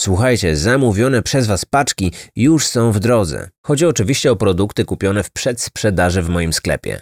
Słuchajcie, zamówione przez Was paczki już są w drodze. Chodzi oczywiście o produkty kupione w przedsprzedaży w moim sklepie.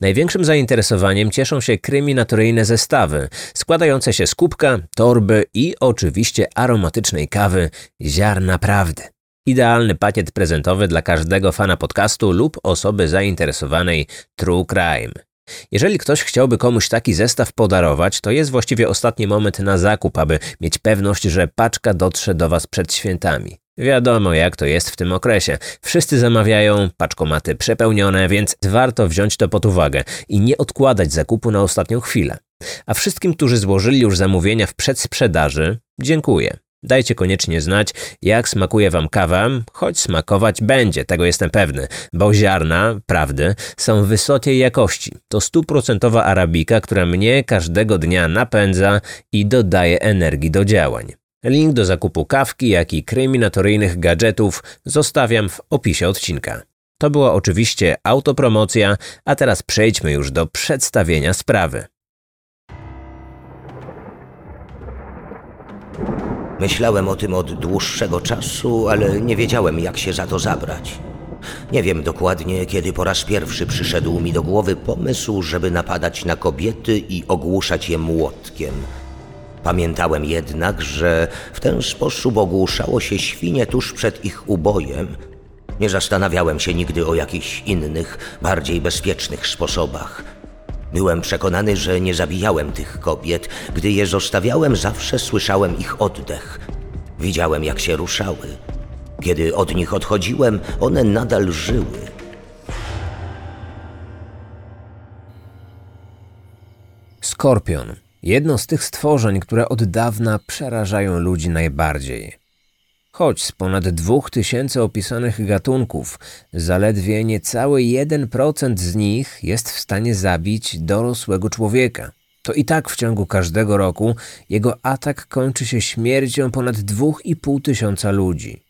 Największym zainteresowaniem cieszą się kryminatoryjne zestawy, składające się z kubka, torby i oczywiście aromatycznej kawy ziarna prawdy. Idealny pakiet prezentowy dla każdego fana podcastu lub osoby zainteresowanej True Crime. Jeżeli ktoś chciałby komuś taki zestaw podarować, to jest właściwie ostatni moment na zakup, aby mieć pewność, że paczka dotrze do Was przed świętami. Wiadomo, jak to jest w tym okresie. Wszyscy zamawiają, paczkomaty przepełnione, więc warto wziąć to pod uwagę i nie odkładać zakupu na ostatnią chwilę. A wszystkim, którzy złożyli już zamówienia w przedsprzedaży, dziękuję. Dajcie koniecznie znać, jak smakuje Wam kawa, choć smakować będzie, tego jestem pewny, bo ziarna, prawdy, są wysokiej jakości. To stuprocentowa arabika, która mnie każdego dnia napędza i dodaje energii do działań. Link do zakupu kawki, jak i kryminatoryjnych gadżetów zostawiam w opisie odcinka. To była oczywiście autopromocja, a teraz przejdźmy już do przedstawienia sprawy. Myślałem o tym od dłuższego czasu, ale nie wiedziałem, jak się za to zabrać. Nie wiem dokładnie, kiedy po raz pierwszy przyszedł mi do głowy pomysł, żeby napadać na kobiety i ogłuszać je młotkiem. Pamiętałem jednak, że w ten sposób ogłuszało się świnie tuż przed ich ubojem. Nie zastanawiałem się nigdy o jakichś innych, bardziej bezpiecznych sposobach. Byłem przekonany, że nie zabijałem tych kobiet. Gdy je zostawiałem, zawsze słyszałem ich oddech. Widziałem, jak się ruszały. Kiedy od nich odchodziłem, one nadal żyły. Skorpion. Jedno z tych stworzeń, które od dawna przerażają ludzi najbardziej. Choć z ponad dwóch tysięcy opisanych gatunków, zaledwie niecały 1% z nich jest w stanie zabić dorosłego człowieka. To i tak w ciągu każdego roku jego atak kończy się śmiercią ponad 2,5 tysiąca ludzi.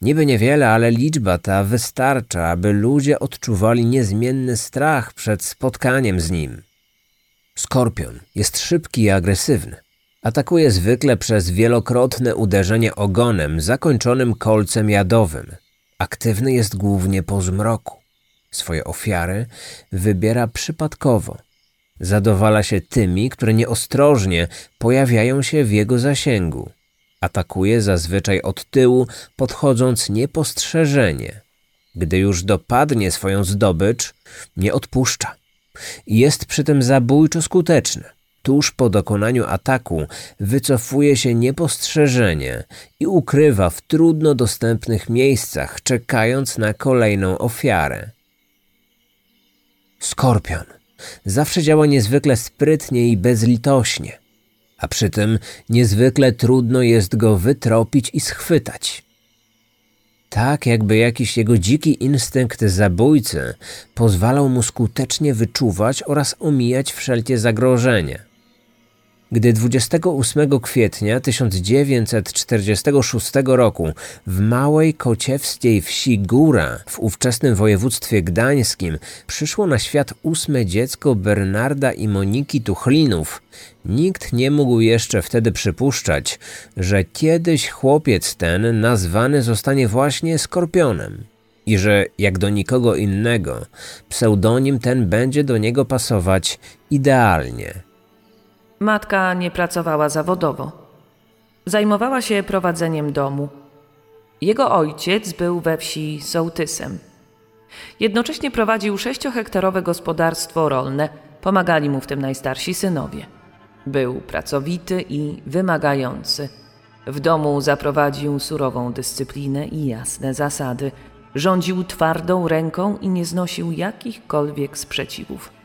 Niby niewiele, ale liczba ta wystarcza, aby ludzie odczuwali niezmienny strach przed spotkaniem z nim. Skorpion jest szybki i agresywny. Atakuje zwykle przez wielokrotne uderzenie ogonem zakończonym kolcem jadowym. Aktywny jest głównie po zmroku. Swoje ofiary wybiera przypadkowo. Zadowala się tymi, które nieostrożnie pojawiają się w jego zasięgu. Atakuje zazwyczaj od tyłu, podchodząc niepostrzeżenie. Gdy już dopadnie swoją zdobycz, nie odpuszcza. Jest przy tym zabójczo skuteczny tuż po dokonaniu ataku wycofuje się niepostrzeżenie i ukrywa w trudno dostępnych miejscach, czekając na kolejną ofiarę. Skorpion zawsze działa niezwykle sprytnie i bezlitośnie, a przy tym niezwykle trudno jest go wytropić i schwytać. Tak, jakby jakiś jego dziki instynkt zabójcy pozwalał mu skutecznie wyczuwać oraz omijać wszelkie zagrożenia. Gdy 28 kwietnia 1946 roku w małej kociewskiej wsi Góra w ówczesnym województwie gdańskim przyszło na świat ósme dziecko Bernarda i Moniki Tuchlinów, nikt nie mógł jeszcze wtedy przypuszczać, że kiedyś chłopiec ten nazwany zostanie właśnie Skorpionem i że, jak do nikogo innego, pseudonim ten będzie do niego pasować idealnie – Matka nie pracowała zawodowo. Zajmowała się prowadzeniem domu. Jego ojciec był we wsi sołtysem. Jednocześnie prowadził sześciohektarowe gospodarstwo rolne, pomagali mu w tym najstarsi synowie. Był pracowity i wymagający. W domu zaprowadził surową dyscyplinę i jasne zasady. Rządził twardą ręką i nie znosił jakichkolwiek sprzeciwów.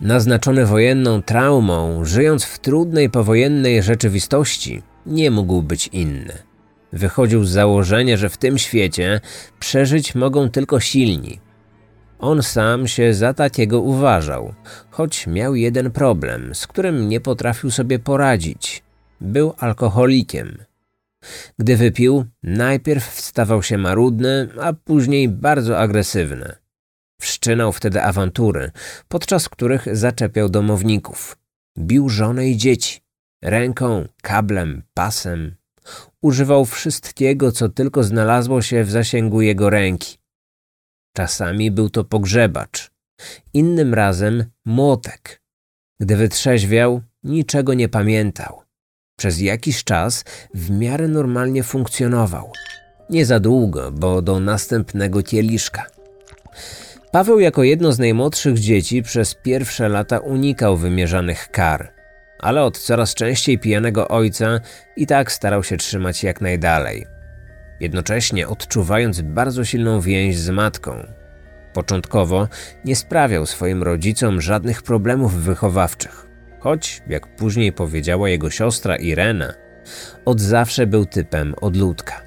Naznaczony wojenną traumą, żyjąc w trudnej powojennej rzeczywistości, nie mógł być inny. Wychodził z założenia, że w tym świecie przeżyć mogą tylko silni. On sam się za takiego uważał, choć miał jeden problem, z którym nie potrafił sobie poradzić. Był alkoholikiem. Gdy wypił, najpierw stawał się marudny, a później bardzo agresywny. Wszczynał wtedy awantury, podczas których zaczepiał domowników. Bił żonę i dzieci. Ręką, kablem, pasem. Używał wszystkiego, co tylko znalazło się w zasięgu jego ręki. Czasami był to pogrzebacz, innym razem młotek. Gdy wytrzeźwiał, niczego nie pamiętał. Przez jakiś czas w miarę normalnie funkcjonował. Nie za długo, bo do następnego kieliszka. Paweł jako jedno z najmłodszych dzieci przez pierwsze lata unikał wymierzanych kar, ale od coraz częściej pijanego ojca i tak starał się trzymać jak najdalej. Jednocześnie odczuwając bardzo silną więź z matką. Początkowo nie sprawiał swoim rodzicom żadnych problemów wychowawczych, choć, jak później powiedziała jego siostra Irena, od zawsze był typem odludka.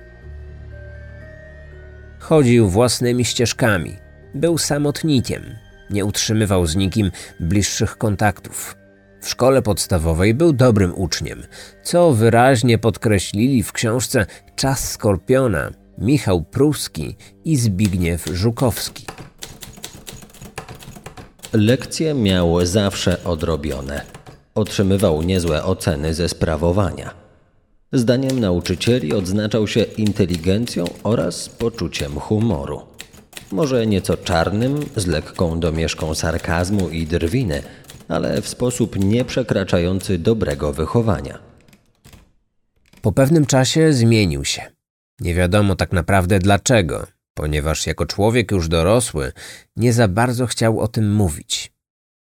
Chodził własnymi ścieżkami, był samotnikiem, nie utrzymywał z nikim bliższych kontaktów. W szkole podstawowej był dobrym uczniem, co wyraźnie podkreślili w książce Czas Skorpiona Michał Pruski i Zbigniew Żukowski. Lekcje miał zawsze odrobione. Otrzymywał niezłe oceny ze sprawowania. Zdaniem nauczycieli odznaczał się inteligencją oraz poczuciem humoru. Może nieco czarnym, z lekką domieszką sarkazmu i drwiny, ale w sposób nieprzekraczający dobrego wychowania. Po pewnym czasie zmienił się. Nie wiadomo tak naprawdę dlaczego, ponieważ jako człowiek już dorosły nie za bardzo chciał o tym mówić.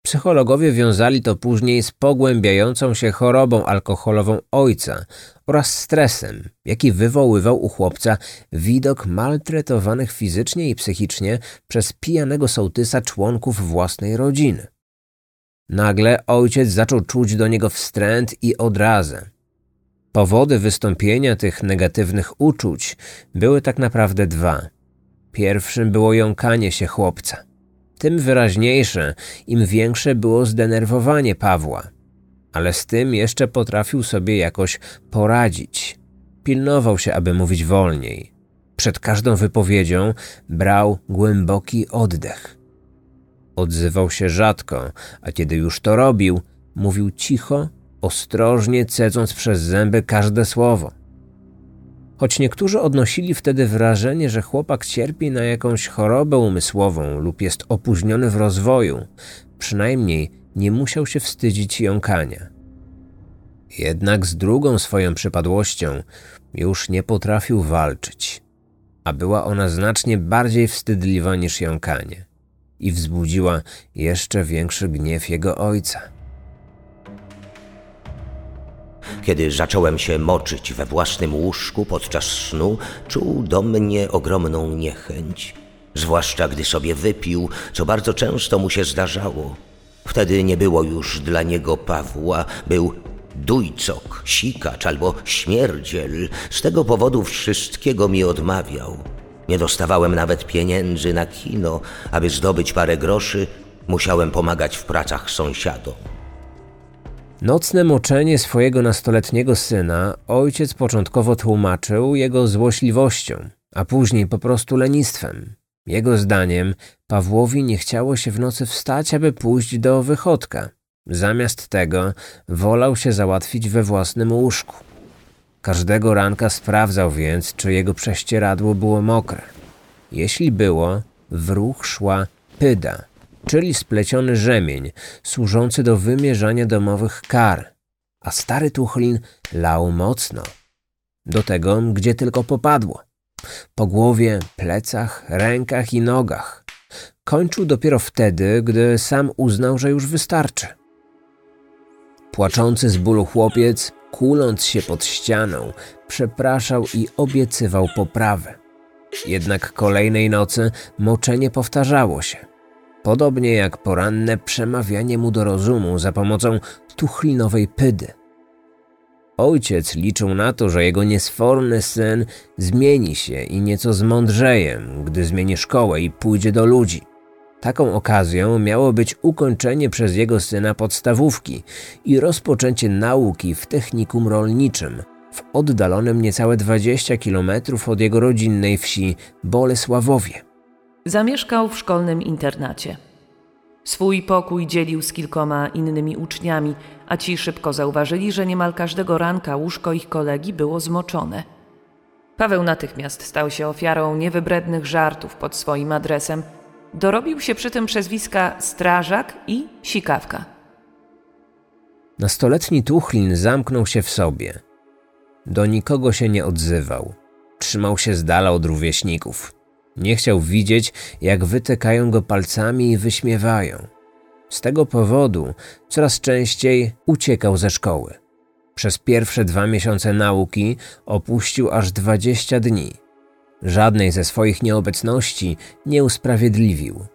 Psychologowie wiązali to później z pogłębiającą się chorobą alkoholową ojca oraz stresem, jaki wywoływał u chłopca widok maltretowanych fizycznie i psychicznie przez pijanego sołtysa członków własnej rodziny. Nagle ojciec zaczął czuć do niego wstręt i odrazę. Powody wystąpienia tych negatywnych uczuć były tak naprawdę dwa. Pierwszym było jąkanie się chłopca. Tym wyraźniejsze, im większe było zdenerwowanie Pawła. Ale z tym jeszcze potrafił sobie jakoś poradzić. Pilnował się, aby mówić wolniej. Przed każdą wypowiedzią brał głęboki oddech. Odzywał się rzadko, a kiedy już to robił, mówił cicho, ostrożnie cedząc przez zęby każde słowo. Choć niektórzy odnosili wtedy wrażenie, że chłopak cierpi na jakąś chorobę umysłową lub jest opóźniony w rozwoju, przynajmniej nie musiał się wstydzić jąkania. Jednak z drugą swoją przypadłością już nie potrafił walczyć, a była ona znacznie bardziej wstydliwa niż jąkanie i wzbudziła jeszcze większy gniew jego ojca. Kiedy zacząłem się moczyć we własnym łóżku podczas snu, czuł do mnie ogromną niechęć. Zwłaszcza gdy sobie wypił, co bardzo często mu się zdarzało. Wtedy nie było już dla niego Pawła, był dujcok, sikacz albo śmierdziel. Z tego powodu wszystkiego mi odmawiał. Nie dostawałem nawet pieniędzy na kino, aby zdobyć parę groszy, musiałem pomagać w pracach sąsiadom. Nocne moczenie swojego nastoletniego syna ojciec początkowo tłumaczył jego złośliwością, a później po prostu lenistwem. Jego zdaniem Pawłowi nie chciało się w nocy wstać, aby pójść do wychodka. Zamiast tego wolał się załatwić we własnym łóżku. Każdego ranka sprawdzał więc, czy jego prześcieradło było mokre. Jeśli było, w ruch szła pyda, czyli spleciony rzemień, służący do wymierzania domowych kar, a stary tuchlin lał mocno. Do tego, gdzie tylko popadło. Po głowie, plecach, rękach i nogach. Kończył dopiero wtedy, gdy sam uznał, że już wystarczy. Płaczący z bólu chłopiec, kuląc się pod ścianą, przepraszał i obiecywał poprawę. Jednak kolejnej nocy moczenie powtarzało się. Podobnie jak poranne przemawianie mu do rozumu za pomocą tuchlinowej pydy. Ojciec liczył na to, że jego niesforny syn zmieni się i nieco zmądrzeje, gdy zmieni szkołę i pójdzie do ludzi. Taką okazją miało być ukończenie przez jego syna podstawówki i rozpoczęcie nauki w technikum rolniczym w oddalonym niecałe 20 kilometrów od jego rodzinnej wsi Bolesławowie. Zamieszkał w szkolnym internacie. Swój pokój dzielił z kilkoma innymi uczniami, a ci szybko zauważyli, że niemal każdego ranka łóżko ich kolegi było zmoczone. Paweł natychmiast stał się ofiarą niewybrednych żartów pod swoim adresem. Dorobił się przy tym przezwiska Strażak i Sikawka. Nastoletni Tuchlin zamknął się w sobie. Do nikogo się nie odzywał. Trzymał się z dala od rówieśników. Nie chciał widzieć, jak wytykają go palcami i wyśmiewają. Z tego powodu coraz częściej uciekał ze szkoły. Przez pierwsze dwa miesiące nauki opuścił aż 20 dni. Żadnej ze swoich nieobecności nie usprawiedliwił.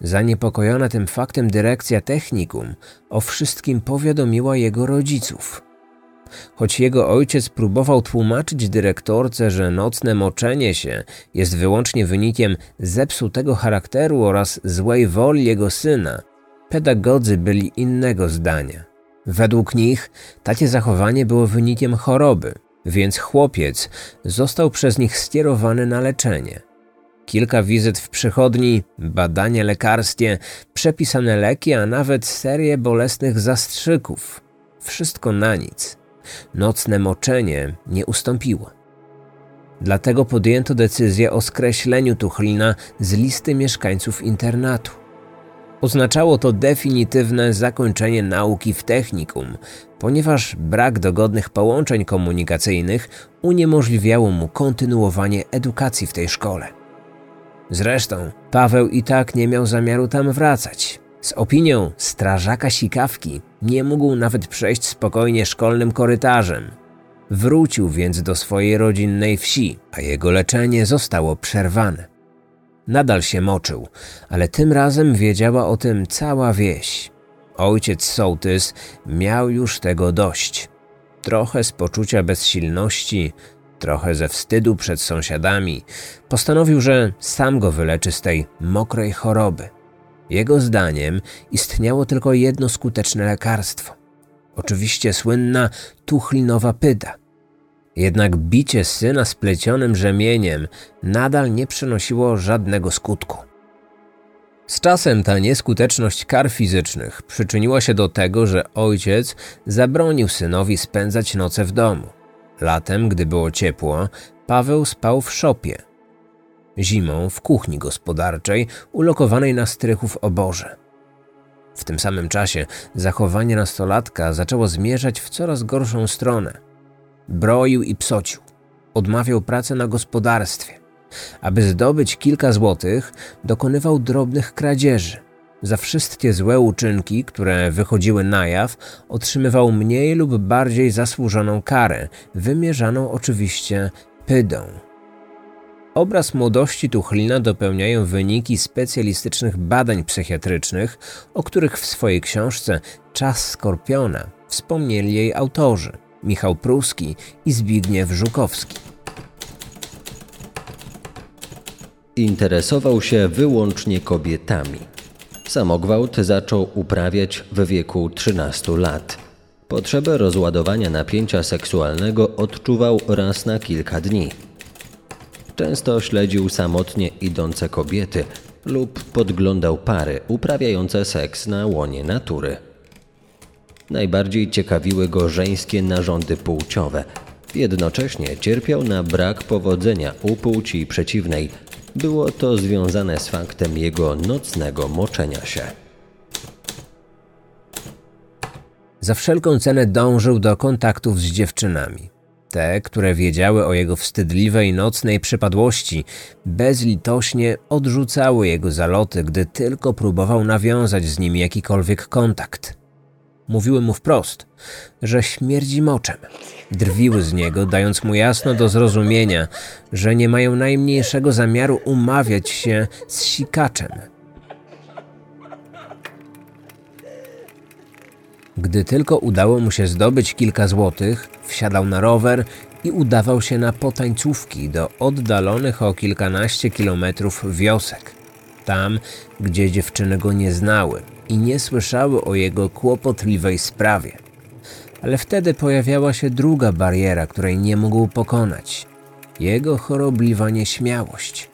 Zaniepokojona tym faktem dyrekcja technikum o wszystkim powiadomiła jego rodziców. Choć jego ojciec próbował tłumaczyć dyrektorce, że nocne moczenie się jest wyłącznie wynikiem zepsutego charakteru oraz złej woli jego syna, pedagodzy byli innego zdania. Według nich takie zachowanie było wynikiem choroby, więc chłopiec został przez nich skierowany na leczenie. Kilka wizyt w przychodni, badania lekarskie, przepisane leki, a nawet serię bolesnych zastrzyków. Wszystko na nic. Nocne moczenie nie ustąpiło. Dlatego podjęto decyzję o skreśleniu Tuchlina z listy mieszkańców internatu. Oznaczało to definitywne zakończenie nauki w technikum, ponieważ brak dogodnych połączeń komunikacyjnych uniemożliwiało mu kontynuowanie edukacji w tej szkole. Zresztą Paweł i tak nie miał zamiaru tam wracać. Z opinią strażaka sikawki nie mógł nawet przejść spokojnie szkolnym korytarzem. Wrócił więc do swojej rodzinnej wsi, a jego leczenie zostało przerwane. Nadal się moczył, ale tym razem wiedziała o tym cała wieś. Ojciec Sołtys miał już tego dość. Trochę z poczucia bezsilności, trochę ze wstydu przed sąsiadami, postanowił, że sam go wyleczy z tej mokrej choroby. Jego zdaniem istniało tylko jedno skuteczne lekarstwo. Oczywiście słynna tuchlinowa pyda. Jednak bicie syna splecionym rzemieniem nadal nie przynosiło żadnego skutku. Z czasem ta nieskuteczność kar fizycznych przyczyniła się do tego, że ojciec zabronił synowi spędzać noce w domu. Latem, gdy było ciepło, Paweł spał w szopie. Zimą w kuchni gospodarczej ulokowanej na strychu w oborze. W tym samym czasie zachowanie nastolatka zaczęło zmierzać w coraz gorszą stronę. Broił i psocił. Odmawiał pracy na gospodarstwie. Aby zdobyć kilka złotych, dokonywał drobnych kradzieży. Za wszystkie złe uczynki, które wychodziły na jaw, otrzymywał mniej lub bardziej zasłużoną karę, wymierzaną oczywiście pydą. Obraz młodości Tuchlina dopełniają wyniki specjalistycznych badań psychiatrycznych, o których w swojej książce Czas Skorpiona wspomnieli jej autorzy Michał Pruski i Zbigniew Żukowski. Interesował się wyłącznie kobietami. Samogwałt zaczął uprawiać w wieku 13 lat. Potrzebę rozładowania napięcia seksualnego odczuwał raz na kilka dni. Często śledził samotnie idące kobiety lub podglądał pary uprawiające seks na łonie natury. Najbardziej ciekawiły go żeńskie narządy płciowe. Jednocześnie cierpiał na brak powodzenia u płci przeciwnej. Było to związane z faktem jego nocnego moczenia się. Za wszelką cenę dążył do kontaktów z dziewczynami. Te, które wiedziały o jego wstydliwej nocnej przypadłości, bezlitośnie odrzucały jego zaloty, gdy tylko próbował nawiązać z nimi jakikolwiek kontakt. Mówiły mu wprost, że śmierdzi moczem. Drwiły z niego, dając mu jasno do zrozumienia, że nie mają najmniejszego zamiaru umawiać się z sikaczem. Gdy tylko udało mu się zdobyć kilka złotych, wsiadał na rower i udawał się na potańcówki do oddalonych o kilkanaście kilometrów wiosek. Tam, gdzie dziewczyny go nie znały i nie słyszały o jego kłopotliwej sprawie. Ale wtedy pojawiała się druga bariera, której nie mógł pokonać jego chorobliwa nieśmiałość.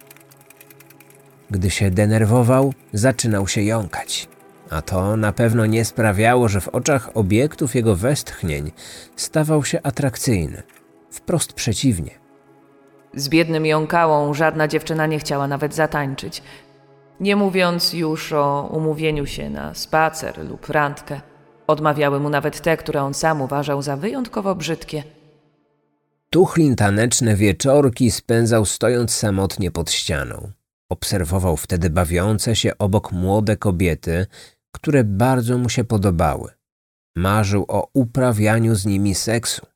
Gdy się denerwował, zaczynał się jąkać. A to na pewno nie sprawiało, że w oczach obiektów jego westchnień stawał się atrakcyjny. Wprost przeciwnie. Z biednym jąkałą żadna dziewczyna nie chciała nawet zatańczyć. Nie mówiąc już o umówieniu się na spacer lub randkę. Odmawiały mu nawet te, które on sam uważał za wyjątkowo brzydkie. Tuchlin taneczne wieczorki spędzał stojąc samotnie pod ścianą. Obserwował wtedy bawiące się obok młode kobiety, które bardzo mu się podobały. Marzył o uprawianiu z nimi seksu.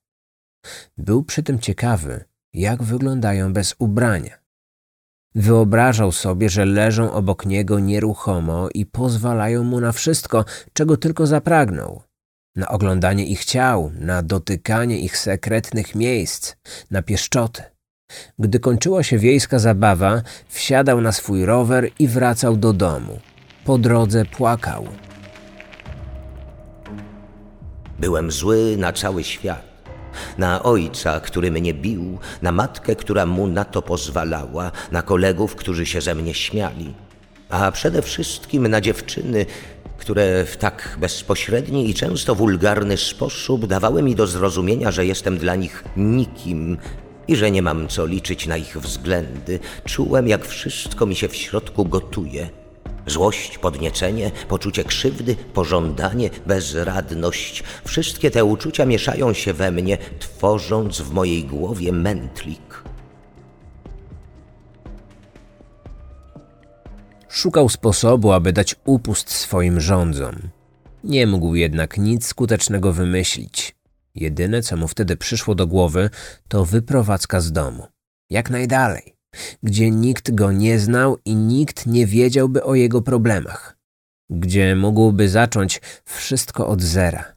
Był przy tym ciekawy, jak wyglądają bez ubrania. Wyobrażał sobie, że leżą obok niego nieruchomo i pozwalają mu na wszystko, czego tylko zapragnął. Na oglądanie ich ciał, na dotykanie ich sekretnych miejsc, na pieszczoty. Gdy kończyła się wiejska zabawa, wsiadał na swój rower i wracał do domu. Po drodze płakał. Byłem zły na cały świat. Na ojca, który mnie bił, na matkę, która mu na to pozwalała, na kolegów, którzy się ze mnie śmiali, a przede wszystkim na dziewczyny, które w tak bezpośredni i często wulgarny sposób dawały mi do zrozumienia, że jestem dla nich nikim i że nie mam co liczyć na ich względy. Czułem, jak wszystko mi się w środku gotuje. Złość, podniecenie, poczucie krzywdy, pożądanie, bezradność. Wszystkie te uczucia mieszają się we mnie, tworząc w mojej głowie mętlik. Szukał sposobu, aby dać upust swoim rządzom. Nie mógł jednak nic skutecznego wymyślić. Jedyne, co mu wtedy przyszło do głowy, to wyprowadzka z domu. Jak najdalej, gdzie nikt go nie znał i nikt nie wiedziałby o jego problemach. Gdzie mógłby zacząć wszystko od zera.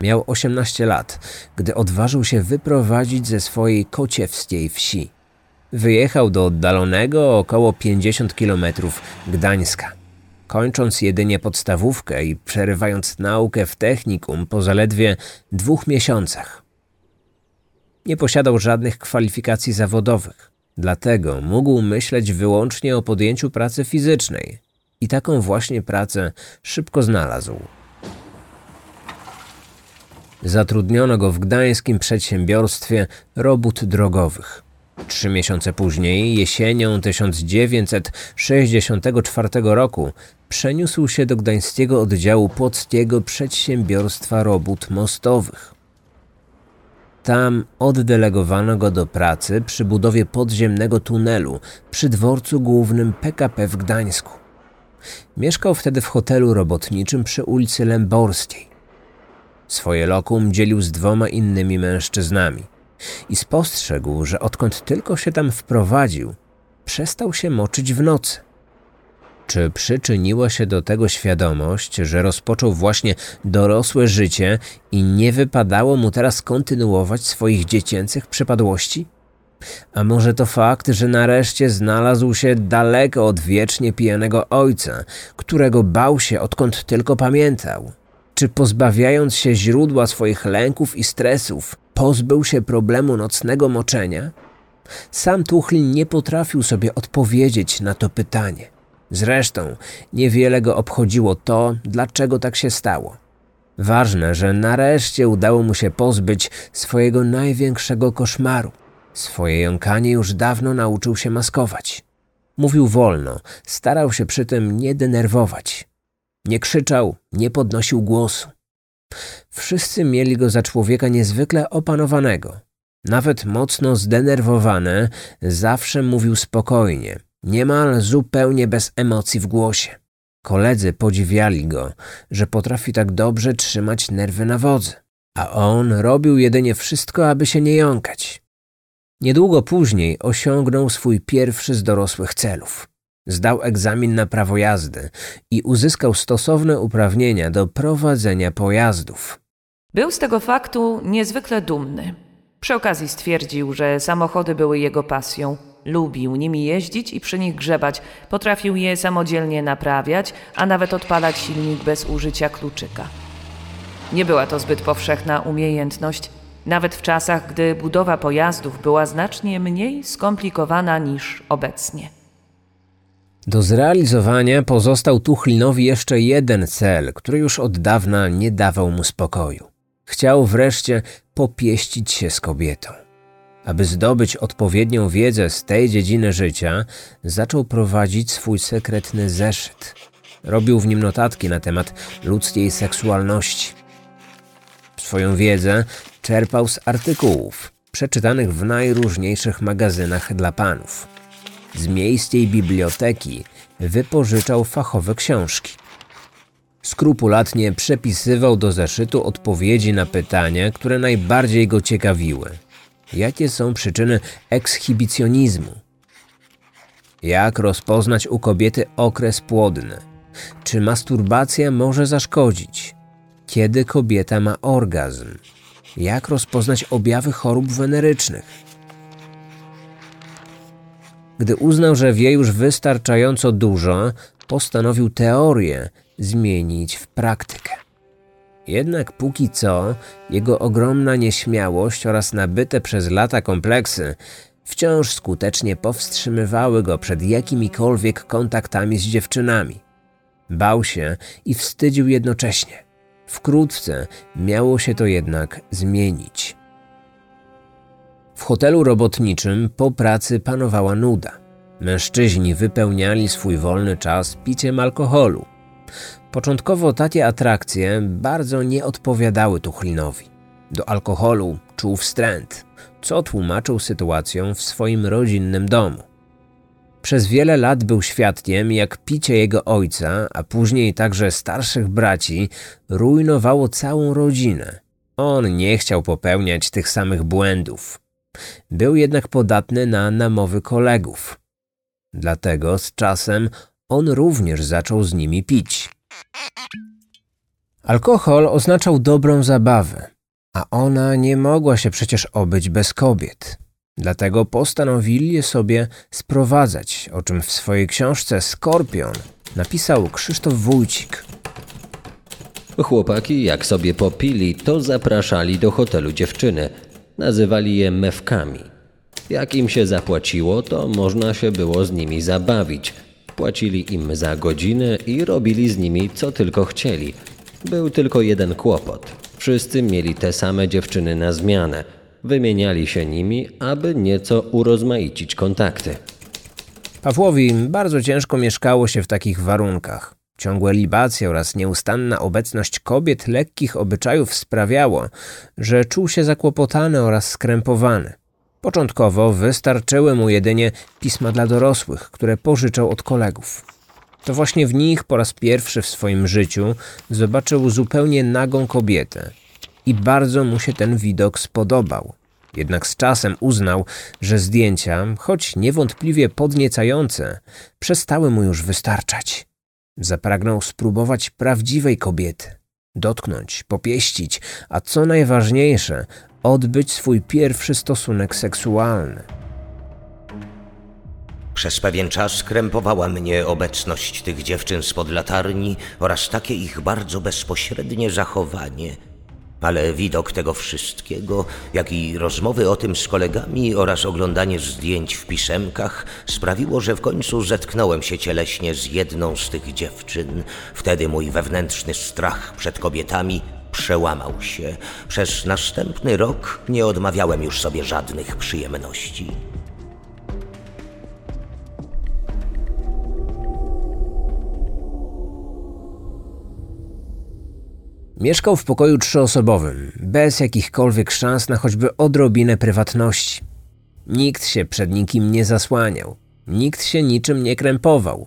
Miał 18 lat, gdy odważył się wyprowadzić ze swojej kociewskiej wsi. Wyjechał do oddalonego około 50 kilometrów Gdańska. Kończąc jedynie podstawówkę i przerywając naukę w technikum po zaledwie dwóch miesiącach. Nie posiadał żadnych kwalifikacji zawodowych, dlatego mógł myśleć wyłącznie o podjęciu pracy fizycznej. I taką właśnie pracę szybko znalazł. Zatrudniono go w gdańskim przedsiębiorstwie robót drogowych. Trzy miesiące później, jesienią 1964 roku, przeniósł się do gdańskiego oddziału Płockiego Przedsiębiorstwa Robót Mostowych. Tam oddelegowano go do pracy przy budowie podziemnego tunelu przy dworcu głównym PKP w Gdańsku. Mieszkał wtedy w hotelu robotniczym przy ulicy Lęborskiej. Swoje lokum dzielił z dwoma innymi mężczyznami i spostrzegł, że odkąd tylko się tam wprowadził, przestał się moczyć w nocy. Czy przyczyniła się do tego świadomość, że rozpoczął właśnie dorosłe życie i nie wypadało mu teraz kontynuować swoich dziecięcych przypadłości? A może to fakt, że nareszcie znalazł się daleko od wiecznie pijanego ojca, którego bał się odkąd tylko pamiętał? Czy pozbawiając się źródła swoich lęków i stresów, pozbył się problemu nocnego moczenia? Sam Tuchlin nie potrafił sobie odpowiedzieć na to pytanie. Zresztą niewiele go obchodziło to, dlaczego tak się stało. Ważne, że nareszcie udało mu się pozbyć swojego największego koszmaru. Swoje jąkanie już dawno nauczył się maskować. Mówił wolno, starał się przy tym nie denerwować. Nie krzyczał, nie podnosił głosu. Wszyscy mieli go za człowieka niezwykle opanowanego. Nawet mocno zdenerwowany, zawsze mówił spokojnie, niemal zupełnie bez emocji w głosie. Koledzy podziwiali go, że potrafi tak dobrze trzymać nerwy na wodzy, a on robił jedynie wszystko, aby się nie jąkać. Niedługo później osiągnął swój pierwszy z dorosłych celów. Zdał egzamin na prawo jazdy i uzyskał stosowne uprawnienia do prowadzenia pojazdów. Był z tego faktu niezwykle dumny. Przy okazji stwierdził, że samochody były jego pasją. Lubił nimi jeździć i przy nich grzebać, potrafił je samodzielnie naprawiać, a nawet odpalać silnik bez użycia kluczyka. Nie była to zbyt powszechna umiejętność, nawet w czasach, gdy budowa pojazdów była znacznie mniej skomplikowana niż obecnie. Do zrealizowania pozostał Tuchlinowi jeszcze jeden cel, który już od dawna nie dawał mu spokoju. Chciał wreszcie popieścić się z kobietą. Aby zdobyć odpowiednią wiedzę z tej dziedziny życia, zaczął prowadzić swój sekretny zeszyt. Robił w nim notatki na temat ludzkiej seksualności. Swoją wiedzę czerpał z artykułów przeczytanych w najróżniejszych magazynach dla panów. Z miejskiej biblioteki wypożyczał fachowe książki. Skrupulatnie przepisywał do zeszytu odpowiedzi na pytania, które najbardziej go ciekawiły. Jakie są przyczyny ekshibicjonizmu? Jak rozpoznać u kobiety okres płodny? Czy masturbacja może zaszkodzić? Kiedy kobieta ma orgazm? Jak rozpoznać objawy chorób wenerycznych? Gdy uznał, że wie już wystarczająco dużo, postanowił teorię zmienić w praktykę. Jednak póki co jego ogromna nieśmiałość oraz nabyte przez lata kompleksy wciąż skutecznie powstrzymywały go przed jakimikolwiek kontaktami z dziewczynami. Bał się i wstydził jednocześnie. Wkrótce miało się to jednak zmienić. W hotelu robotniczym po pracy panowała nuda. Mężczyźni wypełniali swój wolny czas piciem alkoholu. Początkowo takie atrakcje bardzo nie odpowiadały Tuchlinowi. Do alkoholu czuł wstręt, co tłumaczył sytuacją w swoim rodzinnym domu. Przez wiele lat był świadkiem, jak picie jego ojca, a później także starszych braci, rujnowało całą rodzinę. On nie chciał popełniać tych samych błędów. Był jednak podatny na namowy kolegów. Dlatego z czasem on również zaczął z nimi pić. Alkohol oznaczał dobrą zabawę, a ona nie mogła się przecież obyć bez kobiet. Dlatego postanowili je sobie sprowadzać, o czym w swojej książce Skorpion napisał Krzysztof Wójcik. Chłopaki, jak sobie popili, to zapraszali do hotelu dziewczyny. Nazywali je mewkami. Jak im się zapłaciło, to można się było z nimi zabawić. Płacili im za godzinę i robili z nimi co tylko chcieli. Był tylko jeden kłopot. Wszyscy mieli te same dziewczyny na zmianę. Wymieniali się nimi, aby nieco urozmaicić kontakty. Pawłowi bardzo ciężko mieszkało się w takich warunkach. Ciągłe libacje oraz nieustanna obecność kobiet lekkich obyczajów sprawiało, że czuł się zakłopotany oraz skrępowany. Początkowo wystarczyły mu jedynie pisma dla dorosłych, które pożyczał od kolegów. To właśnie w nich po raz pierwszy w swoim życiu zobaczył zupełnie nagą kobietę i bardzo mu się ten widok spodobał. Jednak z czasem uznał, że zdjęcia, choć niewątpliwie podniecające, przestały mu już wystarczać. Zapragnął spróbować prawdziwej kobiety, dotknąć, popieścić, a co najważniejsze, odbyć swój pierwszy stosunek seksualny. Przez pewien czas krępowała mnie obecność tych dziewczyn spod latarni oraz takie ich bardzo bezpośrednie zachowanie. Ale widok tego wszystkiego, jak i rozmowy o tym z kolegami oraz oglądanie zdjęć w pisemkach sprawiło, że w końcu zetknąłem się cieleśnie z jedną z tych dziewczyn. Wtedy mój wewnętrzny strach przed kobietami przełamał się. Przez następny rok nie odmawiałem już sobie żadnych przyjemności. Mieszkał w pokoju trzyosobowym, bez jakichkolwiek szans na choćby odrobinę prywatności. Nikt się przed nikim nie zasłaniał, nikt się niczym nie krępował.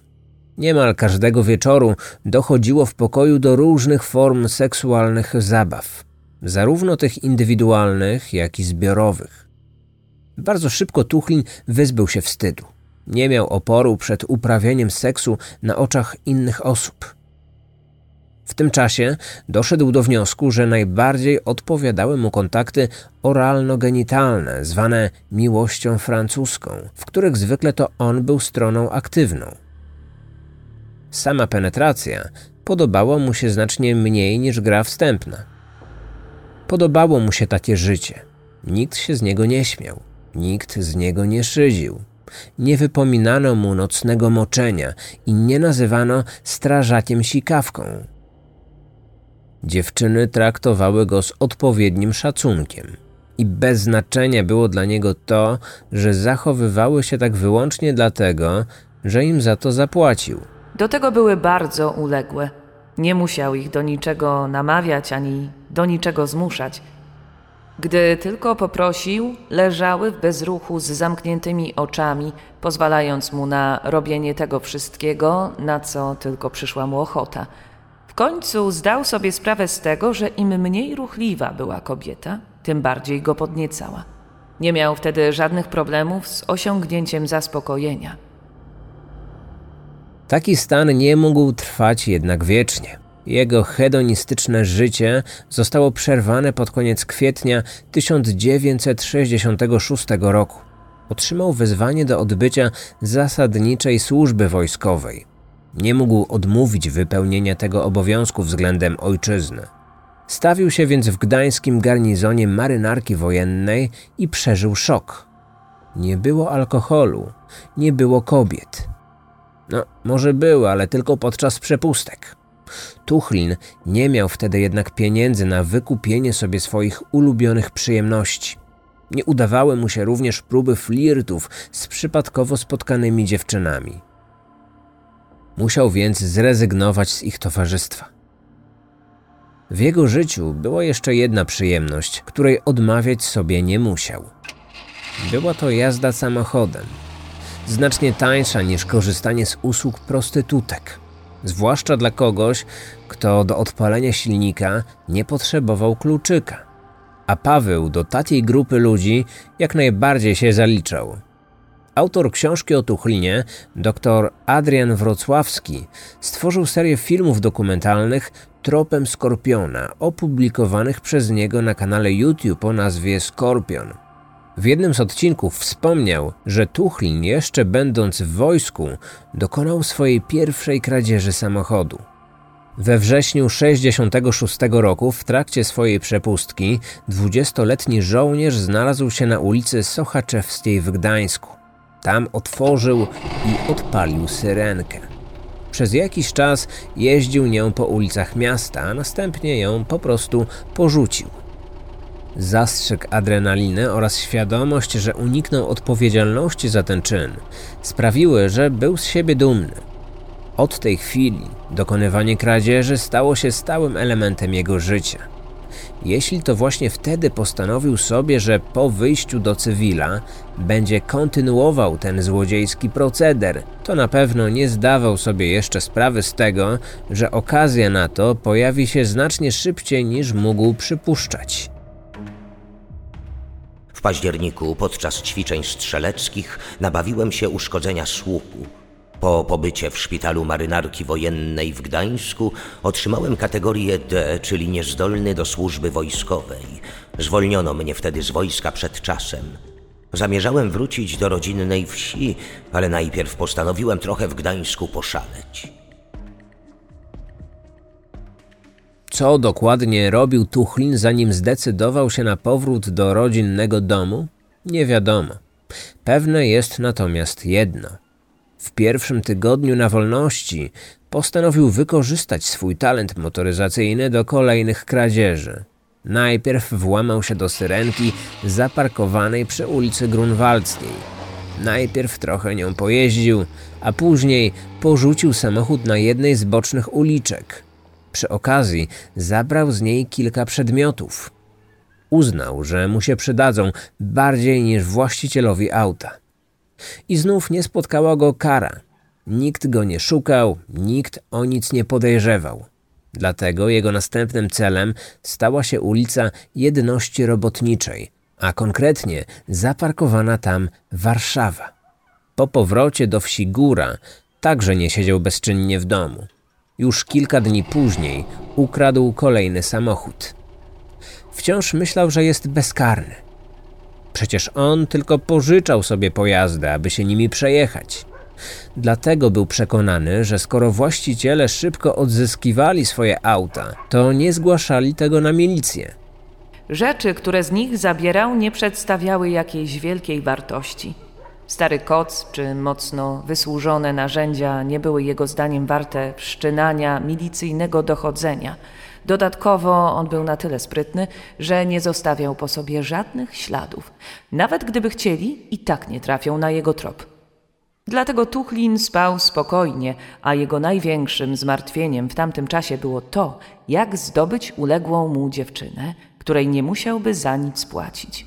Niemal każdego wieczoru dochodziło w pokoju do różnych form seksualnych zabaw, zarówno tych indywidualnych, jak i zbiorowych. Bardzo szybko Tuchlin wyzbył się wstydu. Nie miał oporu przed uprawianiem seksu na oczach innych osób. W tym czasie doszedł do wniosku, że najbardziej odpowiadały mu kontakty oralno-genitalne, zwane miłością francuską, w których zwykle to on był stroną aktywną. Sama penetracja podobała mu się znacznie mniej niż gra wstępna. Podobało mu się takie życie. Nikt się z niego nie śmiał, nikt z niego nie szydził. Nie wypominano mu nocnego moczenia i nie nazywano strażakiem sikawką. Dziewczyny traktowały go z odpowiednim szacunkiem. I bez znaczenia było dla niego to, że zachowywały się tak wyłącznie dlatego, że im za to zapłacił. Do tego były bardzo uległe. Nie musiał ich do niczego namawiać ani do niczego zmuszać. Gdy tylko poprosił, leżały w bezruchu z zamkniętymi oczami, pozwalając mu na robienie tego wszystkiego, na co tylko przyszła mu ochota. Końcu zdał sobie sprawę z tego, że im mniej ruchliwa była kobieta, tym bardziej go podniecała. Nie miał wtedy żadnych problemów z osiągnięciem zaspokojenia. Taki stan nie mógł trwać jednak wiecznie. Jego hedonistyczne życie zostało przerwane pod koniec kwietnia 1966 roku. Otrzymał wezwanie do odbycia zasadniczej służby wojskowej. Nie mógł odmówić wypełnienia tego obowiązku względem ojczyzny. Stawił się więc w gdańskim garnizonie marynarki wojennej i przeżył szok. Nie było alkoholu, nie było kobiet. No, może były, ale tylko podczas przepustek. Tuchlin nie miał wtedy jednak pieniędzy na wykupienie sobie swoich ulubionych przyjemności. Nie udawały mu się również próby flirtów z przypadkowo spotkanymi dziewczynami. Musiał więc zrezygnować z ich towarzystwa. W jego życiu była jeszcze jedna przyjemność, której odmawiać sobie nie musiał. Była to jazda samochodem, znacznie tańsza niż korzystanie z usług prostytutek, zwłaszcza dla kogoś, kto do odpalenia silnika nie potrzebował kluczyka. A Paweł do takiej grupy ludzi jak najbardziej się zaliczał. Autor książki o Tuchlinie, dr Adrian Wrocławski, stworzył serię filmów dokumentalnych Tropem Skorpiona, opublikowanych przez niego na kanale YouTube o nazwie Skorpion. W jednym z odcinków wspomniał, że Tuchlin jeszcze będąc w wojsku dokonał swojej pierwszej kradzieży samochodu. We wrześniu 66 roku w trakcie swojej przepustki 20-letni żołnierz znalazł się na ulicy Sochaczewskiej w Gdańsku. Tam otworzył i odpalił syrenkę. Przez jakiś czas jeździł nią po ulicach miasta, a następnie ją po prostu porzucił. Zastrzyk adrenaliny oraz świadomość, że uniknął odpowiedzialności za ten czyn, sprawiły, że był z siebie dumny. Od tej chwili dokonywanie kradzieży stało się stałym elementem jego życia. Jeśli to właśnie wtedy postanowił sobie, że po wyjściu do cywila będzie kontynuował ten złodziejski proceder, to na pewno nie zdawał sobie jeszcze sprawy z tego, że okazja na to pojawi się znacznie szybciej niż mógł przypuszczać. W październiku podczas ćwiczeń strzeleckich nabawiłem się uszkodzenia słuchu. Po pobycie w szpitalu marynarki wojennej w Gdańsku otrzymałem kategorię D, czyli niezdolny do służby wojskowej. Zwolniono mnie wtedy z wojska przed czasem. Zamierzałem wrócić do rodzinnej wsi, ale najpierw postanowiłem trochę w Gdańsku poszaleć. Co dokładnie robił Tuchlin, zanim zdecydował się na powrót do rodzinnego domu? Nie wiadomo. Pewne jest natomiast jedno. W pierwszym tygodniu na wolności postanowił wykorzystać swój talent motoryzacyjny do kolejnych kradzieży. Najpierw włamał się do syrenki zaparkowanej przy ulicy Grunwaldzkiej. Najpierw trochę nią pojeździł, a później porzucił samochód na jednej z bocznych uliczek. Przy okazji zabrał z niej kilka przedmiotów. Uznał, że mu się przydadzą bardziej niż właścicielowi auta. I znów nie spotkała go kara. Nikt go nie szukał, nikt o nic nie podejrzewał. Dlatego jego następnym celem stała się ulica Jedności Robotniczej, a konkretnie zaparkowana tam Warszawa. Po powrocie do wsi Góra także nie siedział bezczynnie w domu. Już kilka dni później ukradł kolejny samochód. Wciąż myślał, że jest bezkarny. Przecież on tylko pożyczał sobie pojazdy, aby się nimi przejechać. Dlatego był przekonany, że skoro właściciele szybko odzyskiwali swoje auta, to nie zgłaszali tego na milicję. Rzeczy, które z nich zabierał, nie przedstawiały jakiejś wielkiej wartości. Stary koc czy mocno wysłużone narzędzia nie były jego zdaniem warte wszczynania milicyjnego dochodzenia. Dodatkowo on był na tyle sprytny, że nie zostawiał po sobie żadnych śladów. Nawet gdyby chcieli, i tak nie trafią na jego trop. Dlatego Tuchlin spał spokojnie, a jego największym zmartwieniem w tamtym czasie było to, jak zdobyć uległą mu dziewczynę, której nie musiałby za nic płacić.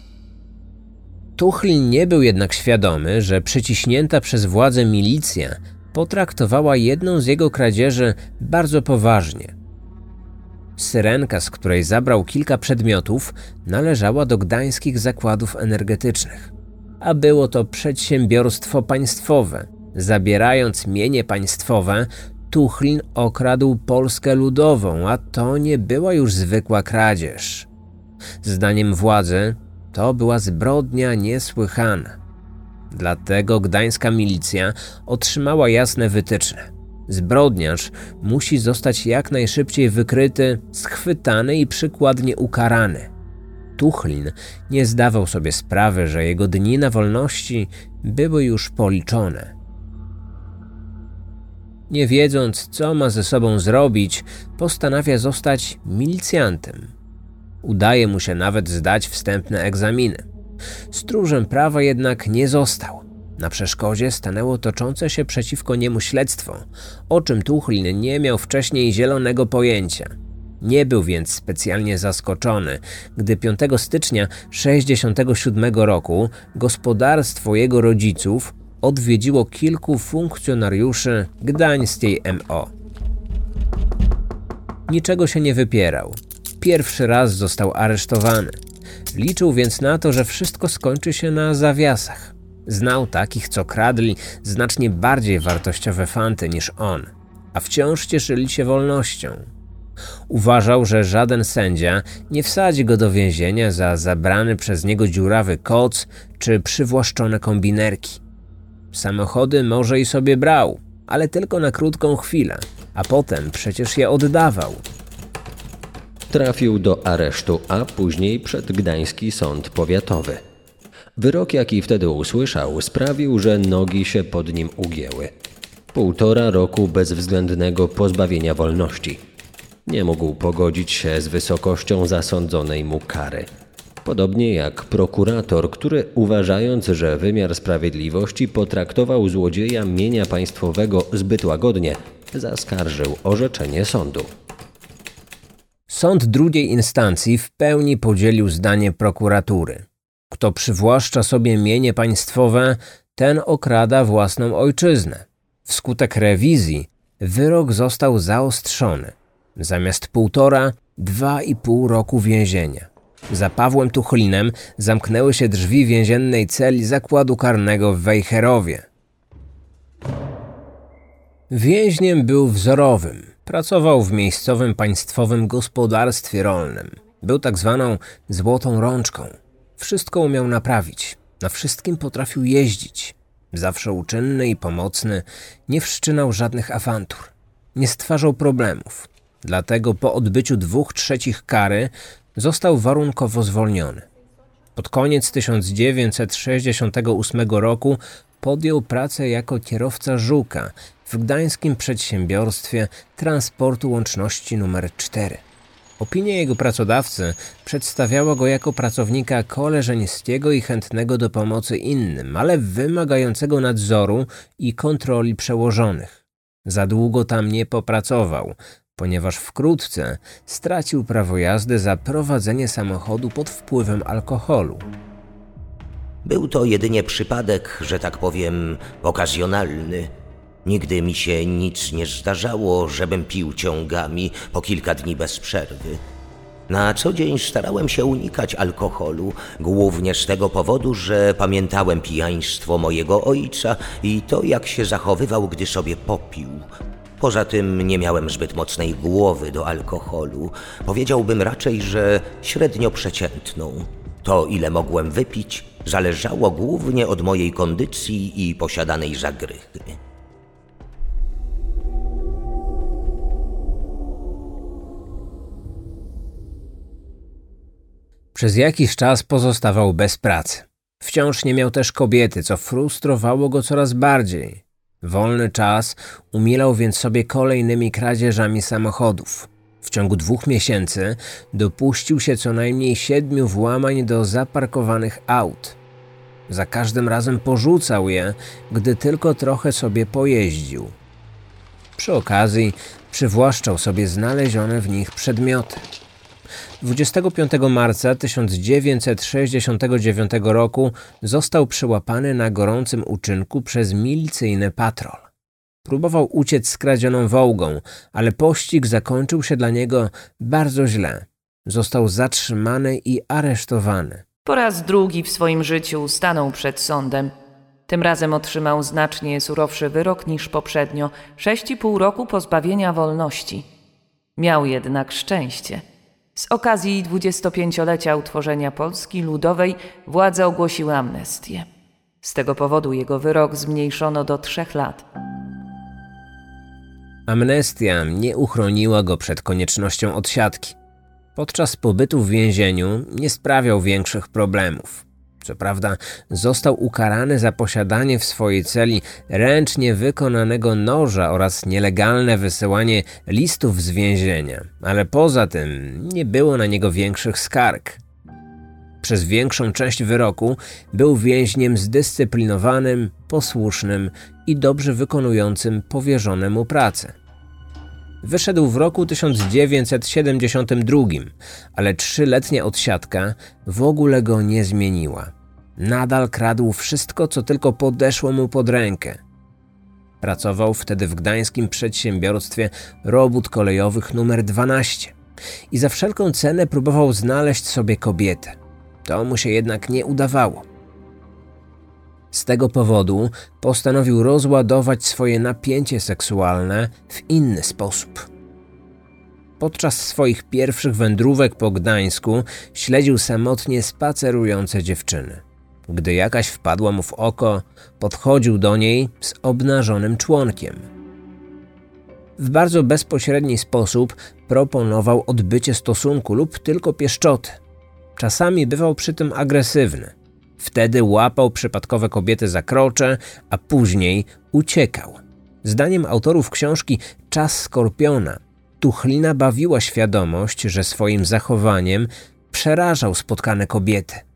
Tuchlin nie był jednak świadomy, że przyciśnięta przez władze milicja potraktowała jedną z jego kradzieży bardzo poważnie. Syrenka, z której zabrał kilka przedmiotów, należała do gdańskich zakładów energetycznych, a było to przedsiębiorstwo państwowe. Zabierając mienie państwowe, Tuchlin okradł Polskę Ludową, a to nie była już zwykła kradzież. Zdaniem władzy to była zbrodnia niesłychana. Dlatego gdańska milicja otrzymała jasne wytyczne. Zbrodniarz musi zostać jak najszybciej wykryty, schwytany i przykładnie ukarany. Tuchlin nie zdawał sobie sprawy, że jego dni na wolności były już policzone. Nie wiedząc, co ma ze sobą zrobić, postanawia zostać milicjantem. Udaje mu się nawet zdać wstępne egzaminy. Stróżem prawa jednak nie został. Na przeszkodzie stanęło toczące się przeciwko niemu śledztwo, o czym Tuchlin nie miał wcześniej zielonego pojęcia. Nie był więc specjalnie zaskoczony, gdy 5 stycznia 1967 roku gospodarstwo jego rodziców odwiedziło kilku funkcjonariuszy gdańskiej MO. Niczego się nie wypierał. Pierwszy raz został aresztowany. Liczył więc na to, że wszystko skończy się na zawiasach. Znał takich, co kradli znacznie bardziej wartościowe fanty niż on, a wciąż cieszyli się wolnością. Uważał, że żaden sędzia nie wsadzi go do więzienia za zabrany przez niego dziurawy koc czy przywłaszczone kombinerki. Samochody może i sobie brał, ale tylko na krótką chwilę, a potem przecież je oddawał. Trafił do aresztu, a później przed Gdański Sąd Powiatowy. Wyrok, jaki wtedy usłyszał, sprawił, że nogi się pod nim ugięły. Półtora roku bezwzględnego pozbawienia wolności. Nie mógł pogodzić się z wysokością zasądzonej mu kary. Podobnie jak prokurator, który uważając, że wymiar sprawiedliwości potraktował złodzieja mienia państwowego zbyt łagodnie, zaskarżył orzeczenie sądu. Sąd drugiej instancji w pełni podzielił zdanie prokuratury. Kto przywłaszcza sobie mienie państwowe, ten okrada własną ojczyznę. Wskutek rewizji wyrok został zaostrzony. Zamiast półtora, dwa i pół roku więzienia. Za Pawłem Tuchlinem zamknęły się drzwi więziennej celi zakładu karnego w Wejherowie. Więźniem był wzorowym. Pracował w miejscowym państwowym gospodarstwie rolnym. Był tak zwaną złotą rączką. Wszystko umiał naprawić. Na wszystkim potrafił jeździć. Zawsze uczynny i pomocny, nie wszczynał żadnych awantur. Nie stwarzał problemów. Dlatego po odbyciu dwóch trzecich kary został warunkowo zwolniony. Pod koniec 1968 roku podjął pracę jako kierowca żuka w gdańskim przedsiębiorstwie transportu łączności nr 4. Opinia jego pracodawcy przedstawiała go jako pracownika koleżeńskiego i chętnego do pomocy innym, ale wymagającego nadzoru i kontroli przełożonych. Za długo tam nie popracował, ponieważ wkrótce stracił prawo jazdy za prowadzenie samochodu pod wpływem alkoholu. Był to jedynie przypadek, że tak powiem, okazjonalny. Nigdy mi się nic nie zdarzało, żebym pił ciągami po kilka dni bez przerwy. Na co dzień starałem się unikać alkoholu, głównie z tego powodu, że pamiętałem pijaństwo mojego ojca i to, jak się zachowywał, gdy sobie popił. Poza tym nie miałem zbyt mocnej głowy do alkoholu. Powiedziałbym raczej, że średnio przeciętną. To, ile mogłem wypić, zależało głównie od mojej kondycji i posiadanej zagrychy. Przez jakiś czas pozostawał bez pracy. Wciąż nie miał też kobiety, co frustrowało go coraz bardziej. Wolny czas umilał więc sobie kolejnymi kradzieżami samochodów. W ciągu dwóch miesięcy dopuścił się co najmniej siedmiu włamań do zaparkowanych aut. Za każdym razem porzucał je, gdy tylko trochę sobie pojeździł. Przy okazji przywłaszczał sobie znalezione w nich przedmioty. 25 marca 1969 roku został przyłapany na gorącym uczynku przez milicyjny patrol. Próbował uciec skradzioną wołgą, ale pościg zakończył się dla niego bardzo źle. Został zatrzymany i aresztowany. Po raz drugi w swoim życiu stanął przed sądem. Tym razem otrzymał znacznie surowszy wyrok niż poprzednio 6,5 roku pozbawienia wolności. Miał jednak szczęście. Z okazji 25-lecia utworzenia Polski Ludowej władze ogłosiły amnestię. Z tego powodu jego wyrok zmniejszono do trzech lat. Amnestia nie uchroniła go przed koniecznością odsiadki. Podczas pobytu w więzieniu nie sprawiał większych problemów. Co prawda, został ukarany za posiadanie w swojej celi ręcznie wykonanego noża oraz nielegalne wysyłanie listów z więzienia, ale poza tym nie było na niego większych skarg. Przez większą część wyroku był więźniem zdyscyplinowanym, posłusznym i dobrze wykonującym powierzone mu pracę. Wyszedł w roku 1972, ale trzyletnia odsiadka w ogóle go nie zmieniła. Nadal kradł wszystko, co tylko podeszło mu pod rękę. Pracował wtedy w gdańskim przedsiębiorstwie robót kolejowych numer 12 i za wszelką cenę próbował znaleźć sobie kobietę. To mu się jednak nie udawało. Z tego powodu postanowił rozładować swoje napięcie seksualne w inny sposób. Podczas swoich pierwszych wędrówek po Gdańsku śledził samotnie spacerujące dziewczyny. Gdy jakaś wpadła mu w oko, podchodził do niej z obnażonym członkiem. W bardzo bezpośredni sposób proponował odbycie stosunku lub tylko pieszczoty. Czasami bywał przy tym agresywny. Wtedy łapał przypadkowe kobiety za krocze, a później uciekał. Zdaniem autorów książki Czas Skorpiona, Tuchlina bawiła świadomość, że swoim zachowaniem przerażał spotkane kobiety.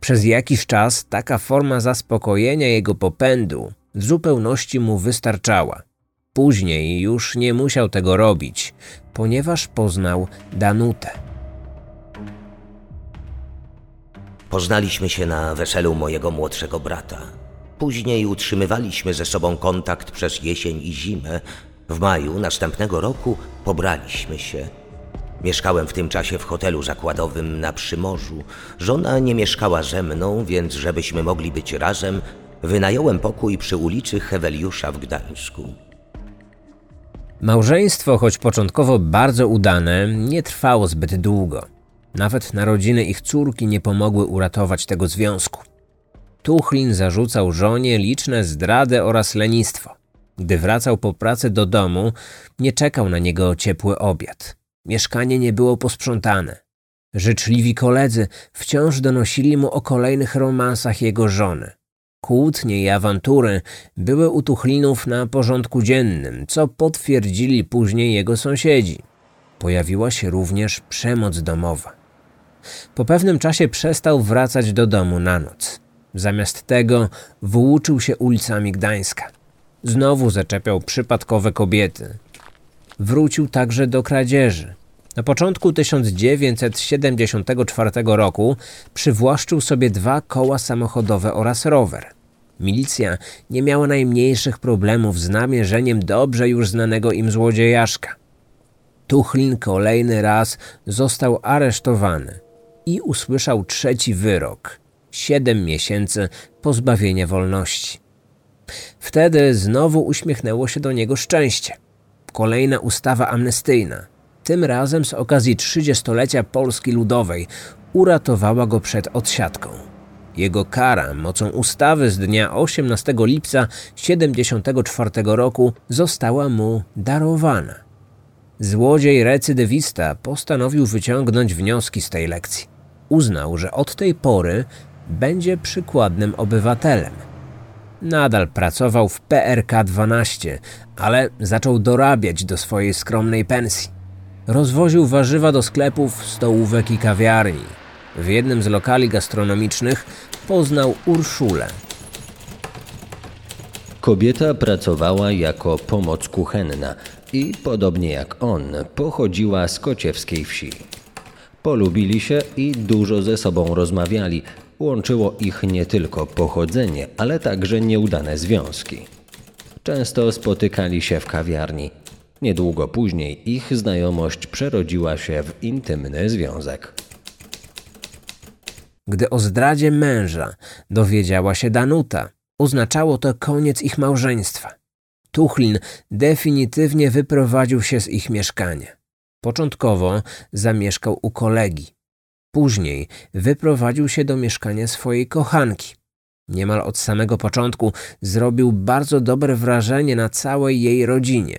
Przez jakiś czas taka forma zaspokojenia jego popędu w zupełności mu wystarczała. Później już nie musiał tego robić, ponieważ poznał Danutę. Poznaliśmy się na weselu mojego młodszego brata. Później utrzymywaliśmy ze sobą kontakt przez jesień i zimę. W maju następnego roku pobraliśmy się. Mieszkałem w tym czasie w hotelu zakładowym na Przymorzu. Żona nie mieszkała ze mną, więc żebyśmy mogli być razem, wynająłem pokój przy ulicy Heweliusza w Gdańsku. Małżeństwo, choć początkowo bardzo udane, nie trwało zbyt długo. Nawet narodziny ich córki nie pomogły uratować tego związku. Tuchlin zarzucał żonie liczne zdrady oraz lenistwo. Gdy wracał po pracy do domu, nie czekał na niego ciepły obiad. Mieszkanie nie było posprzątane. Życzliwi koledzy wciąż donosili mu o kolejnych romansach jego żony. Kłótnie i awantury były u Tuchlinów na porządku dziennym, co potwierdzili później jego sąsiedzi. Pojawiła się również przemoc domowa. Po pewnym czasie przestał wracać do domu na noc. Zamiast tego włóczył się ulicami Gdańska. Znowu zaczepiał przypadkowe kobiety. Wrócił także do kradzieży. Na początku 1974 roku przywłaszczył sobie dwa koła samochodowe oraz rower. Milicja nie miała najmniejszych problemów z namierzeniem dobrze już znanego im złodziejaszka. Tuchlin kolejny raz został aresztowany i usłyszał trzeci wyrok siedem miesięcy pozbawienia wolności. Wtedy znowu uśmiechnęło się do niego szczęście. Kolejna ustawa amnestyjna, tym razem z okazji trzydziestolecia Polski Ludowej, uratowała go przed odsiadką. Jego kara mocą ustawy z dnia 18 lipca 1974 roku została mu darowana. Złodziej recydywista postanowił wyciągnąć wnioski z tej lekcji. uznał, że od tej pory będzie przykładnym obywatelem. Nadal pracował w PRK 12, ale zaczął dorabiać do swojej skromnej pensji. Rozwoził warzywa do sklepów, stołówek i kawiarni. W jednym z lokali gastronomicznych poznał Urszulę. Kobieta pracowała jako pomoc kuchenna i podobnie jak on, pochodziła z kociewskiej wsi. Polubili się i dużo ze sobą rozmawiali. Łączyło ich nie tylko pochodzenie, ale także nieudane związki. Często spotykali się w kawiarni. Niedługo później ich znajomość przerodziła się w intymny związek. Gdy o zdradzie męża dowiedziała się Danuta, oznaczało to koniec ich małżeństwa. Tuchlin definitywnie wyprowadził się z ich mieszkania. Początkowo zamieszkał u kolegi. Później wyprowadził się do mieszkania swojej kochanki. Niemal od samego początku zrobił bardzo dobre wrażenie na całej jej rodzinie.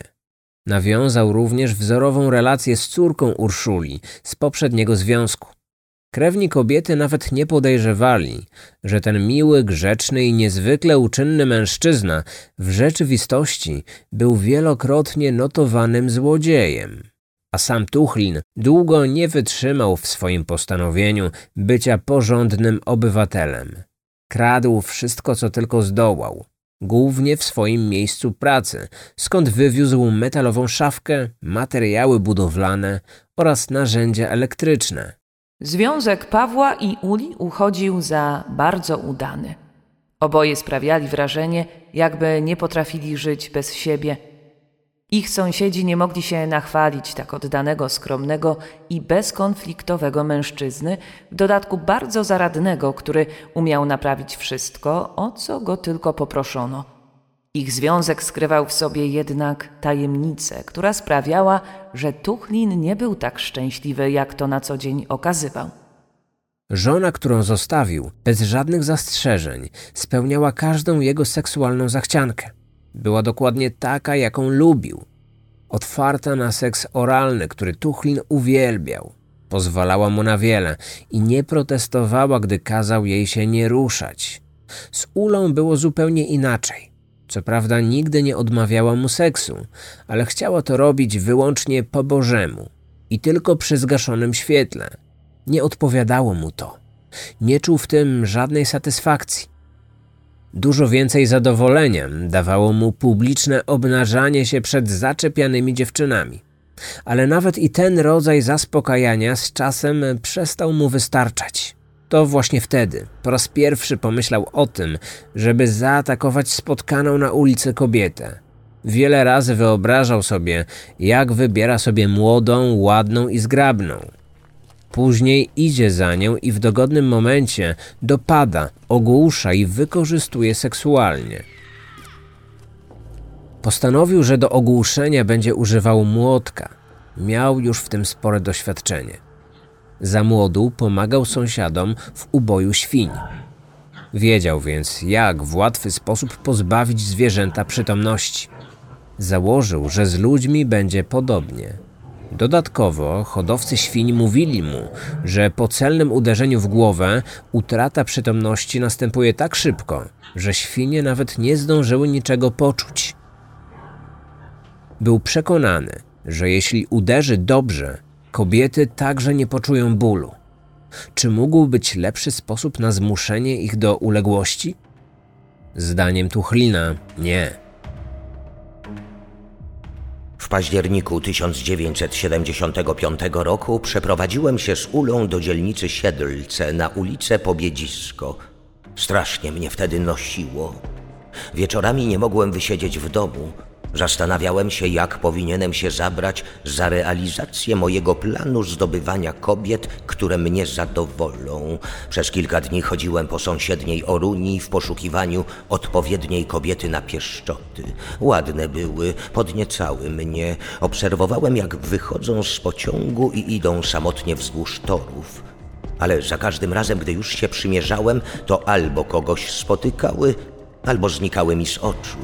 Nawiązał również wzorową relację z córką Urszuli z poprzedniego związku. Krewni kobiety nawet nie podejrzewali, że ten miły, grzeczny i niezwykle uczynny mężczyzna w rzeczywistości był wielokrotnie notowanym złodziejem. A sam Tuchlin długo nie wytrzymał w swoim postanowieniu bycia porządnym obywatelem. Kradł wszystko, co tylko zdołał, głównie w swoim miejscu pracy, skąd wywiózł metalową szafkę, materiały budowlane oraz narzędzia elektryczne. Związek Pawła i Uli uchodził za bardzo udany. Oboje sprawiali wrażenie, jakby nie potrafili żyć bez siebie. Ich sąsiedzi nie mogli się nachwalić tak oddanego, skromnego i bezkonfliktowego mężczyzny, w dodatku bardzo zaradnego, który umiał naprawić wszystko, o co go tylko poproszono. Ich związek skrywał w sobie jednak tajemnicę, która sprawiała, że Tuchlin nie był tak szczęśliwy, jak to na co dzień okazywał. Żona, którą zostawił, bez żadnych zastrzeżeń, spełniała każdą jego seksualną zachciankę. Była dokładnie taka, jaką lubił. Otwarta na seks oralny, który Tuchlin uwielbiał. Pozwalała mu na wiele i nie protestowała, gdy kazał jej się nie ruszać. Z Ulą było zupełnie inaczej. Co prawda nigdy nie odmawiała mu seksu, ale chciała to robić wyłącznie po Bożemu i tylko przy zgaszonym świetle. Nie odpowiadało mu to. Nie czuł w tym żadnej satysfakcji. Dużo więcej zadowolenia dawało mu publiczne obnażanie się przed zaczepianymi dziewczynami. Ale nawet i ten rodzaj zaspokajania z czasem przestał mu wystarczać. To właśnie wtedy po raz pierwszy pomyślał o tym, żeby zaatakować spotkaną na ulicy kobietę. Wiele razy wyobrażał sobie, jak wybiera sobie młodą, ładną i zgrabną. Później idzie za nią i w dogodnym momencie dopada, ogłusza i wykorzystuje seksualnie. Postanowił, że do ogłuszenia będzie używał młotka. Miał już w tym spore doświadczenie. Za młodu pomagał sąsiadom w uboju świń. Wiedział więc, jak w łatwy sposób pozbawić zwierzęta przytomności. Założył, że z ludźmi będzie podobnie. Dodatkowo hodowcy świń mówili mu, że po celnym uderzeniu w głowę utrata przytomności następuje tak szybko, że świnie nawet nie zdążyły niczego poczuć. Był przekonany, że jeśli uderzy dobrze, kobiety także nie poczują bólu. Czy mógł być lepszy sposób na zmuszenie ich do uległości? Zdaniem Tuchlina nie. W październiku 1975 roku przeprowadziłem się z Ulą do dzielnicy Siedlce na ulicę Pobiedzisko. Strasznie mnie wtedy nosiło. Wieczorami nie mogłem wysiedzieć w domu. Zastanawiałem się, jak powinienem się zabrać za realizację mojego planu zdobywania kobiet, które mnie zadowolą. Przez kilka dni chodziłem po sąsiedniej Oruni w poszukiwaniu odpowiedniej kobiety na pieszczoty. Ładne były, podniecały mnie. Obserwowałem, jak wychodzą z pociągu i idą samotnie wzdłuż torów. Ale za każdym razem, gdy już się przymierzałem, to albo kogoś spotykały, albo znikały mi z oczu.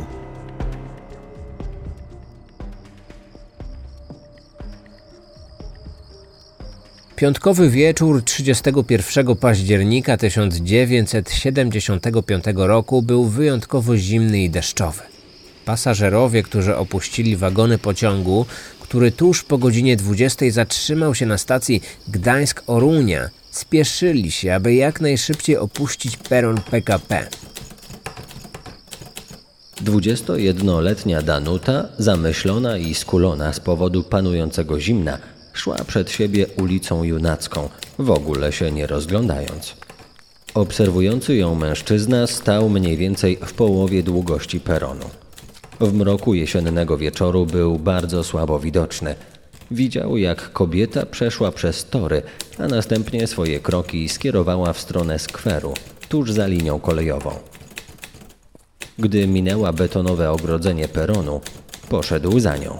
Piątkowy wieczór 31 października 1975 roku był wyjątkowo zimny i deszczowy. Pasażerowie, którzy opuścili wagony pociągu, który tuż po godzinie 20 zatrzymał się na stacji Gdańsk-Orunia, spieszyli się, aby jak najszybciej opuścić peron PKP. 21-letnia Danuta, zamyślona i skulona z powodu panującego zimna, szła przed siebie ulicą Junacką, w ogóle się nie rozglądając. Obserwujący ją mężczyzna stał mniej więcej w połowie długości peronu. W mroku jesiennego wieczoru był bardzo słabo widoczny. Widział, jak kobieta przeszła przez tory, a następnie swoje kroki skierowała w stronę skweru, tuż za linią kolejową. Gdy minęła betonowe ogrodzenie peronu, poszedł za nią.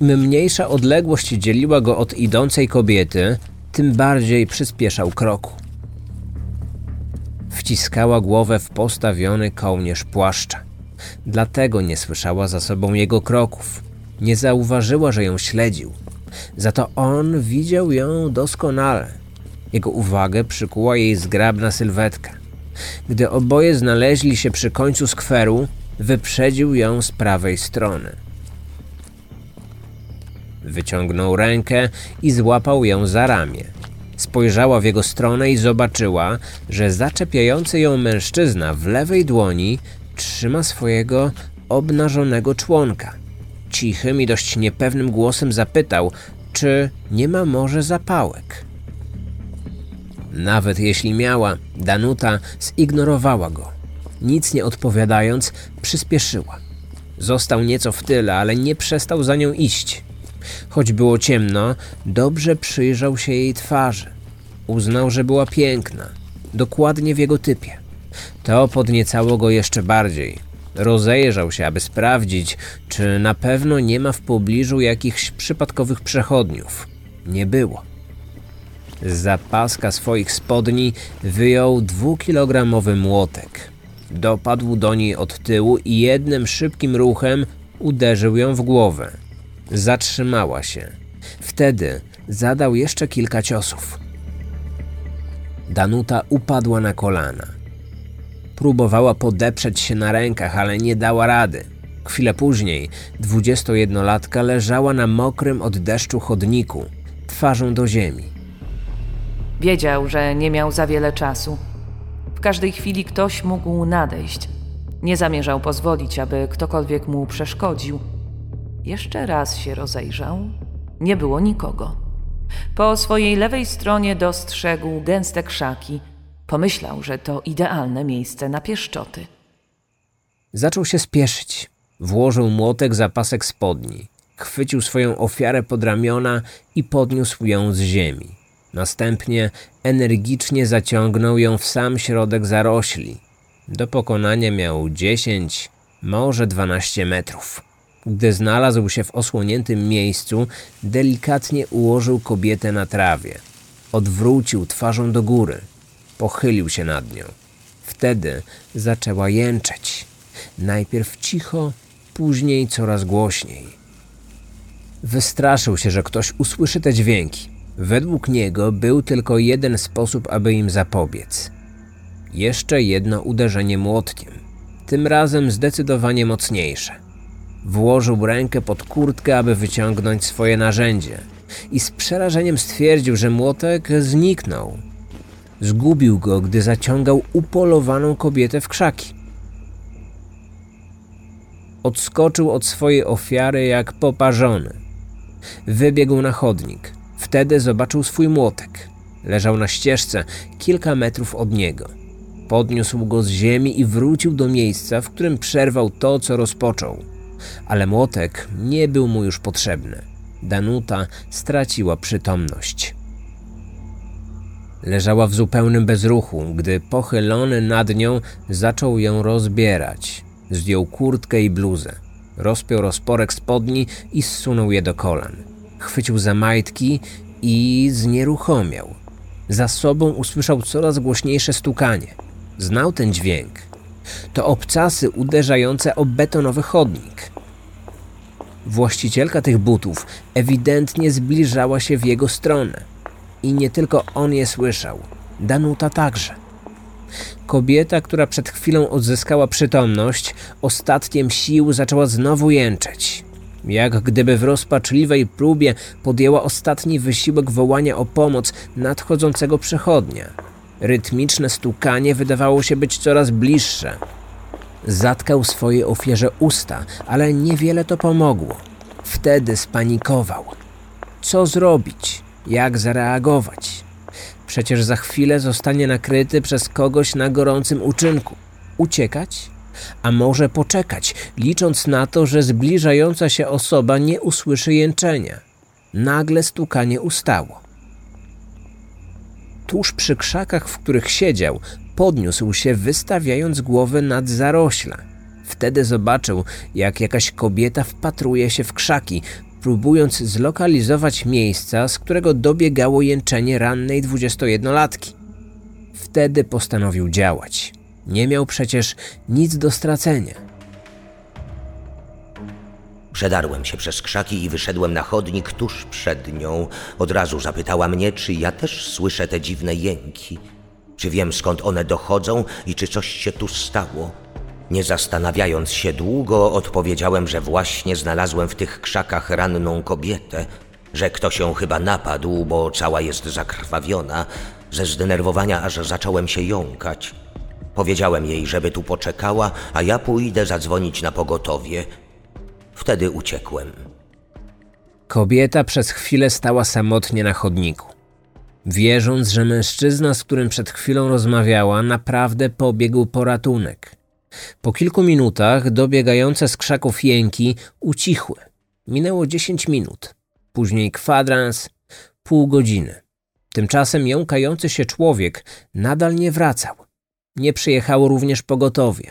Im mniejsza odległość dzieliła go od idącej kobiety, tym bardziej przyspieszał kroku. Wciskała głowę w postawiony kołnierz płaszcza. Dlatego nie słyszała za sobą jego kroków. Nie zauważyła, że ją śledził. Za to on widział ją doskonale. Jego uwagę przykuła jej zgrabna sylwetka. Gdy oboje znaleźli się przy końcu skweru, wyprzedził ją z prawej strony. Wyciągnął rękę i złapał ją za ramię. Spojrzała w jego stronę i zobaczyła, że zaczepiający ją mężczyzna w lewej dłoni trzyma swojego obnażonego członka. Cichym i dość niepewnym głosem zapytał, czy nie ma może zapałek. Nawet jeśli miała, Danuta zignorowała go. Nic nie odpowiadając, przyspieszyła. Został nieco w tyle, ale nie przestał za nią iść. Choć było ciemno, dobrze przyjrzał się jej twarzy. Uznał, że była piękna, dokładnie w jego typie. To podniecało go jeszcze bardziej. Rozejrzał się, aby sprawdzić, czy na pewno nie ma w pobliżu jakichś przypadkowych przechodniów. Nie było. Z zapaska swoich spodni wyjął dwukilogramowy młotek. Dopadł do niej od tyłu i jednym szybkim ruchem uderzył ją w głowę. Zatrzymała się. Wtedy zadał jeszcze kilka ciosów. Danuta upadła na kolana. Próbowała podeprzeć się na rękach, ale nie dała rady. Chwilę później 21-latka leżała na mokrym od deszczu chodniku, twarzą do ziemi. Wiedział, że nie miał za wiele czasu. W każdej chwili ktoś mógł nadejść. Nie zamierzał pozwolić, aby ktokolwiek mu przeszkodził. Jeszcze raz się rozejrzał. Nie było nikogo. Po swojej lewej stronie dostrzegł gęste krzaki. Pomyślał, że to idealne miejsce na pieszczoty. Zaczął się spieszyć. Włożył młotek za pasek spodni. Chwycił swoją ofiarę pod ramiona i podniósł ją z ziemi. Następnie energicznie zaciągnął ją w sam środek zarośli. Do pokonania miał 10, może 12 metrów. Gdy znalazł się w osłoniętym miejscu, delikatnie ułożył kobietę na trawie. Odwrócił twarzą do góry. Pochylił się nad nią. Wtedy zaczęła jęczeć. Najpierw cicho, później coraz głośniej. Wystraszył się, że ktoś usłyszy te dźwięki. Według niego był tylko jeden sposób, aby im zapobiec. Jeszcze jedno uderzenie młotkiem, tym razem zdecydowanie mocniejsze. Włożył rękę pod kurtkę, aby wyciągnąć swoje narzędzie i z przerażeniem stwierdził, że młotek zniknął. Zgubił go, gdy zaciągał upolowaną kobietę w krzaki. Odskoczył od swojej ofiary jak poparzony. Wybiegł na chodnik. Wtedy zobaczył swój młotek. Leżał na ścieżce kilka metrów od niego. Podniósł go z ziemi i wrócił do miejsca, w którym przerwał to, co rozpoczął. Ale młotek nie był mu już potrzebny. Danuta straciła przytomność. Leżała w zupełnym bezruchu, gdy pochylony nad nią zaczął ją rozbierać. Zdjął kurtkę i bluzę. Rozpiął rozporek spodni i zsunął je do kolan. Chwycił za majtki i znieruchomiał. Za sobą usłyszał coraz głośniejsze stukanie. Znał ten dźwięk. To obcasy uderzające o betonowy chodnik. Właścicielka tych butów ewidentnie zbliżała się w jego stronę. I nie tylko on je słyszał, Danuta także. Kobieta, która przed chwilą odzyskała przytomność, ostatkiem sił zaczęła znowu jęczeć. Jak gdyby w rozpaczliwej próbie podjęła ostatni wysiłek wołania o pomoc nadchodzącego przechodnia. Rytmiczne stukanie wydawało się być coraz bliższe. Zatkał swojej ofierze usta, ale niewiele to pomogło. Wtedy spanikował. Co zrobić? Jak zareagować? Przecież za chwilę zostanie nakryty przez kogoś na gorącym uczynku. Uciekać? A może poczekać, licząc na to, że zbliżająca się osoba nie usłyszy jęczenia. Nagle stukanie ustało. Tuż przy krzakach, w których siedział, podniósł się, wystawiając głowę nad zarośla. Wtedy zobaczył, jak jakaś kobieta wpatruje się w krzaki, próbując zlokalizować miejsca, z którego dobiegało jęczenie rannej dwudziestojednolatki. Wtedy postanowił działać. Nie miał przecież nic do stracenia. Przedarłem się przez krzaki i wyszedłem na chodnik tuż przed nią. Od razu zapytała mnie, czy ja też słyszę te dziwne jęki. Czy wiem skąd one dochodzą i czy coś się tu stało. Nie zastanawiając się długo, odpowiedziałem, że właśnie znalazłem w tych krzakach ranną kobietę, że ktoś ją chyba napadł, bo cała jest zakrwawiona. Ze zdenerwowania aż zacząłem się jąkać. Powiedziałem jej, żeby tu poczekała, a ja pójdę zadzwonić na pogotowie. Wtedy uciekłem. Kobieta przez chwilę stała samotnie na chodniku. Wierząc, że mężczyzna, z którym przed chwilą rozmawiała, naprawdę pobiegł po ratunek. Po kilku minutach dobiegające z krzaków jęki ucichły. Minęło dziesięć minut, później kwadrans, pół godziny. Tymczasem jąkający się człowiek nadal nie wracał. Nie przyjechało również pogotowie.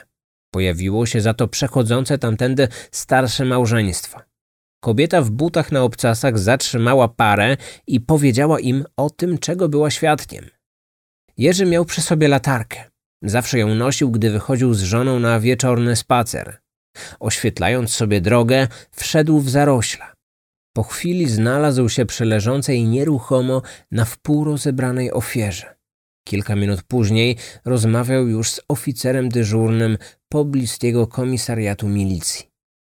Pojawiło się za to przechodzące tamtędy starsze małżeństwo. Kobieta w butach na obcasach zatrzymała parę i powiedziała im o tym, czego była świadkiem. Jerzy miał przy sobie latarkę. Zawsze ją nosił, gdy wychodził z żoną na wieczorny spacer. Oświetlając sobie drogę, wszedł w zarośla. Po chwili znalazł się przy leżącej nieruchomo na wpół rozebranej ofierze. Kilka minut później rozmawiał już z oficerem dyżurnym pobliskiego komisariatu milicji.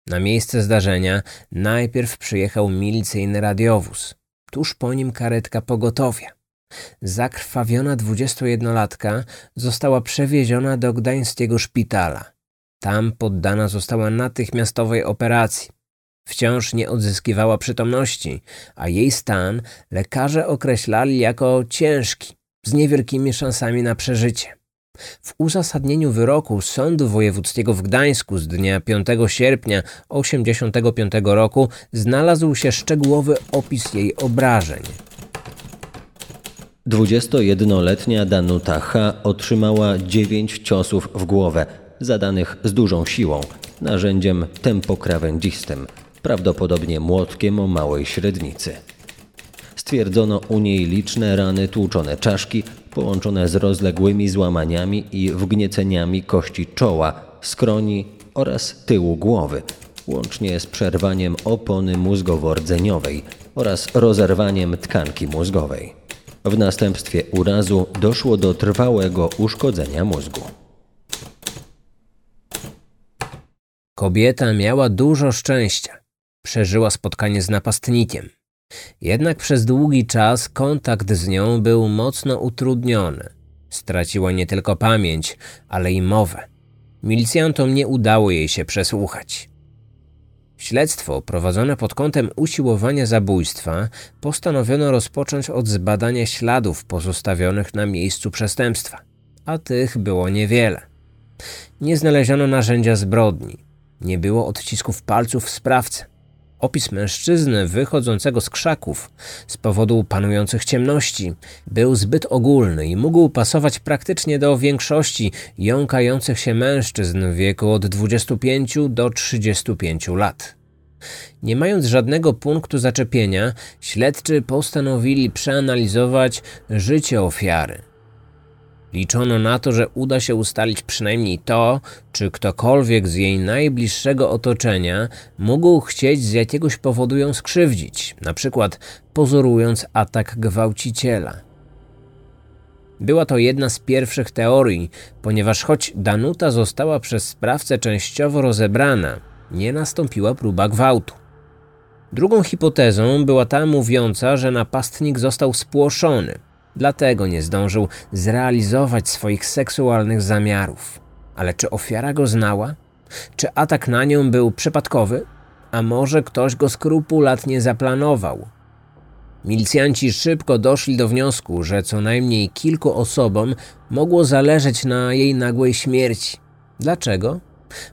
Na miejsce zdarzenia najpierw przyjechał milicyjny radiowóz, tuż po nim karetka pogotowia. Zakrwawiona 21-latka została przewieziona do gdańskiego szpitala. Tam poddana została natychmiastowej operacji. Wciąż nie odzyskiwała przytomności, a jej stan lekarze określali jako ciężki, z niewielkimi szansami na przeżycie. W uzasadnieniu wyroku Sądu Wojewódzkiego w Gdańsku z dnia 5 sierpnia 1985 roku znalazł się szczegółowy opis jej obrażeń. 21-letnia Danuta H. otrzymała 9 ciosów w głowę, zadanych z dużą siłą, narzędziem tempokrawędzistym, prawdopodobnie młotkiem o małej średnicy. Stwierdzono u niej liczne rany tłuczone czaszki, połączone z rozległymi złamaniami i wgnieceniami kości czoła, skroni oraz tyłu głowy, łącznie z przerwaniem opony mózgowo-rdzeniowej oraz rozerwaniem tkanki mózgowej. W następstwie urazu doszło do trwałego uszkodzenia mózgu. Kobieta miała dużo szczęścia. Przeżyła spotkanie z napastnikiem. Jednak przez długi czas kontakt z nią był mocno utrudniony. Straciła nie tylko pamięć, ale i mowę. Milicjantom nie udało jej się przesłuchać. Śledztwo prowadzone pod kątem usiłowania zabójstwa postanowiono rozpocząć od zbadania śladów pozostawionych na miejscu przestępstwa, a tych było niewiele. Nie znaleziono narzędzia zbrodni, nie było odcisków palców sprawcy. Opis mężczyzny wychodzącego z krzaków z powodu panujących ciemności był zbyt ogólny i mógł pasować praktycznie do większości jąkających się mężczyzn w wieku od 25 do 35 lat. Nie mając żadnego punktu zaczepienia, śledczy postanowili przeanalizować życie ofiary. Liczono na to, że uda się ustalić przynajmniej to, czy ktokolwiek z jej najbliższego otoczenia mógł chcieć z jakiegoś powodu ją skrzywdzić, na przykład pozorując atak gwałciciela. Była to jedna z pierwszych teorii, ponieważ choć Danuta została przez sprawcę częściowo rozebrana, nie nastąpiła próba gwałtu. Drugą hipotezą była ta mówiąca, że napastnik został spłoszony, dlatego nie zdążył zrealizować swoich seksualnych zamiarów. Ale czy ofiara go znała? Czy atak na nią był przypadkowy? A może ktoś go skrupulatnie zaplanował? Milicjanci szybko doszli do wniosku, że co najmniej kilku osobom mogło zależeć na jej nagłej śmierci. Dlaczego?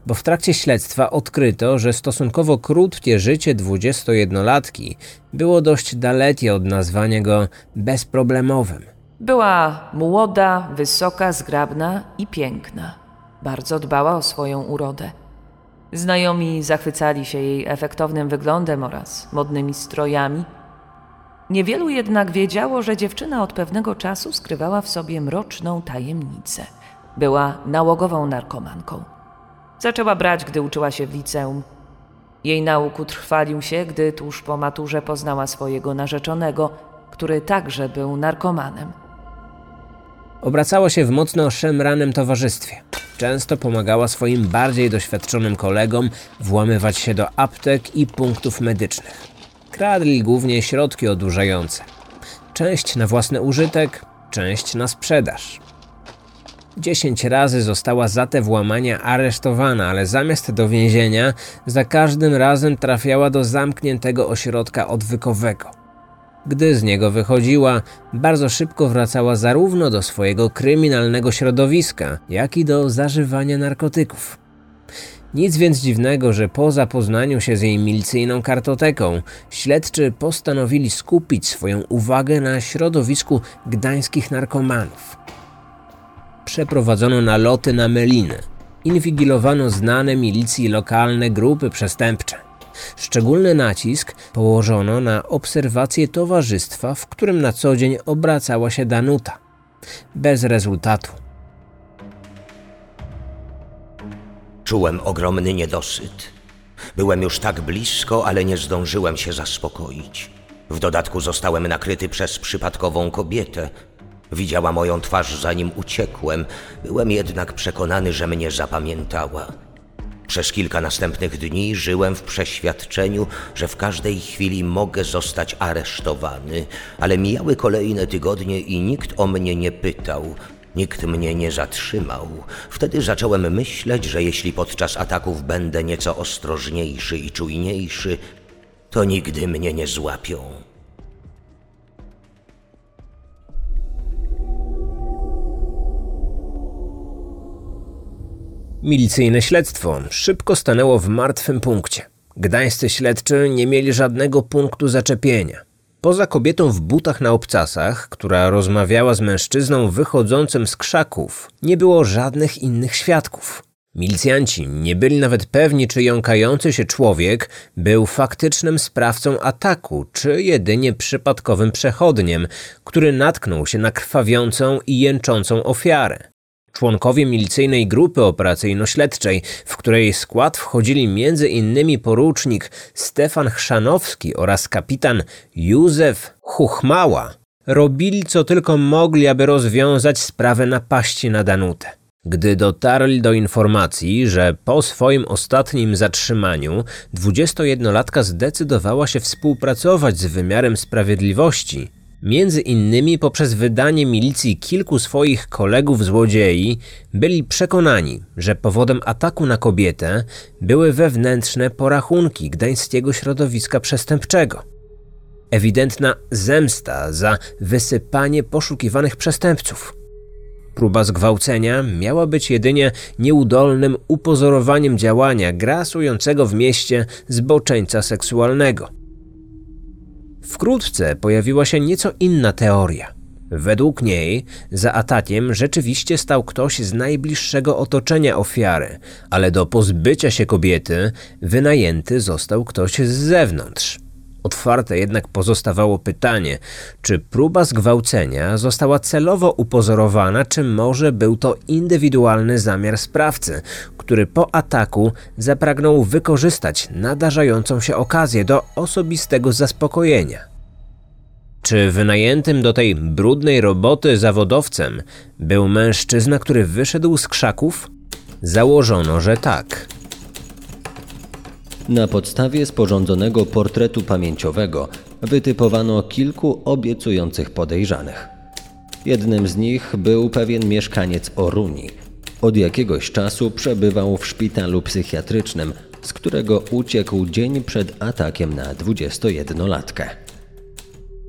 Bo w trakcie śledztwa odkryto, że stosunkowo krótkie życie 21-latki było dość dalekie od nazwania go bezproblemowym. Była młoda, wysoka, zgrabna i piękna. Bardzo dbała o swoją urodę. Znajomi zachwycali się jej efektownym wyglądem oraz modnymi strojami. Niewielu jednak wiedziało, że dziewczyna od pewnego czasu skrywała w sobie mroczną tajemnicę. Była nałogową narkomanką. Zaczęła brać, gdy uczyła się w liceum. Jej nauk utrwalił się, gdy tuż po maturze poznała swojego narzeczonego, który także był narkomanem. Obracała się w mocno szemranym towarzystwie. Często pomagała swoim bardziej doświadczonym kolegom włamywać się do aptek i punktów medycznych. Kradli głównie środki odurzające. Część na własny użytek, część na sprzedaż. Dziesięć razy została za te włamania aresztowana, ale zamiast do więzienia, za każdym razem trafiała do zamkniętego ośrodka odwykowego. Gdy z niego wychodziła, bardzo szybko wracała zarówno do swojego kryminalnego środowiska, jak i do zażywania narkotyków. Nic więc dziwnego, że po zapoznaniu się z jej milicyjną kartoteką, śledczy postanowili skupić swoją uwagę na środowisku gdańskich narkomanów. Przeprowadzono naloty na Meliny. Inwigilowano znane milicji lokalne grupy przestępcze. Szczególny nacisk położono na obserwację towarzystwa, w którym na co dzień obracała się Danuta. Bez rezultatu. Czułem ogromny niedosyt. Byłem już tak blisko, ale nie zdążyłem się zaspokoić. W dodatku zostałem nakryty przez przypadkową kobietę. Widziała moją twarz zanim uciekłem, byłem jednak przekonany, że mnie zapamiętała. Przez kilka następnych dni żyłem w przeświadczeniu, że w każdej chwili mogę zostać aresztowany, ale mijały kolejne tygodnie i nikt o mnie nie pytał. Nikt mnie nie zatrzymał. Wtedy zacząłem myśleć, że jeśli podczas ataków będę nieco ostrożniejszy i czujniejszy, to nigdy mnie nie złapią. Milicyjne śledztwo szybko stanęło w martwym punkcie. Gdańscy śledczy nie mieli żadnego punktu zaczepienia. Poza kobietą w butach na obcasach, która rozmawiała z mężczyzną wychodzącym z krzaków, nie było żadnych innych świadków. Milicjanci nie byli nawet pewni, czy jąkający się człowiek był faktycznym sprawcą ataku, czy jedynie przypadkowym przechodniem, który natknął się na krwawiącą i jęczącą ofiarę. Członkowie milicyjnej grupy operacyjno-śledczej, w której skład wchodzili m.in. porucznik Stefan Chrzanowski oraz kapitan Józef Chuchmała, robili co tylko mogli, aby rozwiązać sprawę napaści na Danutę. Gdy dotarli do informacji, że po swoim ostatnim zatrzymaniu 21-latka zdecydowała się współpracować z wymiarem sprawiedliwości, Między innymi poprzez wydanie milicji kilku swoich kolegów złodziei, byli przekonani, że powodem ataku na kobietę były wewnętrzne porachunki gdańskiego środowiska przestępczego. Ewidentna zemsta za wysypanie poszukiwanych przestępców. Próba zgwałcenia miała być jedynie nieudolnym upozorowaniem działania grasującego w mieście zboczeńca seksualnego – Wkrótce pojawiła się nieco inna teoria. Według niej za atakiem rzeczywiście stał ktoś z najbliższego otoczenia ofiary, ale do pozbycia się kobiety wynajęty został ktoś z zewnątrz. Otwarte jednak pozostawało pytanie, czy próba zgwałcenia została celowo upozorowana, czy może był to indywidualny zamiar sprawcy, który po ataku zapragnął wykorzystać nadarzającą się okazję do osobistego zaspokojenia. Czy wynajętym do tej brudnej roboty zawodowcem był mężczyzna, który wyszedł z krzaków? Założono, że tak. Na podstawie sporządzonego portretu pamięciowego wytypowano kilku obiecujących podejrzanych. Jednym z nich był pewien mieszkaniec Oruni. Od jakiegoś czasu przebywał w szpitalu psychiatrycznym, z którego uciekł dzień przed atakiem na 21-latkę.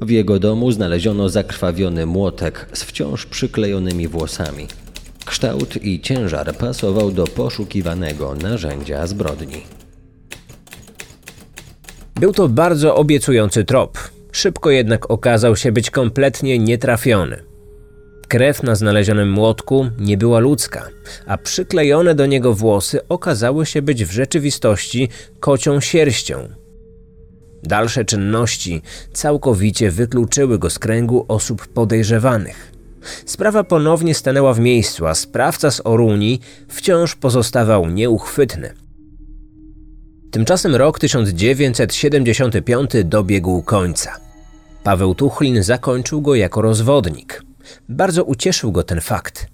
W jego domu znaleziono zakrwawiony młotek z wciąż przyklejonymi włosami. Kształt i ciężar pasował do poszukiwanego narzędzia zbrodni. Był to bardzo obiecujący trop. Szybko jednak okazał się być kompletnie nietrafiony. Krew na znalezionym młotku nie była ludzka, a przyklejone do niego włosy okazały się być w rzeczywistości kocią sierścią. Dalsze czynności całkowicie wykluczyły go z kręgu osób podejrzewanych. Sprawa ponownie stanęła w miejscu, a sprawca z Oruni wciąż pozostawał nieuchwytny. Tymczasem rok 1975 dobiegł końca. Paweł Tuchlin zakończył go jako rozwodnik. Bardzo ucieszył go ten fakt.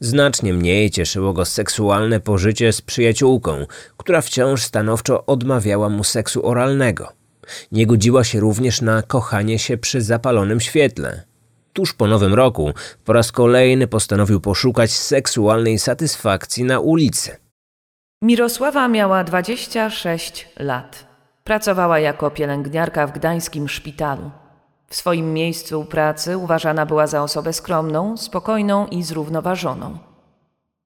Znacznie mniej cieszyło go seksualne pożycie z przyjaciółką, która wciąż stanowczo odmawiała mu seksu oralnego. Nie godziła się również na kochanie się przy zapalonym świetle. Tuż po nowym roku po raz kolejny postanowił poszukać seksualnej satysfakcji na ulicy. Mirosława miała 26 lat. Pracowała jako pielęgniarka w gdańskim szpitalu. W swoim miejscu pracy uważana była za osobę skromną, spokojną i zrównoważoną.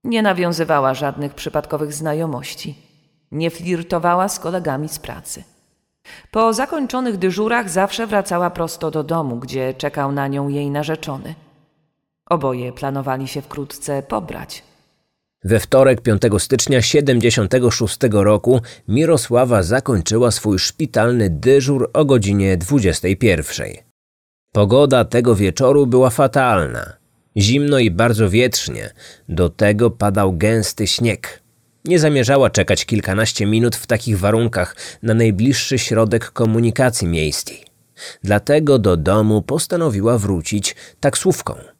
Nie nawiązywała żadnych przypadkowych znajomości. Nie flirtowała z kolegami z pracy. Po zakończonych dyżurach zawsze wracała prosto do domu, gdzie czekał na nią jej narzeczony. Oboje planowali się wkrótce pobrać. We wtorek 5 stycznia 76 roku Mirosława zakończyła swój szpitalny dyżur o godzinie 21. Pogoda tego wieczoru była fatalna. Zimno i bardzo wietrznie, do tego padał gęsty śnieg. Nie zamierzała czekać kilkanaście minut w takich warunkach na najbliższy środek komunikacji miejskiej. Dlatego do domu postanowiła wrócić taksówką.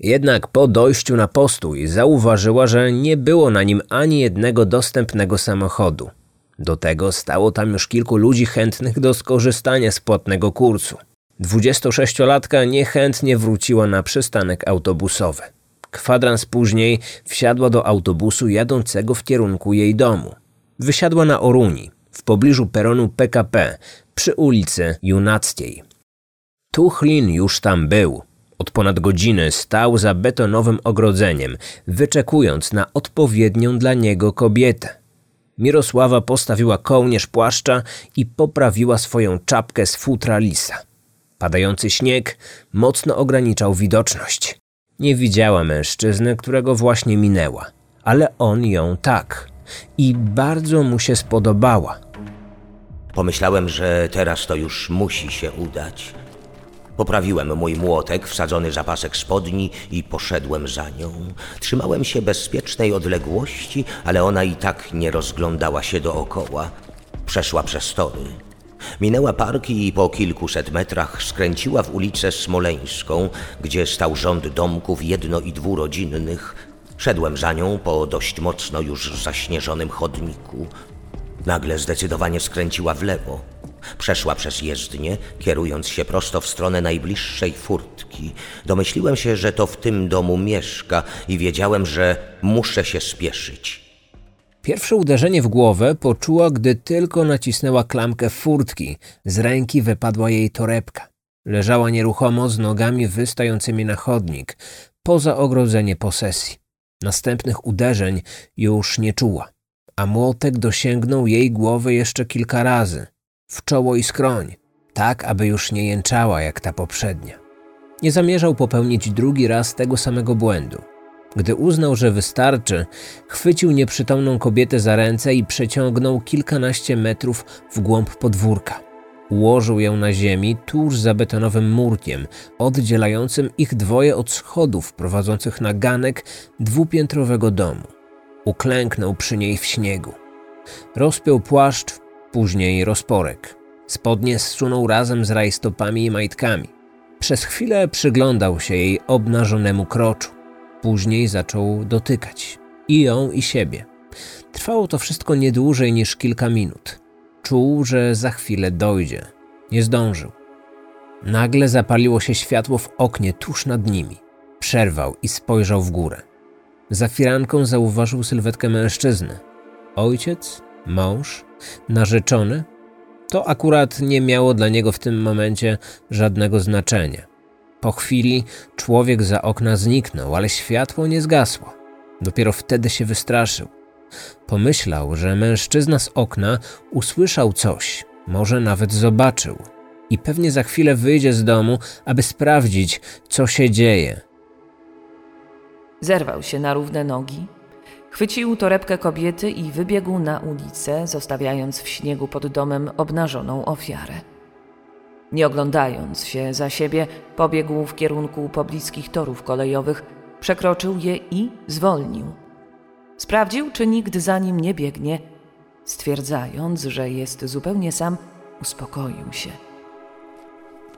Jednak po dojściu na postój zauważyła, że nie było na nim ani jednego dostępnego samochodu. Do tego stało tam już kilku ludzi chętnych do skorzystania z płatnego kursu. 26-latka niechętnie wróciła na przystanek autobusowy. Kwadrans później wsiadła do autobusu jadącego w kierunku jej domu. Wysiadła na Oruni, w pobliżu peronu PKP, przy ulicy Junackiej. Tuchlin już tam był. Od ponad godziny stał za betonowym ogrodzeniem, wyczekując na odpowiednią dla niego kobietę. Mirosława postawiła kołnierz płaszcza i poprawiła swoją czapkę z futra lisa. Padający śnieg mocno ograniczał widoczność. Nie widziała mężczyzny, którego właśnie minęła, ale on ją tak. I bardzo mu się spodobała. Pomyślałem, że teraz to już musi się udać. Poprawiłem mój młotek, wsadzony zapasek spodni i poszedłem za nią. Trzymałem się bezpiecznej odległości, ale ona i tak nie rozglądała się dookoła. Przeszła przez tory. Minęła parki i po kilkuset metrach skręciła w ulicę Smoleńską, gdzie stał rząd domków jedno- i dwurodzinnych. Szedłem za nią po dość mocno już zaśnieżonym chodniku. Nagle zdecydowanie skręciła w lewo. Przeszła przez jezdnię, kierując się prosto w stronę najbliższej furtki. Domyśliłem się, że to w tym domu mieszka i wiedziałem, że muszę się spieszyć. Pierwsze uderzenie w głowę poczuła, gdy tylko nacisnęła klamkę furtki. Z ręki wypadła jej torebka. Leżała nieruchomo z nogami wystającymi na chodnik, poza ogrodzenie posesji. Następnych uderzeń już nie czuła, a młotek dosięgnął jej głowy jeszcze kilka razy, w czoło i skroń, tak aby już nie jęczała jak ta poprzednia. Nie zamierzał popełnić drugi raz tego samego błędu. Gdy uznał, że wystarczy, chwycił nieprzytomną kobietę za ręce i przeciągnął kilkanaście metrów w głąb podwórka. Ułożył ją na ziemi tuż za betonowym murkiem, oddzielającym ich dwoje od schodów prowadzących na ganek dwupiętrowego domu. Uklęknął przy niej w śniegu. Rozpiął płaszcz, później rozporek. Spodnie zsunął razem z rajstopami i majtkami. Przez chwilę przyglądał się jej obnażonemu kroczu. Później zaczął dotykać i ją, i siebie. Trwało to wszystko nie dłużej niż kilka minut. Czuł, że za chwilę dojdzie. Nie zdążył. Nagle zapaliło się światło w oknie tuż nad nimi. Przerwał i spojrzał w górę. Za firanką zauważył sylwetkę mężczyzny. Ojciec, mąż, narzeczony? To akurat nie miało dla niego w tym momencie żadnego znaczenia. Po chwili człowiek za okna zniknął, ale światło nie zgasło. Dopiero wtedy się wystraszył. Pomyślał, że mężczyzna z okna usłyszał coś, może nawet zobaczył. I pewnie za chwilę wyjdzie z domu, aby sprawdzić, co się dzieje. Zerwał się na równe nogi, chwycił torebkę kobiety i wybiegł na ulicę, zostawiając w śniegu pod domem obnażoną ofiarę. Nie oglądając się za siebie, pobiegł w kierunku pobliskich torów kolejowych, przekroczył je i zwolnił. Sprawdził, czy nikt za nim nie biegnie. Stwierdzając, że jest zupełnie sam, uspokoił się.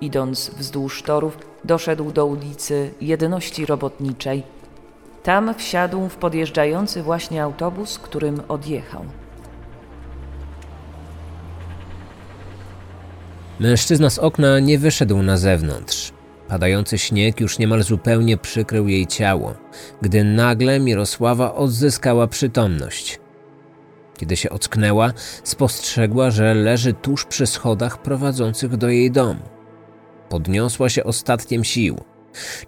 Idąc wzdłuż torów, doszedł do ulicy Jedności Robotniczej. Tam wsiadł w podjeżdżający właśnie autobus, którym odjechał. Mężczyzna z okna nie wyszedł na zewnątrz. Padający śnieg już niemal zupełnie przykrył jej ciało, gdy nagle Mirosława odzyskała przytomność. Kiedy się ocknęła, spostrzegła, że leży tuż przy schodach prowadzących do jej domu. Podniosła się ostatkiem sił.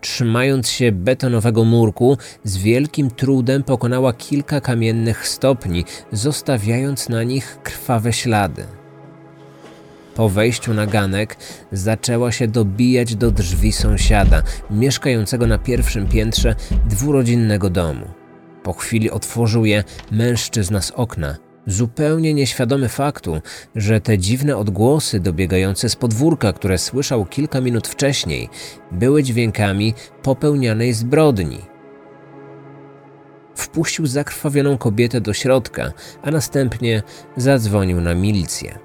Trzymając się betonowego murku, z wielkim trudem pokonała kilka kamiennych stopni, zostawiając na nich krwawe ślady. Po wejściu na ganek zaczęła się dobijać do drzwi sąsiada, mieszkającego na pierwszym piętrze dwurodzinnego domu. Po chwili otworzył je mężczyzna z okna, zupełnie nieświadomy faktu, że te dziwne odgłosy dobiegające z podwórka, które słyszał kilka minut wcześniej, były dźwiękami popełnianej zbrodni. Wpuścił zakrwawioną kobietę do środka, a następnie zadzwonił na milicję.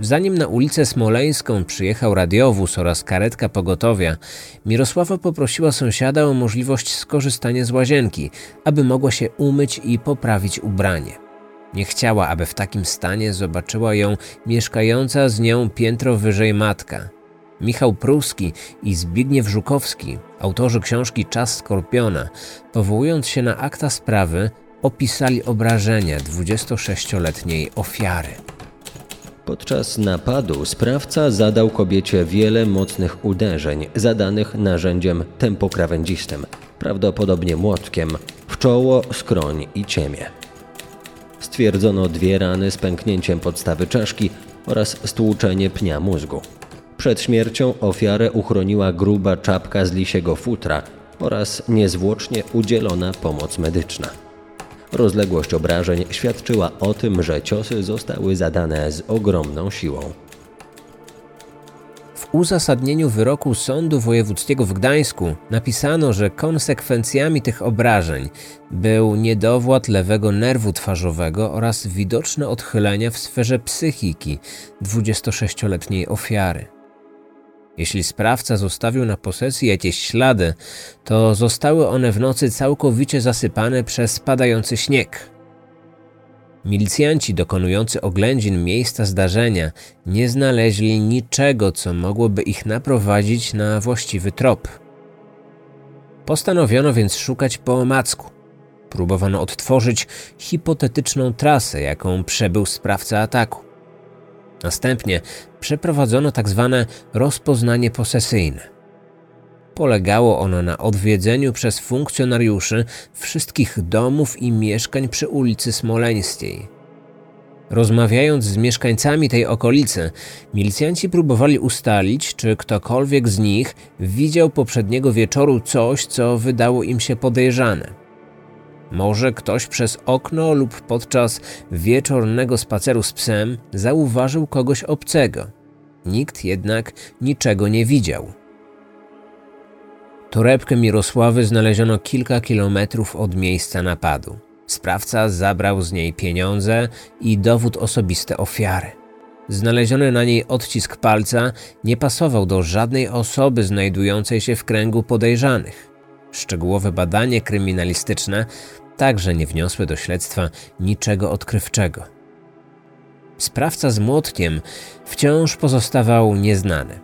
Zanim na ulicę Smoleńską przyjechał radiowóz oraz karetka pogotowia, Mirosława poprosiła sąsiada o możliwość skorzystania z łazienki, aby mogła się umyć i poprawić ubranie. Nie chciała, aby w takim stanie zobaczyła ją mieszkająca z nią piętro wyżej matka. Michał Pruski i Zbigniew Żukowski, autorzy książki Czas Skorpiona, powołując się na akta sprawy, opisali obrażenia 26-letniej ofiary. Podczas napadu sprawca zadał kobiecie wiele mocnych uderzeń, zadanych narzędziem tempokrawędzistym, prawdopodobnie młotkiem, w czoło, skroń i ciemię. Stwierdzono dwie rany z pęknięciem podstawy czaszki oraz stłuczenie pnia mózgu. Przed śmiercią ofiarę uchroniła gruba czapka z lisiego futra oraz niezwłocznie udzielona pomoc medyczna. Rozległość obrażeń świadczyła o tym, że ciosy zostały zadane z ogromną siłą. Uzasadnieniu wyroku Sądu Wojewódzkiego w Gdańsku napisano, że konsekwencjami tych obrażeń był niedowład lewego nerwu twarzowego oraz widoczne odchylenia w sferze psychiki 26-letniej ofiary. Jeśli sprawca zostawił na posesji jakieś ślady, to zostały one w nocy całkowicie zasypane przez padający śnieg. Milicjanci dokonujący oględzin miejsca zdarzenia nie znaleźli niczego, co mogłoby ich naprowadzić na właściwy trop. Postanowiono więc szukać po omacku. Próbowano odtworzyć hipotetyczną trasę, jaką przebył sprawca ataku. Następnie przeprowadzono tak zwane rozpoznanie posesyjne. Polegało ono na odwiedzeniu przez funkcjonariuszy wszystkich domów i mieszkań przy ulicy Smoleńskiej. Rozmawiając z mieszkańcami tej okolicy, milicjanci próbowali ustalić, czy ktokolwiek z nich widział poprzedniego wieczoru coś, co wydało im się podejrzane. Może ktoś przez okno lub podczas wieczornego spaceru z psem zauważył kogoś obcego. Nikt jednak niczego nie widział. Torebkę Mirosławy znaleziono kilka kilometrów od miejsca napadu. Sprawca zabrał z niej pieniądze i dowód osobisty ofiary. Znaleziony na niej odcisk palca nie pasował do żadnej osoby znajdującej się w kręgu podejrzanych. Szczegółowe badanie kryminalistyczne także nie wniosły do śledztwa niczego odkrywczego. Sprawca z młotkiem wciąż pozostawał nieznany.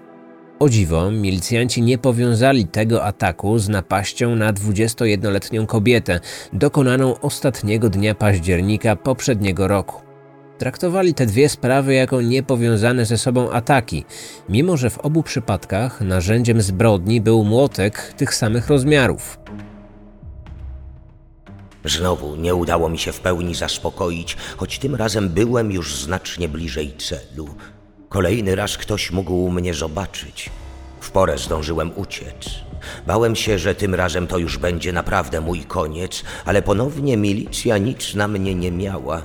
O dziwo, milicjanci nie powiązali tego ataku z napaścią na 21-letnią kobietę, dokonaną ostatniego dnia października poprzedniego roku. Traktowali te dwie sprawy jako niepowiązane ze sobą ataki, mimo że w obu przypadkach narzędziem zbrodni był młotek tych samych rozmiarów. Znowu nie udało mi się w pełni zaspokoić, choć tym razem byłem już znacznie bliżej celu. Kolejny raz ktoś mógł mnie zobaczyć. W porę zdążyłem uciec. Bałem się, że tym razem to już będzie naprawdę mój koniec, ale ponownie milicja nic na mnie nie miała.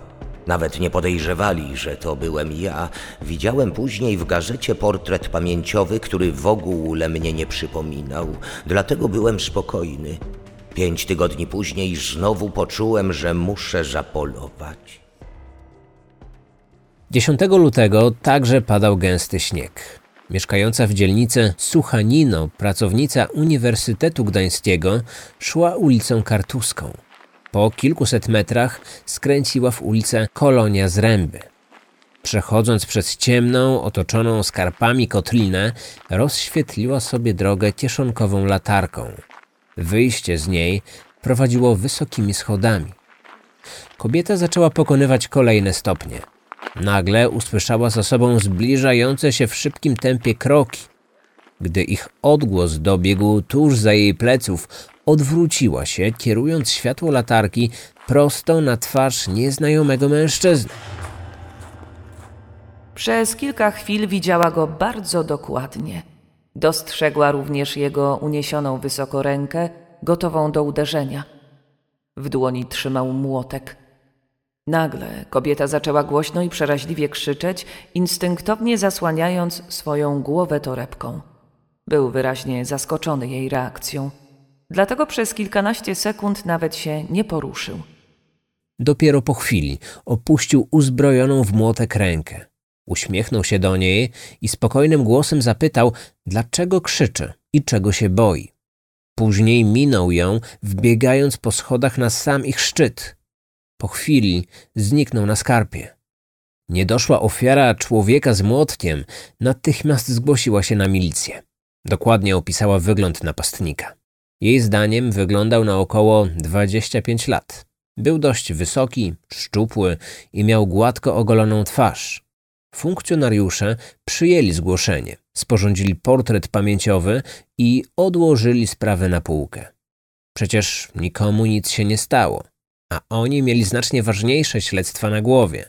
Nawet nie podejrzewali, że to byłem ja. Widziałem później w gazecie portret pamięciowy, który w ogóle mnie nie przypominał. Dlatego byłem spokojny. Pięć tygodni później znowu poczułem, że muszę zapolować. 10 lutego także padał gęsty śnieg. Mieszkająca w dzielnicy Suchanino, pracownica Uniwersytetu Gdańskiego, szła ulicą Kartuską. Po kilkuset metrach skręciła w ulicę Kolonia Zręby. Przechodząc przez ciemną, otoczoną skarpami kotlinę, rozświetliła sobie drogę kieszonkową latarką. Wyjście z niej prowadziło wysokimi schodami. Kobieta zaczęła pokonywać kolejne stopnie. Nagle usłyszała za sobą zbliżające się w szybkim tempie kroki. Gdy ich odgłos dobiegł tuż za jej pleców, odwróciła się, kierując światło latarki prosto na twarz nieznajomego mężczyzny. Przez kilka chwil widziała go bardzo dokładnie. Dostrzegła również jego uniesioną wysoko rękę, gotową do uderzenia. W dłoni trzymał młotek. Nagle kobieta zaczęła głośno i przeraźliwie krzyczeć, instynktownie zasłaniając swoją głowę torebką. Był wyraźnie zaskoczony jej reakcją. Dlatego przez kilkanaście sekund nawet się nie poruszył. Dopiero po chwili opuścił uzbrojoną w młotek rękę. Uśmiechnął się do niej i spokojnym głosem zapytał, dlaczego krzyczy i czego się boi. Później minął ją, wbiegając po schodach na sam ich szczyt. Po chwili zniknął na skarpie. Niedoszła ofiara człowieka z młotkiem natychmiast zgłosiła się na milicję. Dokładnie opisała wygląd napastnika. Jej zdaniem wyglądał na około 25 lat. Był dość wysoki, szczupły i miał gładko ogoloną twarz. Funkcjonariusze przyjęli zgłoszenie, sporządzili portret pamięciowy i odłożyli sprawę na półkę. Przecież nikomu nic się nie stało, a oni mieli znacznie ważniejsze śledztwa na głowie.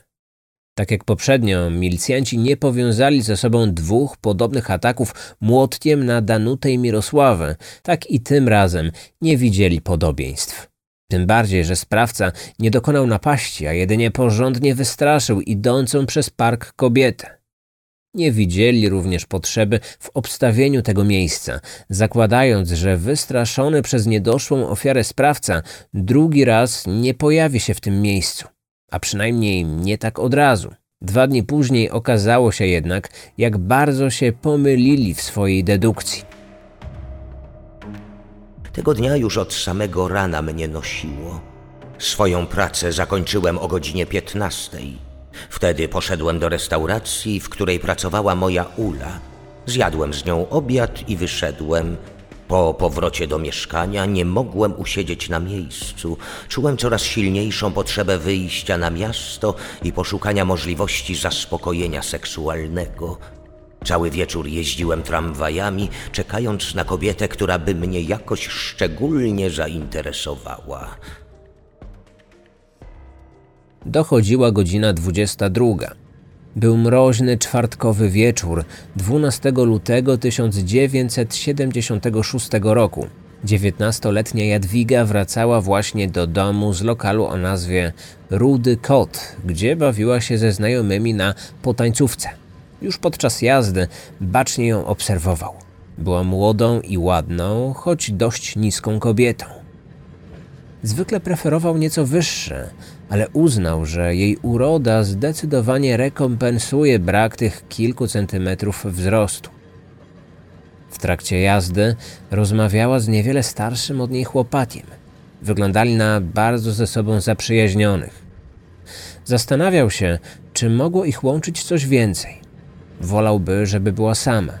Tak jak poprzednio, milicjanci nie powiązali ze sobą dwóch podobnych ataków młotkiem na Danutę i Mirosławę, tak i tym razem nie widzieli podobieństw. Tym bardziej, że sprawca nie dokonał napaści, a jedynie porządnie wystraszył idącą przez park kobietę. Nie widzieli również potrzeby w obstawieniu tego miejsca, zakładając, że wystraszony przez niedoszłą ofiarę sprawca drugi raz nie pojawi się w tym miejscu, a przynajmniej nie tak od razu. Dwa dni później okazało się jednak, jak bardzo się pomylili w swojej dedukcji. Tego dnia już od samego rana mnie nosiło. Swoją pracę zakończyłem o godzinie 15. Wtedy poszedłem do restauracji, w której pracowała moja Ula. Zjadłem z nią obiad i wyszedłem. Po powrocie do mieszkania nie mogłem usiedzieć na miejscu. Czułem coraz silniejszą potrzebę wyjścia na miasto i poszukania możliwości zaspokojenia seksualnego. Cały wieczór jeździłem tramwajami, czekając na kobietę, która by mnie jakoś szczególnie zainteresowała. Dochodziła godzina 22. Był mroźny czwartkowy wieczór 12 lutego 1976 roku. Dziewiętnastoletnia Jadwiga wracała właśnie do domu z lokalu o nazwie Rudy Kot, gdzie bawiła się ze znajomymi na potańcówce. Już podczas jazdy bacznie ją obserwował. Była młodą i ładną, choć dość niską kobietą. Zwykle preferował nieco wyższe, ale uznał, że jej uroda zdecydowanie rekompensuje brak tych kilku centymetrów wzrostu. W trakcie jazdy rozmawiała z niewiele starszym od niej chłopakiem. Wyglądali na bardzo ze sobą zaprzyjaźnionych. Zastanawiał się, czy mogło ich łączyć coś więcej. Wolałby, żeby była sama.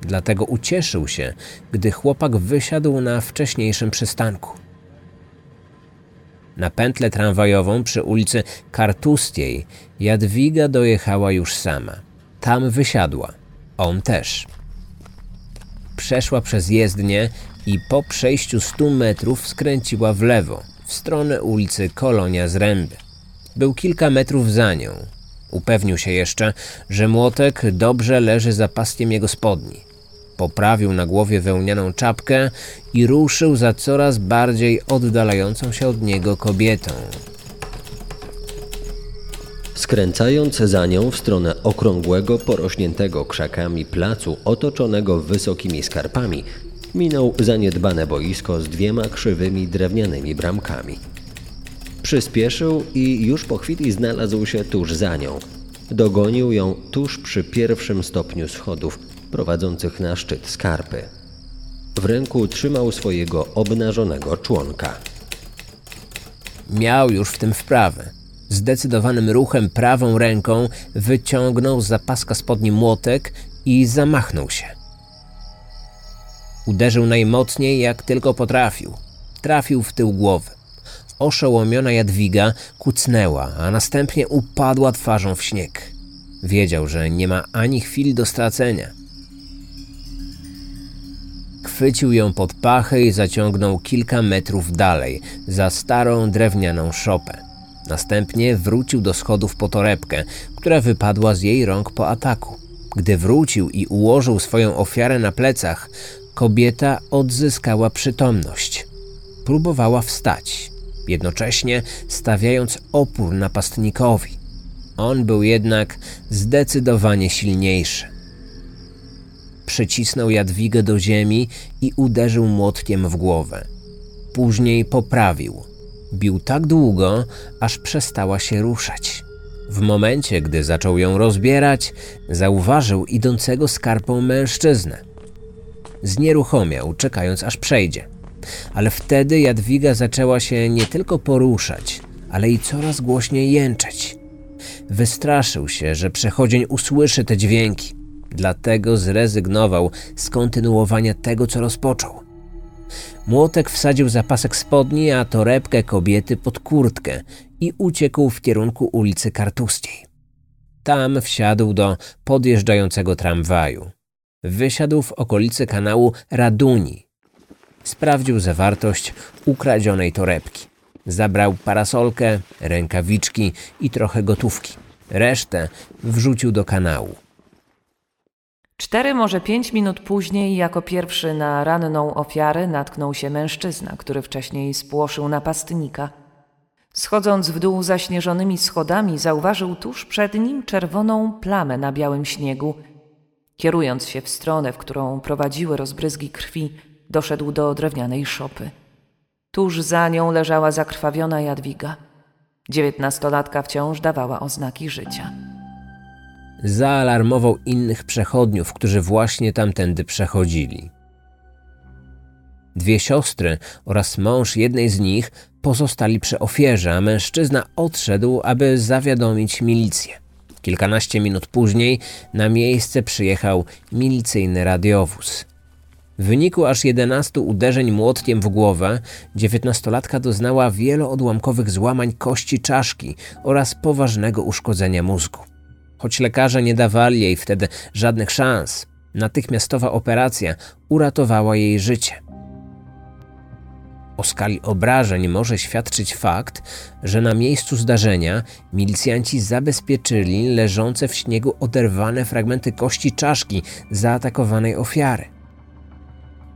Dlatego ucieszył się, gdy chłopak wysiadł na wcześniejszym przystanku. Na pętlę tramwajową przy ulicy Kartustiej Jadwiga dojechała już sama. Tam wysiadła. On też. Przeszła przez jezdnię i po przejściu stu metrów skręciła w lewo, w stronę ulicy Kolonia Zręby. Był kilka metrów za nią. Upewnił się jeszcze, że młotek dobrze leży za paskiem jego spodni. Poprawił na głowie wełnianą czapkę i ruszył za coraz bardziej oddalającą się od niego kobietą. Skręcając za nią w stronę okrągłego, porośniętego krzakami placu otoczonego wysokimi skarpami, minął zaniedbane boisko z dwiema krzywymi drewnianymi bramkami. Przyspieszył i już po chwili znalazł się tuż za nią. Dogonił ją tuż przy pierwszym stopniu schodów prowadzących na szczyt skarpy. W ręku trzymał swojego obnażonego członka. Miał już w tym wprawę. Zdecydowanym ruchem prawą ręką wyciągnął z zapaska spodni młotek i zamachnął się. Uderzył najmocniej, jak tylko potrafił. Trafił w tył głowy. Oszołomiona Jadwiga kucnęła, a następnie upadła twarzą w śnieg. Wiedział, że nie ma ani chwili do stracenia. Chwycił ją pod pachę i zaciągnął kilka metrów dalej, za starą drewnianą szopę. Następnie wrócił do schodów po torebkę, która wypadła z jej rąk po ataku. Gdy wrócił i ułożył swoją ofiarę na plecach, kobieta odzyskała przytomność. Próbowała wstać, jednocześnie stawiając opór napastnikowi. On był jednak zdecydowanie silniejszy. Przycisnął Jadwigę do ziemi i uderzył młotkiem w głowę. Później poprawił. Bił tak długo, aż przestała się ruszać. W momencie, gdy zaczął ją rozbierać, zauważył idącego skarpą mężczyznę. Znieruchomiał, czekając aż przejdzie. Ale wtedy Jadwiga zaczęła się nie tylko poruszać, ale i coraz głośniej jęczeć. Wystraszył się, że przechodzień usłyszy te dźwięki, dlatego zrezygnował z kontynuowania tego, co rozpoczął. Młotek wsadził zapasek spodni, a torebkę kobiety pod kurtkę i uciekł w kierunku ulicy Kartuskiej. Tam wsiadł do podjeżdżającego tramwaju. Wysiadł w okolicy kanału Raduni. Sprawdził zawartość ukradzionej torebki. Zabrał parasolkę, rękawiczki i trochę gotówki. Resztę wrzucił do kanału. Cztery, może pięć minut później, jako pierwszy na ranną ofiarę natknął się mężczyzna, który wcześniej spłoszył napastnika. Schodząc w dół zaśnieżonymi schodami, zauważył tuż przed nim czerwoną plamę na białym śniegu. Kierując się w stronę, w którą prowadziły rozbryzgi krwi, doszedł do drewnianej szopy. Tuż za nią leżała zakrwawiona Jadwiga. Dziewiętnastolatka wciąż dawała oznaki życia. Zaalarmował innych przechodniów, którzy właśnie tamtędy przechodzili. Dwie siostry oraz mąż jednej z nich pozostali przy ofierze, a mężczyzna odszedł, aby zawiadomić milicję. Kilkanaście minut później na miejsce przyjechał milicyjny radiowóz. W wyniku aż 11 uderzeń młotkiem w głowę, dziewiętnastolatka doznała wieloodłamkowych złamań kości czaszki oraz poważnego uszkodzenia mózgu. Choć lekarze nie dawali jej wtedy żadnych szans, natychmiastowa operacja uratowała jej życie. O skali obrażeń może świadczyć fakt, że na miejscu zdarzenia milicjanci zabezpieczyli leżące w śniegu oderwane fragmenty kości czaszki zaatakowanej ofiary.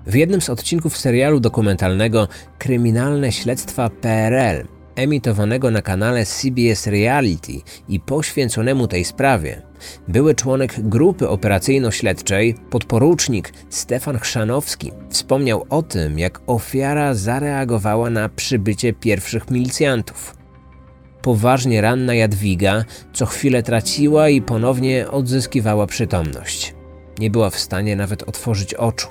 W jednym z odcinków serialu dokumentalnego Kryminalne Śledztwa PRL, emitowanego na kanale CBS Reality i poświęconemu tej sprawie, były członek grupy operacyjno-śledczej, podporucznik Stefan Chrzanowski, wspomniał o tym, jak ofiara zareagowała na przybycie pierwszych milicjantów. Poważnie ranna Jadwiga co chwilę traciła i ponownie odzyskiwała przytomność. Nie była w stanie nawet otworzyć oczu.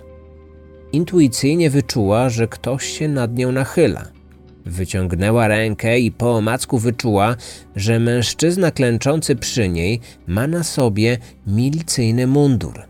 Intuicyjnie wyczuła, że ktoś się nad nią nachyla. Wyciągnęła rękę i po omacku wyczuła, że mężczyzna klęczący przy niej ma na sobie milicyjny mundur.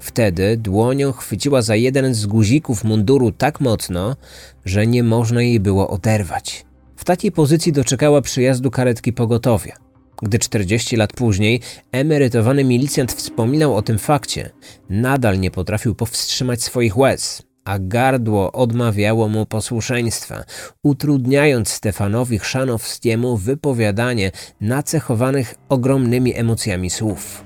Wtedy dłonią chwyciła za jeden z guzików munduru tak mocno, że nie można jej było oderwać. W takiej pozycji doczekała przyjazdu karetki pogotowia. Gdy 40 lat później emerytowany milicjant wspominał o tym fakcie, nadal nie potrafił powstrzymać swoich łez, a gardło odmawiało mu posłuszeństwa, utrudniając Stefanowi Chrzanowskiemu wypowiadanie nacechowanych ogromnymi emocjami słów.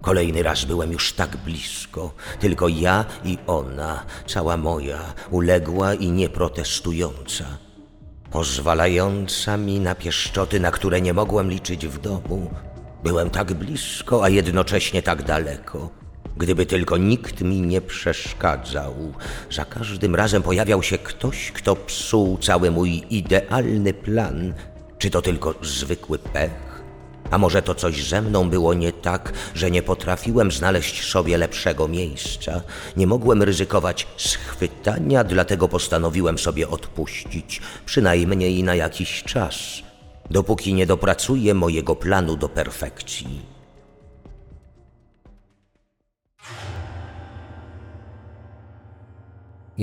Kolejny raz byłem już tak blisko, tylko ja i ona, cała moja, uległa i nieprotestująca, pozwalająca mi na pieszczoty, na które nie mogłem liczyć w domu. Byłem tak blisko, a jednocześnie tak daleko. Gdyby tylko nikt mi nie przeszkadzał, za każdym razem pojawiał się ktoś, kto psuł cały mój idealny plan. Czy to tylko zwykły pech? A może to coś ze mną było nie tak, że nie potrafiłem znaleźć sobie lepszego miejsca? Nie mogłem ryzykować schwytania, dlatego postanowiłem sobie odpuścić, przynajmniej na jakiś czas, dopóki nie dopracuję mojego planu do perfekcji.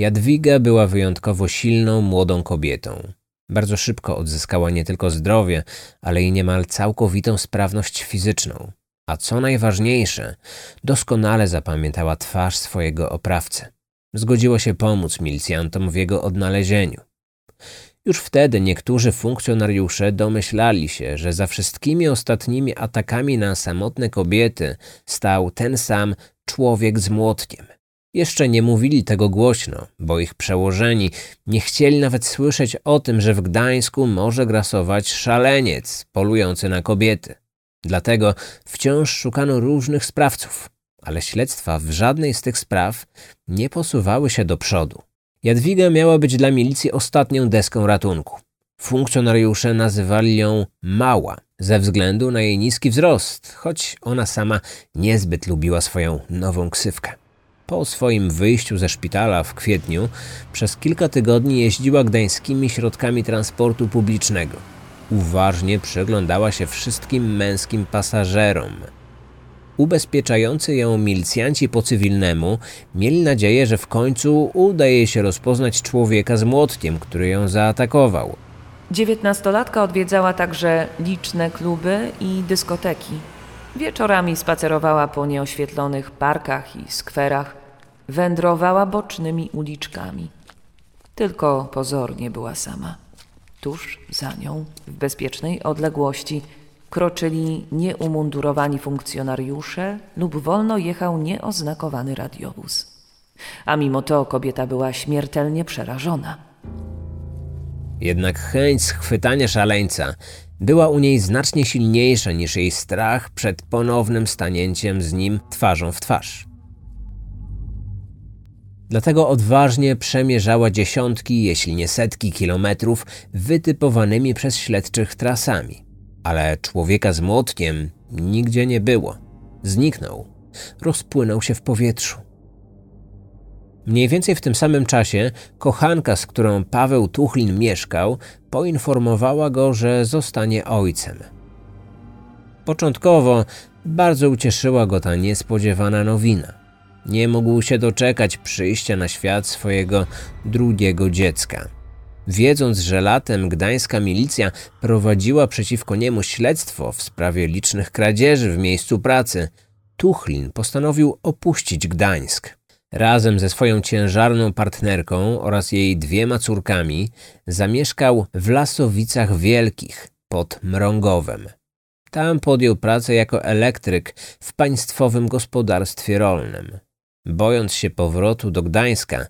Jadwiga była wyjątkowo silną, młodą kobietą. Bardzo szybko odzyskała nie tylko zdrowie, ale i niemal całkowitą sprawność fizyczną. A co najważniejsze, doskonale zapamiętała twarz swojego oprawcy. Zgodziła się pomóc milicjantom w jego odnalezieniu. Już wtedy niektórzy funkcjonariusze domyślali się, że za wszystkimi ostatnimi atakami na samotne kobiety stał ten sam człowiek z młotkiem. Jeszcze nie mówili tego głośno, bo ich przełożeni nie chcieli nawet słyszeć o tym, że w Gdańsku może grasować szaleniec polujący na kobiety. Dlatego wciąż szukano różnych sprawców, ale śledztwa w żadnej z tych spraw nie posuwały się do przodu. Jadwiga miała być dla milicji ostatnią deską ratunku. Funkcjonariusze nazywali ją Mała ze względu na jej niski wzrost, choć ona sama niezbyt lubiła swoją nową ksywkę. Po swoim wyjściu ze szpitala w kwietniu przez kilka tygodni jeździła gdańskimi środkami transportu publicznego. Uważnie przyglądała się wszystkim męskim pasażerom. Ubezpieczający ją milicjanci po cywilnemu mieli nadzieję, że w końcu uda jej się rozpoznać człowieka z młotkiem, który ją zaatakował. Dziewiętnastolatka odwiedzała także liczne kluby i dyskoteki. Wieczorami spacerowała po nieoświetlonych parkach i skwerach, wędrowała bocznymi uliczkami. Tylko pozornie była sama. Tuż za nią, w bezpiecznej odległości, kroczyli nieumundurowani funkcjonariusze lub wolno jechał nieoznakowany radiowóz. A mimo to kobieta była śmiertelnie przerażona. Jednak chęć schwytania szaleńca była u niej znacznie silniejsza niż jej strach przed ponownym stanięciem z nim twarzą w twarz. Dlatego odważnie przemierzała dziesiątki, jeśli nie setki kilometrów wytypowanymi przez śledczych trasami. Ale człowieka z młotkiem nigdzie nie było. Zniknął. Rozpłynął się w powietrzu. Mniej więcej w tym samym czasie kochanka, z którą Paweł Tuchlin mieszkał, poinformowała go, że zostanie ojcem. Początkowo bardzo ucieszyła go ta niespodziewana nowina. Nie mógł się doczekać przyjścia na świat swojego drugiego dziecka. Wiedząc, że latem gdańska milicja prowadziła przeciwko niemu śledztwo w sprawie licznych kradzieży w miejscu pracy, Tuchlin postanowił opuścić Gdańsk. Razem ze swoją ciężarną partnerką oraz jej dwiema córkami zamieszkał w Lasowicach Wielkich pod Mrągowem. Tam podjął pracę jako elektryk w państwowym gospodarstwie rolnym. Bojąc się powrotu do Gdańska,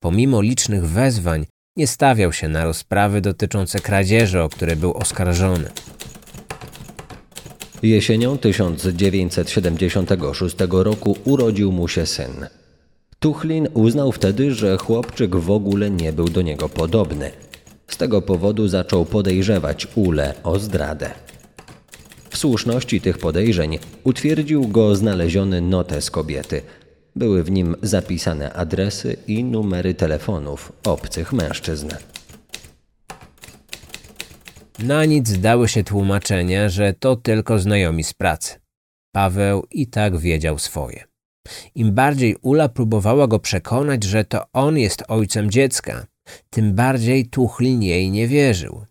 pomimo licznych wezwań, nie stawiał się na rozprawy dotyczące kradzieży, o które był oskarżony. Jesienią 1976 roku urodził mu się syn. Tuchlin uznał wtedy, że chłopczyk w ogóle nie był do niego podobny. Z tego powodu zaczął podejrzewać Ule o zdradę. W słuszności tych podejrzeń utwierdził go znaleziony notes kobiety. Były w nim zapisane adresy i numery telefonów obcych mężczyzn. Na nic dały się tłumaczenia, że to tylko znajomi z pracy. Paweł i tak wiedział swoje. Im bardziej Ula próbowała go przekonać, że to on jest ojcem dziecka, tym bardziej Tuchlin jej nie wierzył.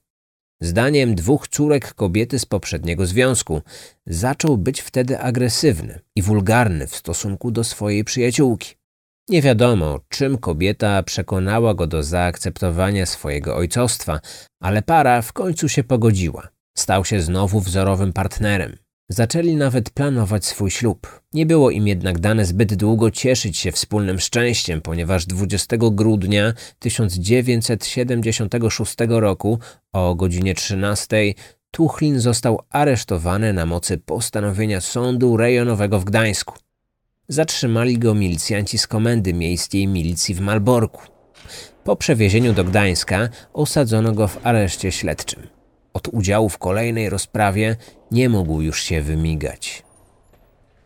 Zdaniem dwóch córek kobiety z poprzedniego związku, zaczął być wtedy agresywny i wulgarny w stosunku do swojej przyjaciółki. Nie wiadomo, czym kobieta przekonała go do zaakceptowania swojego ojcostwa, ale para w końcu się pogodziła. Stał się znowu wzorowym partnerem. Zaczęli nawet planować swój ślub. Nie było im jednak dane zbyt długo cieszyć się wspólnym szczęściem, ponieważ 20 grudnia 1976 roku o godzinie 13 Tuchlin został aresztowany na mocy postanowienia sądu rejonowego w Gdańsku. Zatrzymali go milicjanci z komendy miejskiej milicji w Malborku. Po przewiezieniu do Gdańska osadzono go w areszcie śledczym. Od udziału w kolejnej rozprawie nie mógł już się wymigać.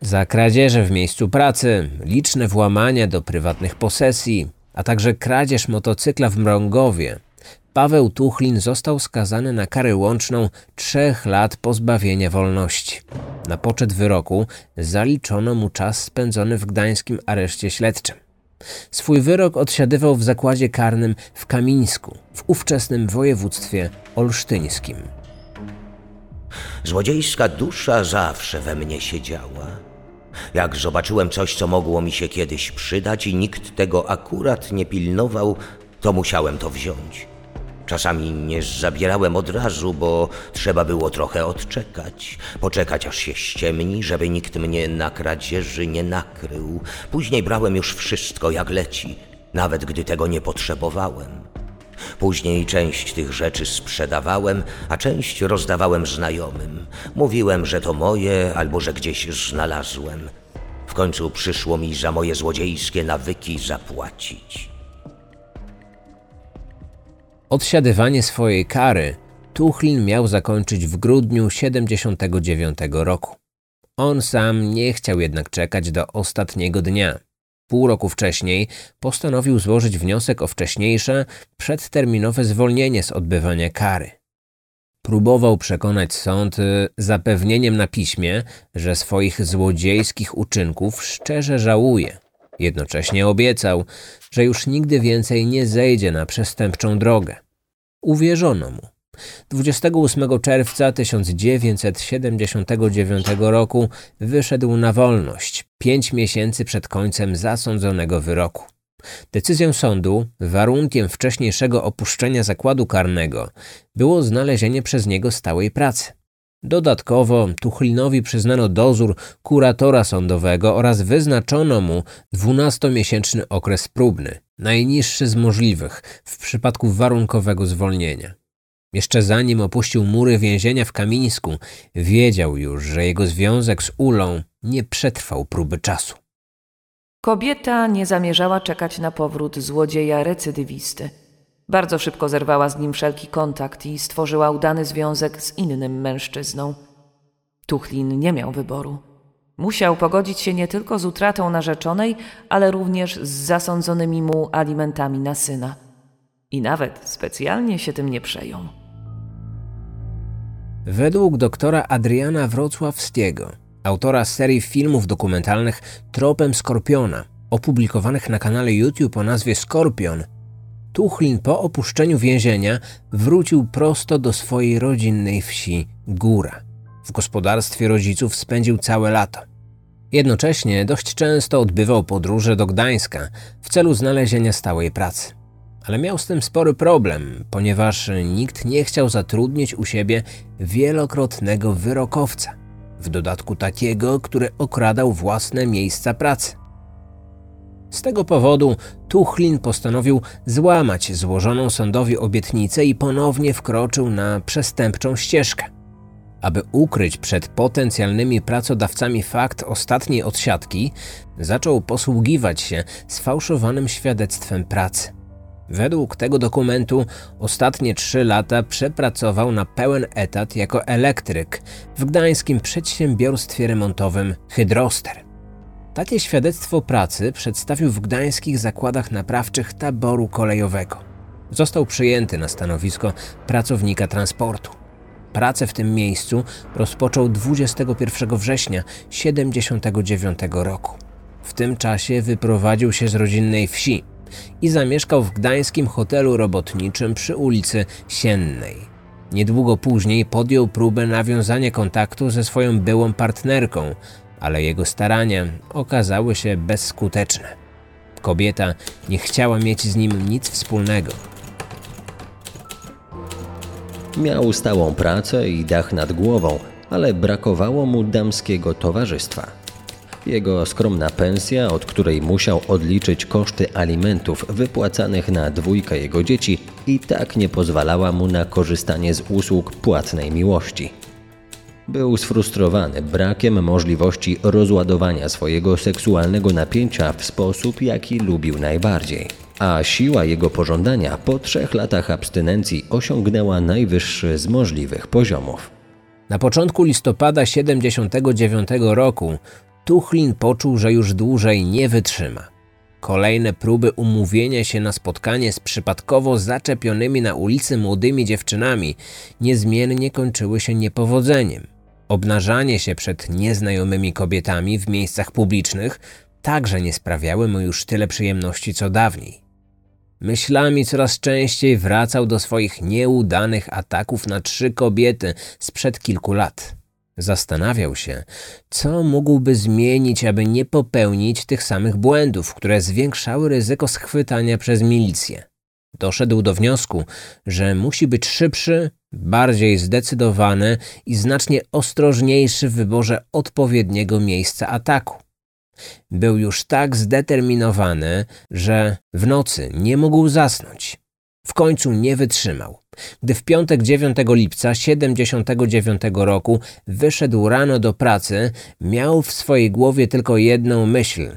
Za kradzieże w miejscu pracy, liczne włamania do prywatnych posesji, a także kradzież motocykla w Mrągowie, Paweł Tuchlin został skazany na karę łączną trzech lat pozbawienia wolności. Na poczet wyroku zaliczono mu czas spędzony w gdańskim areszcie śledczym. Swój wyrok odsiadywał w zakładzie karnym w Kamińsku, w ówczesnym województwie olsztyńskim. Złodziejska dusza zawsze we mnie siedziała. Jak zobaczyłem coś, co mogło mi się kiedyś przydać i nikt tego akurat nie pilnował, to musiałem to wziąć. Czasami nie zabierałem od razu, bo trzeba było trochę odczekać. Poczekać aż się ściemni, żeby nikt mnie na kradzieży nie nakrył. Później brałem już wszystko jak leci, nawet gdy tego nie potrzebowałem. Później część tych rzeczy sprzedawałem, a część rozdawałem znajomym. Mówiłem, że to moje albo że gdzieś znalazłem. W końcu przyszło mi za moje złodziejskie nawyki zapłacić. Odsiadywanie swojej kary Tuchlin miał zakończyć w grudniu 79 roku. On sam nie chciał jednak czekać do ostatniego dnia. Pół roku wcześniej postanowił złożyć wniosek o wcześniejsze, przedterminowe zwolnienie z odbywania kary. Próbował przekonać sąd zapewnieniem na piśmie, że swoich złodziejskich uczynków szczerze żałuje. Jednocześnie obiecał, że już nigdy więcej nie zejdzie na przestępczą drogę. Uwierzono mu. 28 czerwca 1979 roku wyszedł na wolność, pięć miesięcy przed końcem zasądzonego wyroku. Decyzją sądu, warunkiem wcześniejszego opuszczenia zakładu karnego było znalezienie przez niego stałej pracy. Dodatkowo Tuchlinowi przyznano dozór kuratora sądowego oraz wyznaczono mu 12-miesięczny okres próbny, najniższy z możliwych w przypadku warunkowego zwolnienia. Jeszcze zanim opuścił mury więzienia w Kamińsku, wiedział już, że jego związek z Ulą nie przetrwał próby czasu. Kobieta nie zamierzała czekać na powrót złodzieja recydywisty. Bardzo szybko zerwała z nim wszelki kontakt i stworzyła udany związek z innym mężczyzną. Tuchlin nie miał wyboru. Musiał pogodzić się nie tylko z utratą narzeczonej, ale również z zasądzonymi mu alimentami na syna. I nawet specjalnie się tym nie przejął. Według doktora Adriana Wrocławskiego, autora serii filmów dokumentalnych Tropem Skorpiona, opublikowanych na kanale YouTube o nazwie Skorpion, Tuchlin po opuszczeniu więzienia wrócił prosto do swojej rodzinnej wsi Góra. W gospodarstwie rodziców spędził całe lato. Jednocześnie dość często odbywał podróże do Gdańska w celu znalezienia stałej pracy. ale miał z tym spory problem, ponieważ nikt nie chciał zatrudnić u siebie wielokrotnego wyrokowca, w dodatku takiego, który okradał własne miejsca pracy. Z tego powodu Tuchlin postanowił złamać złożoną sądowi obietnicę i ponownie wkroczył na przestępczą ścieżkę. Aby ukryć przed potencjalnymi pracodawcami fakt ostatniej odsiadki, zaczął posługiwać się sfałszowanym świadectwem pracy. Według tego dokumentu ostatnie trzy lata przepracował na pełen etat jako elektryk w gdańskim przedsiębiorstwie remontowym Hydroster. Takie świadectwo pracy przedstawił w gdańskich zakładach naprawczych taboru kolejowego. Został przyjęty na stanowisko pracownika transportu. Pracę w tym miejscu rozpoczął 21 września 1979 roku. W tym czasie wyprowadził się z rodzinnej wsi i zamieszkał w gdańskim hotelu robotniczym przy ulicy Siennej. Niedługo później podjął próbę nawiązania kontaktu ze swoją byłą partnerką, ale jego starania okazały się bezskuteczne. Kobieta nie chciała mieć z nim nic wspólnego. Miał stałą pracę i dach nad głową, ale brakowało mu damskiego towarzystwa. Jego skromna pensja, od której musiał odliczyć koszty alimentów wypłacanych na dwójkę jego dzieci, i tak nie pozwalała mu na korzystanie z usług płatnej miłości. Był sfrustrowany brakiem możliwości rozładowania swojego seksualnego napięcia w sposób, jaki lubił najbardziej. A siła jego pożądania po trzech latach abstynencji osiągnęła najwyższy z możliwych poziomów. Na początku listopada 79 roku Tuchlin poczuł, że już dłużej nie wytrzyma. Kolejne próby umówienia się na spotkanie z przypadkowo zaczepionymi na ulicy młodymi dziewczynami niezmiennie kończyły się niepowodzeniem. Obnażanie się przed nieznajomymi kobietami w miejscach publicznych także nie sprawiały mu już tyle przyjemności co dawniej. Myślami coraz częściej wracał do swoich nieudanych ataków na trzy kobiety sprzed kilku lat. Zastanawiał się, co mógłby zmienić, aby nie popełnić tych samych błędów, które zwiększały ryzyko schwytania przez milicję. Doszedł do wniosku, że musi być szybszy, bardziej zdecydowany i znacznie ostrożniejszy w wyborze odpowiedniego miejsca ataku. Był już tak zdeterminowany, że w nocy nie mógł zasnąć. W końcu nie wytrzymał. Gdy w piątek 9 lipca 79 roku wyszedł rano do pracy, miał w swojej głowie tylko jedną myśl.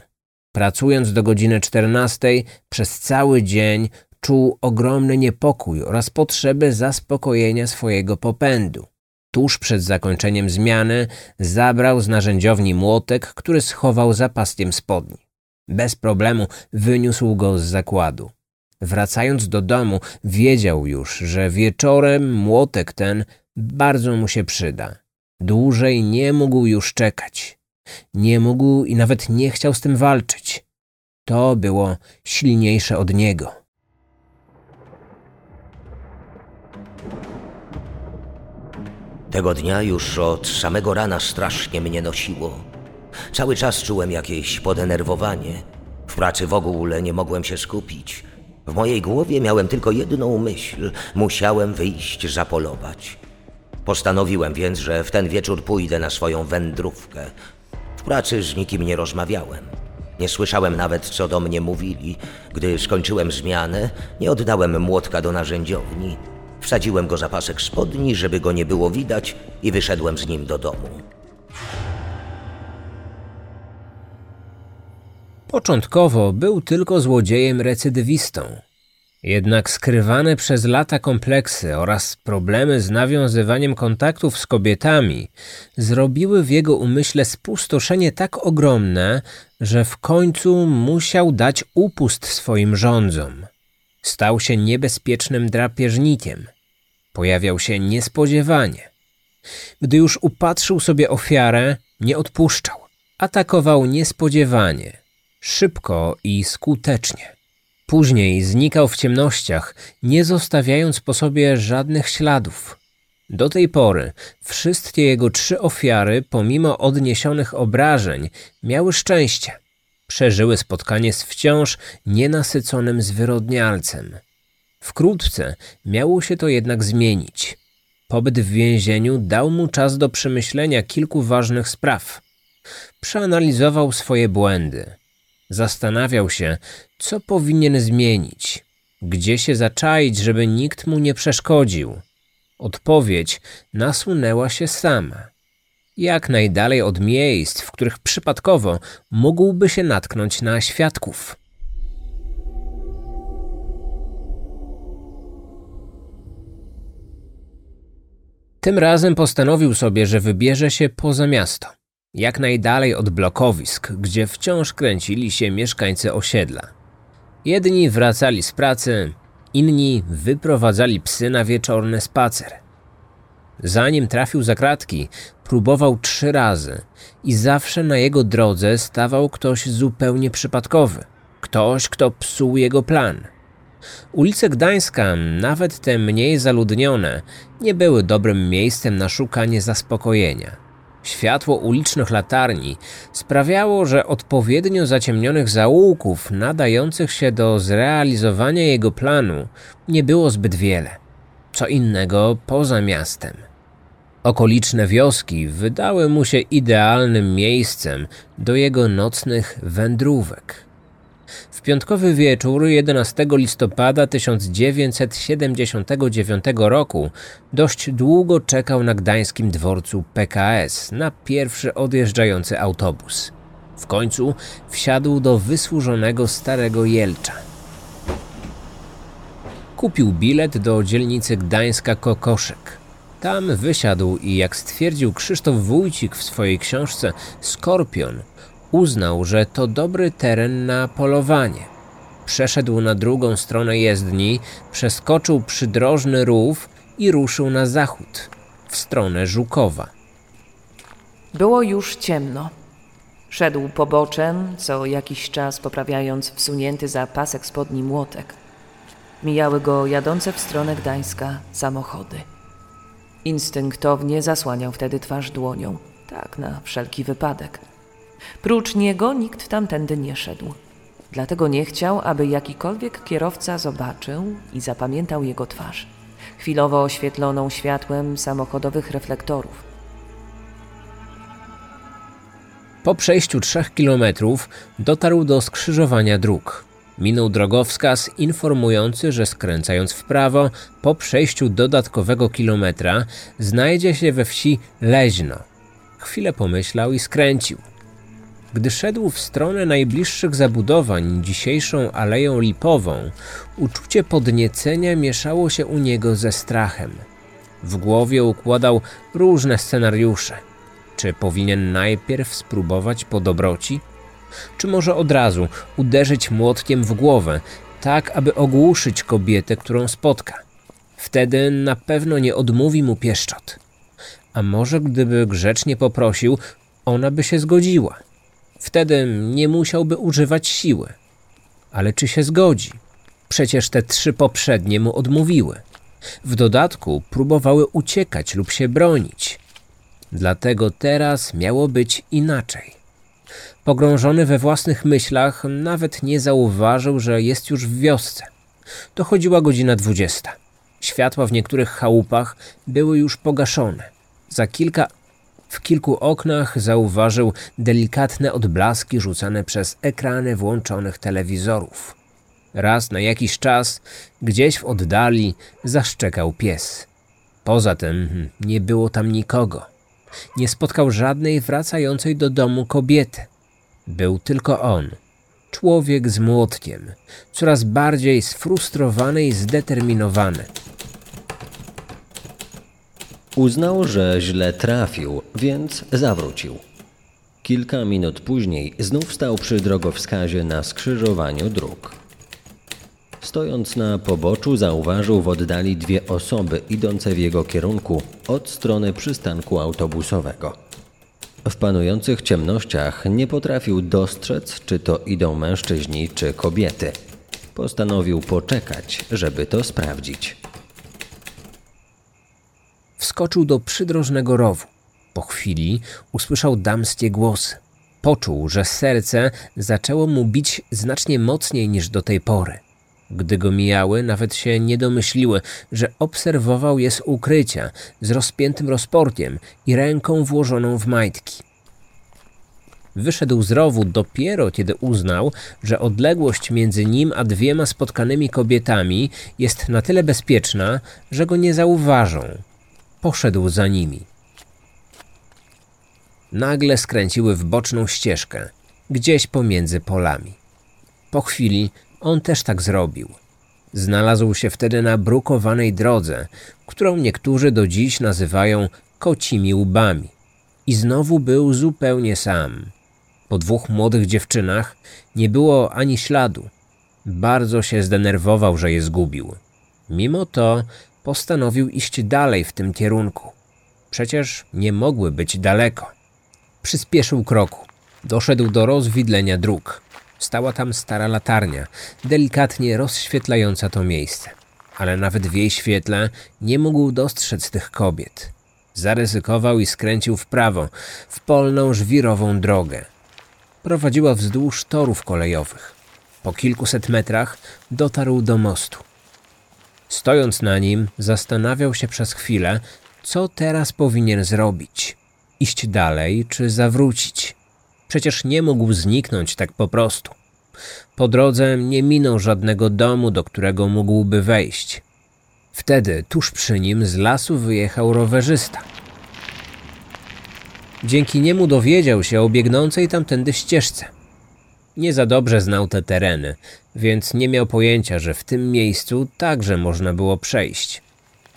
Pracując do godziny 14 przez cały dzień czuł ogromny niepokój oraz potrzebę zaspokojenia swojego popędu. Tuż przed zakończeniem zmiany zabrał z narzędziowni młotek, który schował za paskiem spodni. Bez problemu wyniósł go z zakładu. Wracając do domu, wiedział już, że wieczorem młotek ten bardzo mu się przyda. Dłużej nie mógł już czekać. Nie mógł i nawet nie chciał z tym walczyć. To było silniejsze od niego. Tego dnia już od samego rana strasznie mnie nosiło. Cały czas czułem jakieś podenerwowanie. W pracy w ogóle nie mogłem się skupić. W mojej głowie miałem tylko jedną myśl: musiałem wyjść zapolować. Postanowiłem więc, że w ten wieczór pójdę na swoją wędrówkę. W pracy z nikim nie rozmawiałem. Nie słyszałem nawet, co do mnie mówili. Gdy skończyłem zmianę, nie oddałem młotka do narzędziowni. Wsadziłem go za pasek spodni, żeby go nie było widać i wyszedłem z nim do domu. Początkowo był tylko złodziejem recydywistą. Jednak skrywane przez lata kompleksy oraz problemy z nawiązywaniem kontaktów z kobietami zrobiły w jego umyśle spustoszenie tak ogromne, że w końcu musiał dać upust swoim rządzom. Stał się niebezpiecznym drapieżnikiem. Pojawiał się niespodziewanie. Gdy już upatrzył sobie ofiarę, nie odpuszczał. Atakował niespodziewanie, szybko i skutecznie. Później znikał w ciemnościach, nie zostawiając po sobie żadnych śladów. Do tej pory wszystkie jego trzy ofiary, pomimo odniesionych obrażeń, miały szczęście. Przeżyły spotkanie z wciąż nienasyconym zwyrodnialcem. Wkrótce miało się to jednak zmienić. Pobyt w więzieniu dał mu czas do przemyślenia kilku ważnych spraw. Przeanalizował swoje błędy. Zastanawiał się, co powinien zmienić, gdzie się zaczaić, żeby nikt mu nie przeszkodził. Odpowiedź nasunęła się sama. Jak najdalej od miejsc, w których przypadkowo mógłby się natknąć na świadków. Tym razem postanowił sobie, że wybierze się poza miasto, jak najdalej od blokowisk, gdzie wciąż kręcili się mieszkańcy osiedla. Jedni wracali z pracy, inni wyprowadzali psy na wieczorny spacer. Zanim trafił za kratki, próbował trzy razy i zawsze na jego drodze stawał ktoś zupełnie przypadkowy, ktoś, kto psuł jego plan. Ulice Gdańska, nawet te mniej zaludnione, nie były dobrym miejscem na szukanie zaspokojenia. Światło ulicznych latarni sprawiało, że odpowiednio zaciemnionych zaułków nadających się do zrealizowania jego planu nie było zbyt wiele. Co innego poza miastem. Okoliczne wioski wydały mu się idealnym miejscem do jego nocnych wędrówek. W piątkowy wieczór 11 listopada 1979 roku dość długo czekał na gdańskim dworcu PKS na pierwszy odjeżdżający autobus. W końcu wsiadł do wysłużonego starego Jelcza. Kupił bilet do dzielnicy Gdańska Kokoszek. Tam wysiadł i jak stwierdził Krzysztof Wójcik w swojej książce Skorpion, uznał, że to dobry teren na polowanie. Przeszedł na drugą stronę jezdni, przeskoczył przydrożny rów i ruszył na zachód, w stronę Żukowa. Było już ciemno. Szedł poboczem, co jakiś czas poprawiając wsunięty za pasek spodni młotek. Mijały go jadące w stronę Gdańska samochody. Instynktownie zasłaniał wtedy twarz dłonią, tak na wszelki wypadek. Prócz niego nikt tamtędy nie szedł. Dlatego nie chciał, aby jakikolwiek kierowca zobaczył i zapamiętał jego twarz, chwilowo oświetloną światłem samochodowych reflektorów. Po przejściu trzech kilometrów dotarł do skrzyżowania dróg. Minął drogowskaz informujący, że skręcając w prawo, po przejściu dodatkowego kilometra, znajdzie się we wsi Leźno. Chwilę pomyślał i skręcił. Gdy szedł w stronę najbliższych zabudowań dzisiejszą Aleją Lipową, uczucie podniecenia mieszało się u niego ze strachem. W głowie układał różne scenariusze. Czy powinien najpierw spróbować po dobroci? Czy może od razu uderzyć młotkiem w głowę, tak aby ogłuszyć kobietę, którą spotka? Wtedy na pewno nie odmówi mu pieszczot. A może gdyby grzecznie poprosił, ona by się zgodziła. Wtedy nie musiałby używać siły. Ale czy się zgodzi? Przecież te trzy poprzednie mu odmówiły. W dodatku próbowały uciekać lub się bronić. Dlatego teraz miało być inaczej. Pogrążony we własnych myślach, nawet nie zauważył, że jest już w wiosce. Dochodziła godzina dwudziesta. Światła w niektórych chałupach były już pogaszone. Za kilka w kilku oknach zauważył delikatne odblaski rzucane przez ekrany włączonych telewizorów. Raz na jakiś czas, gdzieś w oddali, zaszczekał pies. Poza tym nie było tam nikogo. Nie spotkał żadnej wracającej do domu kobiety. Był tylko on, człowiek z młotkiem, coraz bardziej sfrustrowany i zdeterminowany. Uznał, że źle trafił, więc zawrócił. Kilka minut później znów stał przy drogowskazie na skrzyżowaniu dróg. Stojąc na poboczu, zauważył w oddali dwie osoby idące w jego kierunku od strony przystanku autobusowego. W panujących ciemnościach nie potrafił dostrzec, czy to idą mężczyźni, czy kobiety. Postanowił poczekać, żeby to sprawdzić. Wskoczył do przydrożnego rowu. Po chwili usłyszał damskie głosy. Poczuł, że serce zaczęło mu bić znacznie mocniej niż do tej pory. Gdy go mijały, nawet się nie domyśliły, że obserwował je z ukrycia, z rozpiętym rozportiem i ręką włożoną w majtki. Wyszedł z rowu dopiero kiedy uznał, że odległość między nim a dwiema spotkanymi kobietami jest na tyle bezpieczna, że go nie zauważą. Poszedł za nimi. Nagle skręciły w boczną ścieżkę, gdzieś pomiędzy polami. Po chwili on też tak zrobił. Znalazł się wtedy na brukowanej drodze, którą niektórzy do dziś nazywają kocimi łbami. I znowu był zupełnie sam. Po dwóch młodych dziewczynach nie było ani śladu. Bardzo się zdenerwował, że je zgubił. Mimo to postanowił iść dalej w tym kierunku. Przecież nie mogły być daleko. Przyspieszył kroku. Doszedł do rozwidlenia dróg. Stała tam stara latarnia, delikatnie rozświetlająca to miejsce. Ale nawet w jej świetle nie mógł dostrzec tych kobiet. Zaryzykował i skręcił w prawo, w polną żwirową drogę. Prowadziła wzdłuż torów kolejowych. Po kilkuset metrach dotarł do mostu. Stojąc na nim, zastanawiał się przez chwilę, co teraz powinien zrobić. Iść dalej czy zawrócić? Przecież nie mógł zniknąć tak po prostu. Po drodze nie minął żadnego domu, do którego mógłby wejść. Wtedy tuż przy nim z lasu wyjechał rowerzysta. Dzięki niemu dowiedział się o biegnącej tamtędy ścieżce. Nie za dobrze znał te tereny, więc nie miał pojęcia, że w tym miejscu także można było przejść.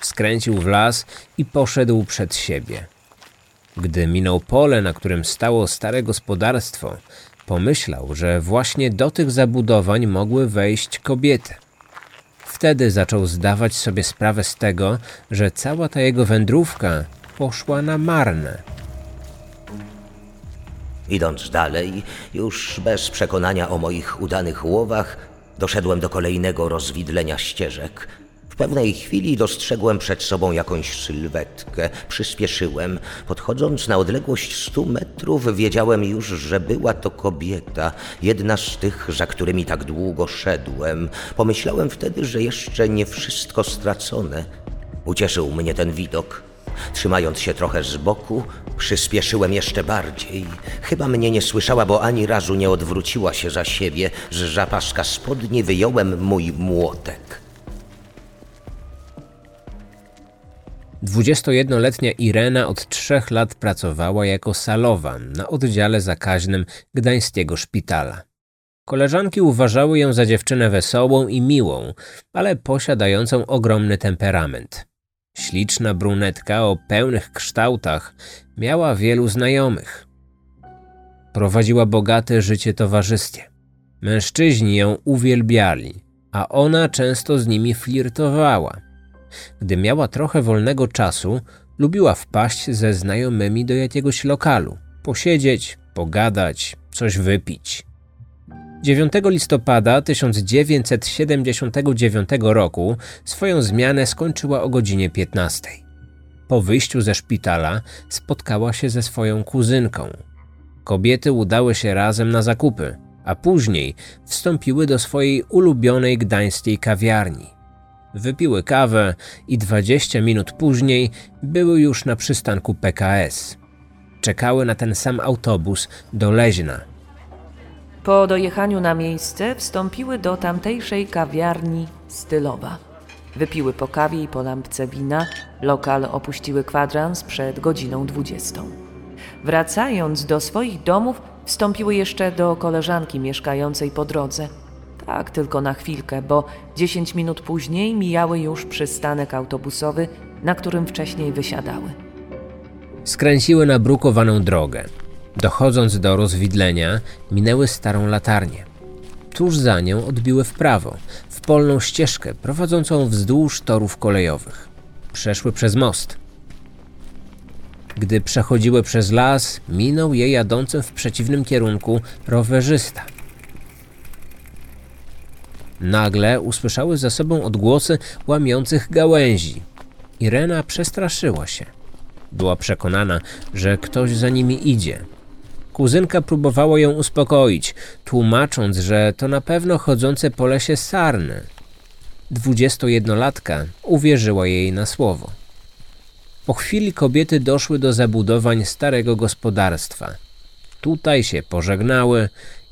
Skręcił w las i poszedł przed siebie. Gdy minął pole, na którym stało stare gospodarstwo, pomyślał, że właśnie do tych zabudowań mogły wejść kobiety. Wtedy zaczął zdawać sobie sprawę z tego, że cała ta jego wędrówka poszła na marne. Idąc dalej, już bez przekonania o moich udanych łowach, doszedłem do kolejnego rozwidlenia ścieżek. W pewnej chwili dostrzegłem przed sobą jakąś sylwetkę. Przyspieszyłem. Podchodząc na odległość stu metrów, wiedziałem już, że była to kobieta, jedna z tych, za którymi tak długo szedłem. Pomyślałem wtedy, że jeszcze nie wszystko stracone. Ucieszył mnie ten widok. Trzymając się trochę z boku, przyspieszyłem jeszcze bardziej. Chyba mnie nie słyszała, bo ani razu nie odwróciła się za siebie. Z zapaska spodni wyjąłem mój młotek. 21-letnia Irena od trzech lat pracowała jako salowa na oddziale zakaźnym gdańskiego szpitala. Koleżanki uważały ją za dziewczynę wesołą i miłą, ale posiadającą ogromny temperament. Śliczna brunetka o pełnych kształtach miała wielu znajomych. Prowadziła bogate życie towarzyskie. Mężczyźni ją uwielbiali, a ona często z nimi flirtowała. Gdy miała trochę wolnego czasu, lubiła wpaść ze znajomymi do jakiegoś lokalu, posiedzieć, pogadać, coś wypić. 9 listopada 1979 roku swoją zmianę skończyła o godzinie 15. Po wyjściu ze szpitala spotkała się ze swoją kuzynką. Kobiety udały się razem na zakupy, a później wstąpiły do swojej ulubionej gdańskiej kawiarni. Wypiły kawę i 20 minut później były już na przystanku PKS. Czekały na ten sam autobus do Leźna. Po dojechaniu na miejsce wstąpiły do tamtejszej kawiarni stylowa. Wypiły po kawie i po lampce wina, lokal opuściły kwadrans przed godziną 20. Wracając do swoich domów, wstąpiły jeszcze do koleżanki mieszkającej po drodze. Tak, tylko na chwilkę, bo 10 minut później mijały już przystanek autobusowy, na którym wcześniej wysiadały. Skręciły na brukowaną drogę. Dochodząc do rozwidlenia, minęły starą latarnię. Tuż za nią odbiły w prawo, w polną ścieżkę prowadzącą wzdłuż torów kolejowych. Przeszły przez most. Gdy przechodziły przez las, minął je jadącym w przeciwnym kierunku rowerzysta. Nagle usłyszały za sobą odgłosy łamiących gałęzi. Irena przestraszyła się. Była przekonana, że ktoś za nimi idzie. Kuzynka próbowała ją uspokoić, tłumacząc, że to na pewno chodzące po lesie sarny. Dwudziestojednolatka uwierzyła jej na słowo. Po chwili kobiety doszły do zabudowań starego gospodarstwa. Tutaj się pożegnały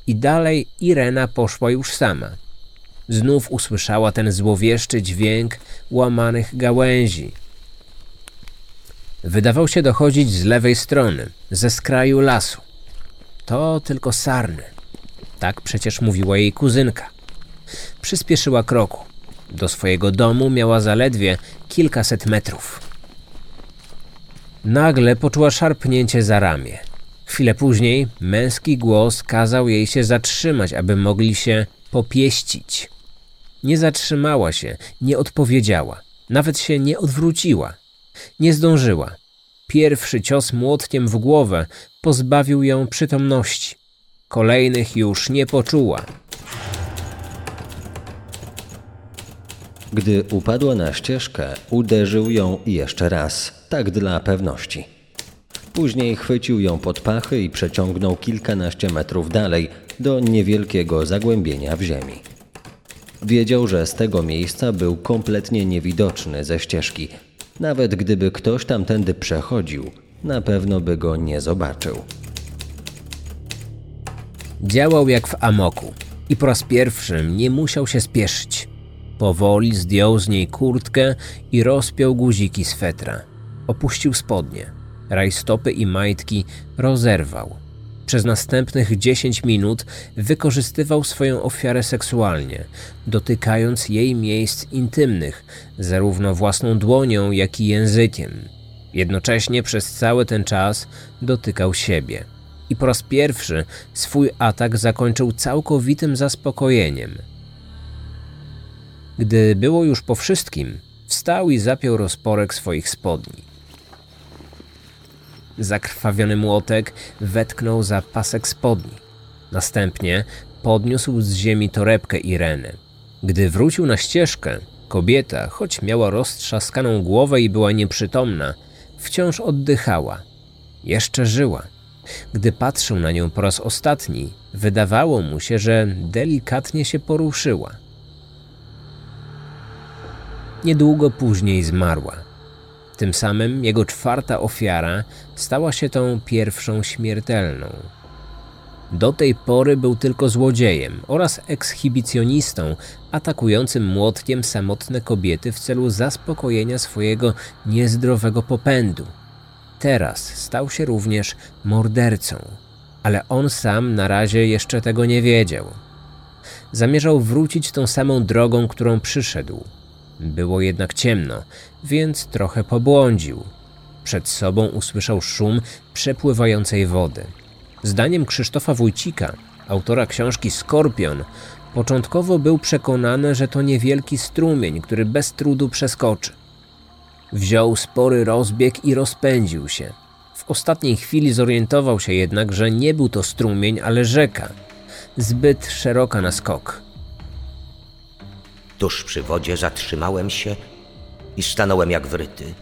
i dalej Irena poszła już sama. Znów usłyszała ten złowieszczy dźwięk łamanych gałęzi. Wydawał się dochodzić z lewej strony, ze skraju lasu. To tylko sarny. Tak przecież mówiła jej kuzynka. Przyspieszyła kroku. Do swojego domu miała zaledwie kilkaset metrów. Nagle poczuła szarpnięcie za ramię. Chwilę później męski głos kazał jej się zatrzymać, aby mogli się popieścić. Nie zatrzymała się, nie odpowiedziała, nawet się nie odwróciła. Nie zdążyła. Pierwszy cios młotkiem w głowę pozbawił ją przytomności. Kolejnych już nie poczuła. Gdy upadła na ścieżkę, uderzył ją jeszcze raz, tak dla pewności. Później chwycił ją pod pachy i przeciągnął kilkanaście metrów dalej do niewielkiego zagłębienia w ziemi. Wiedział, że z tego miejsca był kompletnie niewidoczny ze ścieżki. Nawet gdyby ktoś tamtędy przechodził, na pewno by go nie zobaczył. Działał jak w amoku i po raz pierwszy nie musiał się spieszyć. Powoli zdjął z niej kurtkę i rozpiął guziki swetra. Opuścił spodnie. Rajstopy i majtki rozerwał. Przez następnych 10 minut wykorzystywał swoją ofiarę seksualnie, dotykając jej miejsc intymnych, zarówno własną dłonią, jak i językiem. Jednocześnie przez cały ten czas dotykał siebie. I po raz pierwszy swój atak zakończył całkowitym zaspokojeniem. Gdy było już po wszystkim, wstał i zapiął rozporek swoich spodni. Zakrwawiony młotek wetknął za pasek spodni. Następnie podniósł z ziemi torebkę Ireny. Gdy wrócił na ścieżkę, kobieta, choć miała roztrzaskaną głowę i była nieprzytomna, wciąż oddychała. Jeszcze żyła. Gdy patrzył na nią po raz ostatni, wydawało mu się, że delikatnie się poruszyła. Niedługo później zmarła. Tym samym jego czwarta ofiara stała się tą pierwszą śmiertelną. Do tej pory był tylko złodziejem oraz ekshibicjonistą atakującym młotkiem samotne kobiety w celu zaspokojenia swojego niezdrowego popędu. Teraz stał się również mordercą, ale on sam na razie jeszcze tego nie wiedział. Zamierzał wrócić tą samą drogą, którą przyszedł. Było jednak ciemno, więc trochę pobłądził. Przed sobą usłyszał szum przepływającej wody. Zdaniem Krzysztofa Wójcika, autora książki Skorpion, początkowo był przekonany, że to niewielki strumień, który bez trudu przeskoczy. Wziął spory rozbieg i rozpędził się. W ostatniej chwili zorientował się jednak, że nie był to strumień, ale rzeka. Zbyt szeroka na skok. Tuż przy wodzie zatrzymałem się i stanąłem jak wryty.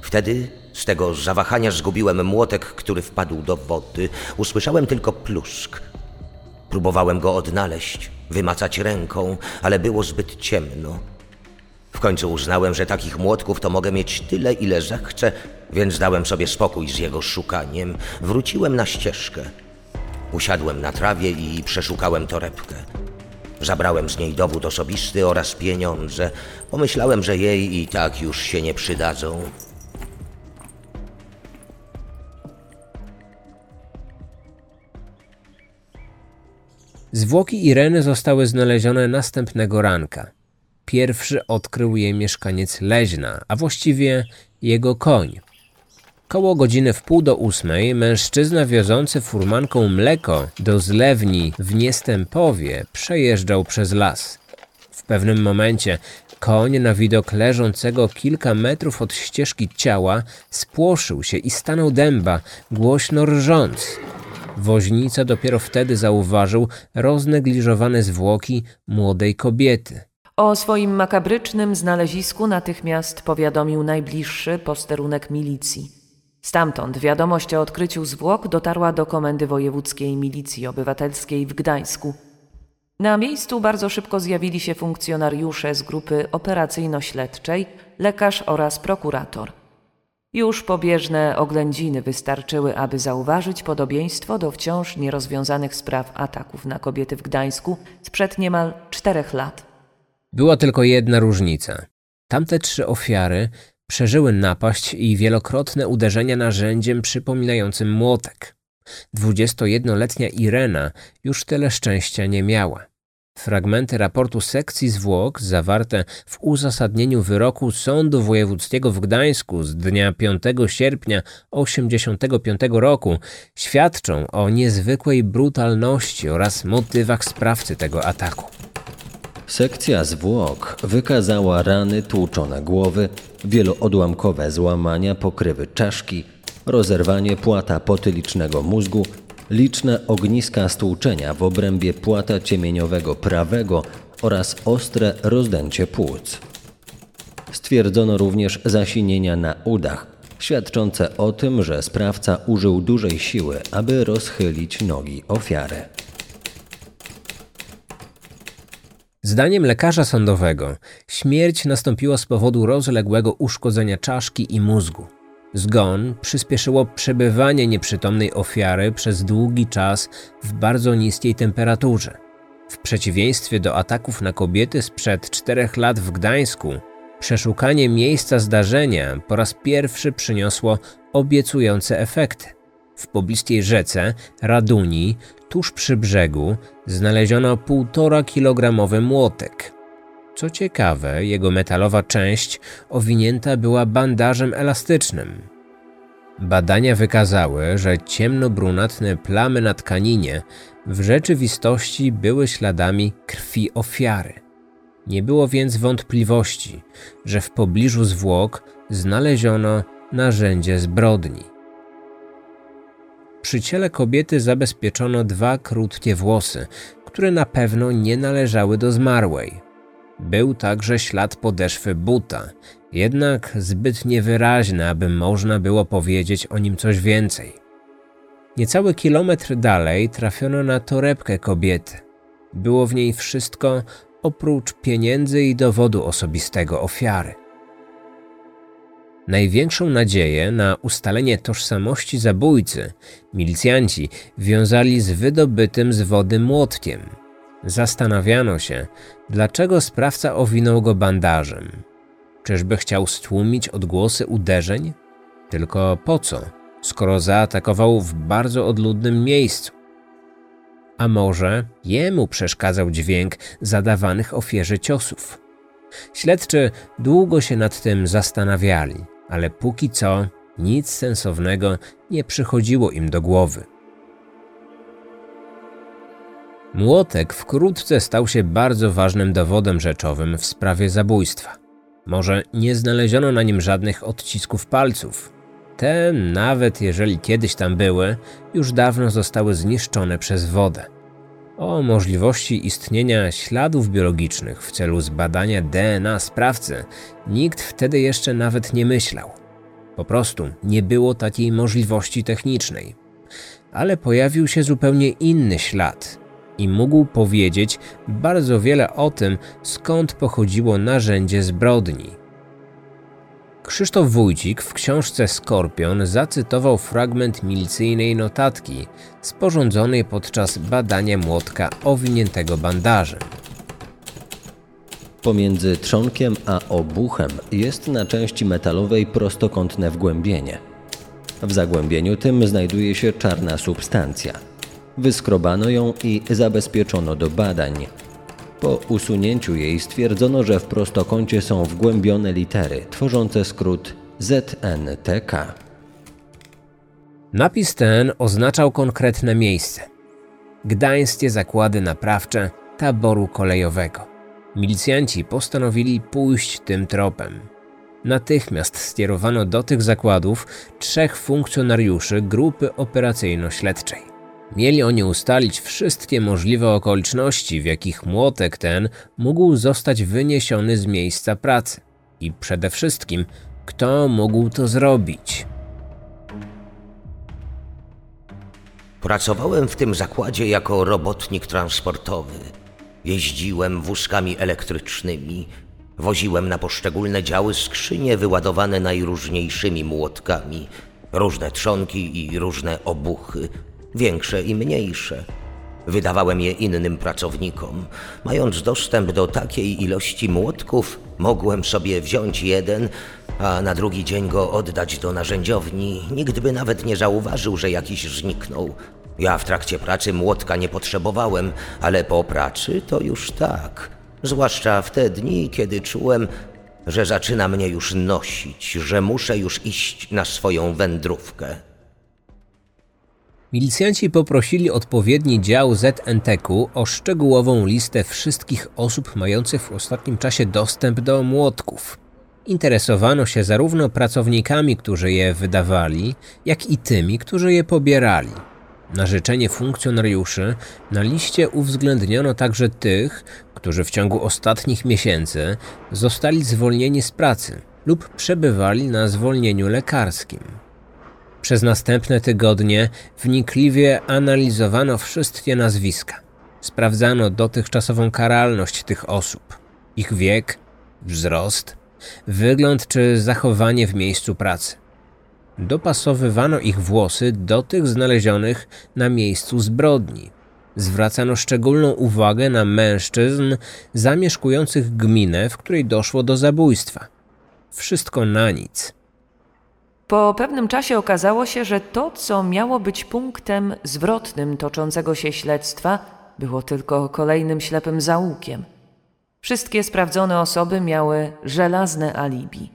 Wtedy z tego zawahania zgubiłem młotek, który wpadł do wody. Usłyszałem tylko plusk. Próbowałem go odnaleźć, wymacać ręką, ale było zbyt ciemno. W końcu uznałem, że takich młotków to mogę mieć tyle, ile zechcę, więc dałem sobie spokój z jego szukaniem. Wróciłem na ścieżkę. Usiadłem na trawie i przeszukałem torebkę. Zabrałem z niej dowód osobisty oraz pieniądze. Pomyślałem, że jej i tak już się nie przydadzą. Zwłoki Ireny zostały znalezione następnego ranka. Pierwszy odkrył jej mieszkaniec Leźna, a właściwie jego koń. Koło godziny w pół do ósmej mężczyzna wiozący furmanką mleko do zlewni w Niestępowie przejeżdżał przez las. W pewnym momencie koń na widok leżącego kilka metrów od ścieżki ciała spłoszył się i stanął dęba, głośno rżąc. Woźnica dopiero wtedy zauważył roznegliżowane zwłoki młodej kobiety. O swoim makabrycznym znalezisku natychmiast powiadomił najbliższy posterunek milicji. Stamtąd wiadomość o odkryciu zwłok dotarła do Komendy Wojewódzkiej Milicji Obywatelskiej w Gdańsku. Na miejscu bardzo szybko zjawili się funkcjonariusze z grupy operacyjno-śledczej, lekarz oraz prokurator. Już pobieżne oględziny wystarczyły, aby zauważyć podobieństwo do wciąż nierozwiązanych spraw ataków na kobiety w Gdańsku sprzed niemal czterech lat. Była tylko jedna różnica. Tamte trzy ofiary przeżyły napaść i wielokrotne uderzenia narzędziem przypominającym młotek. 21-letnia Irena już tyle szczęścia nie miała. Fragmenty raportu sekcji zwłok zawarte w uzasadnieniu wyroku Sądu Wojewódzkiego w Gdańsku z dnia 5 sierpnia 1985 roku świadczą o niezwykłej brutalności oraz motywach sprawcy tego ataku. Sekcja zwłok wykazała rany tłuczone głowy, wieloodłamkowe złamania pokrywy czaszki, rozerwanie płata potylicznego mózgu, liczne ogniska stłuczenia w obrębie płata ciemieniowego prawego oraz ostre rozdęcie płuc. Stwierdzono również zasinienia na udach, świadczące o tym, że sprawca użył dużej siły, aby rozchylić nogi ofiary. Zdaniem lekarza sądowego, śmierć nastąpiła z powodu rozległego uszkodzenia czaszki i mózgu. Zgon przyspieszyło przebywanie nieprzytomnej ofiary przez długi czas w bardzo niskiej temperaturze. W przeciwieństwie do ataków na kobiety sprzed czterech lat w Gdańsku, przeszukanie miejsca zdarzenia po raz pierwszy przyniosło obiecujące efekty. W pobliskiej rzece Raduni, tuż przy brzegu, znaleziono 1,5 kilogramowy młotek. Co ciekawe, jego metalowa część owinięta była bandażem elastycznym. Badania wykazały, że ciemnobrunatne plamy na tkaninie w rzeczywistości były śladami krwi ofiary. Nie było więc wątpliwości, że w pobliżu zwłok znaleziono narzędzie zbrodni. Przy ciele kobiety zabezpieczono dwa krótkie włosy, które na pewno nie należały do zmarłej. Był także ślad podeszwy buta, jednak zbyt niewyraźny, aby można było powiedzieć o nim coś więcej. Niecały kilometr dalej trafiono na torebkę kobiety. Było w niej wszystko oprócz pieniędzy i dowodu osobistego ofiary. Największą nadzieję na ustalenie tożsamości zabójcy milicjanci wiązali z wydobytym z wody młotkiem. Zastanawiano się, dlaczego sprawca owinął go bandażem. Czyżby chciał stłumić odgłosy uderzeń? Tylko po co, skoro zaatakował w bardzo odludnym miejscu? A może jemu przeszkadzał dźwięk zadawanych ofierze ciosów? Śledczy długo się nad tym zastanawiali ale póki co nic sensownego nie przychodziło im do głowy. Młotek wkrótce stał się bardzo ważnym dowodem rzeczowym w sprawie zabójstwa. Może nie znaleziono na nim żadnych odcisków palców. Te, nawet jeżeli kiedyś tam były, już dawno zostały zniszczone przez wodę. O możliwości istnienia śladów biologicznych w celu zbadania DNA sprawcy nikt wtedy jeszcze nawet nie myślał. Po prostu nie było takiej możliwości technicznej. Ale pojawił się zupełnie inny ślad i mógł powiedzieć bardzo wiele o tym, skąd pochodziło narzędzie zbrodni. Krzysztof Wójcik w książce Skorpion zacytował fragment milicyjnej notatki sporządzonej podczas badania młotka owiniętego bandażem. Pomiędzy trzonkiem a obuchem jest na części metalowej prostokątne wgłębienie. W zagłębieniu tym znajduje się czarna substancja. Wyskrobano ją i zabezpieczono do badań. Po usunięciu jej stwierdzono, że w prostokącie są wgłębione litery tworzące skrót ZNTK. Napis ten oznaczał konkretne miejsce. Gdańskie zakłady naprawcze taboru kolejowego. Milicjanci postanowili pójść tym tropem. Natychmiast skierowano do tych zakładów trzech funkcjonariuszy grupy operacyjno-śledczej. Mieli oni ustalić wszystkie możliwe okoliczności, w jakich młotek ten mógł zostać wyniesiony z miejsca pracy i przede wszystkim, kto mógł to zrobić. Pracowałem w tym zakładzie jako robotnik transportowy. Jeździłem wózkami elektrycznymi, woziłem na poszczególne działy skrzynie wyładowane najróżniejszymi młotkami, różne trzonki i różne obuchy, większe i mniejsze. Wydawałem je innym pracownikom. Mając dostęp do takiej ilości młotków, mogłem sobie wziąć jeden, a na drugi dzień go oddać do narzędziowni. Nikt by nawet nie zauważył, że jakiś zniknął. Ja w trakcie pracy młotka nie potrzebowałem, ale po pracy to już tak. Zwłaszcza w te dni, kiedy czułem, że zaczyna mnie już nosić, że muszę już iść na swoją wędrówkę. Milicjanci poprosili odpowiedni dział ZNTK o szczegółową listę wszystkich osób mających w ostatnim czasie dostęp do młotków. Interesowano się zarówno pracownikami, którzy je wydawali, jak i tymi, którzy je pobierali. Na życzenie funkcjonariuszy na liście uwzględniono także tych, którzy w ciągu ostatnich miesięcy zostali zwolnieni z pracy lub przebywali na zwolnieniu lekarskim. Przez następne tygodnie wnikliwie analizowano wszystkie nazwiska. Sprawdzano dotychczasową karalność tych osób, ich wiek, wzrost, wygląd czy zachowanie w miejscu pracy. Dopasowywano ich włosy do tych znalezionych na miejscu zbrodni. Zwracano szczególną uwagę na mężczyzn zamieszkujących gminę, w której doszło do zabójstwa. Wszystko na nic. Po pewnym czasie okazało się, że to, co miało być punktem zwrotnym toczącego się śledztwa, było tylko kolejnym ślepym zaułkiem. Wszystkie sprawdzone osoby miały żelazne alibi.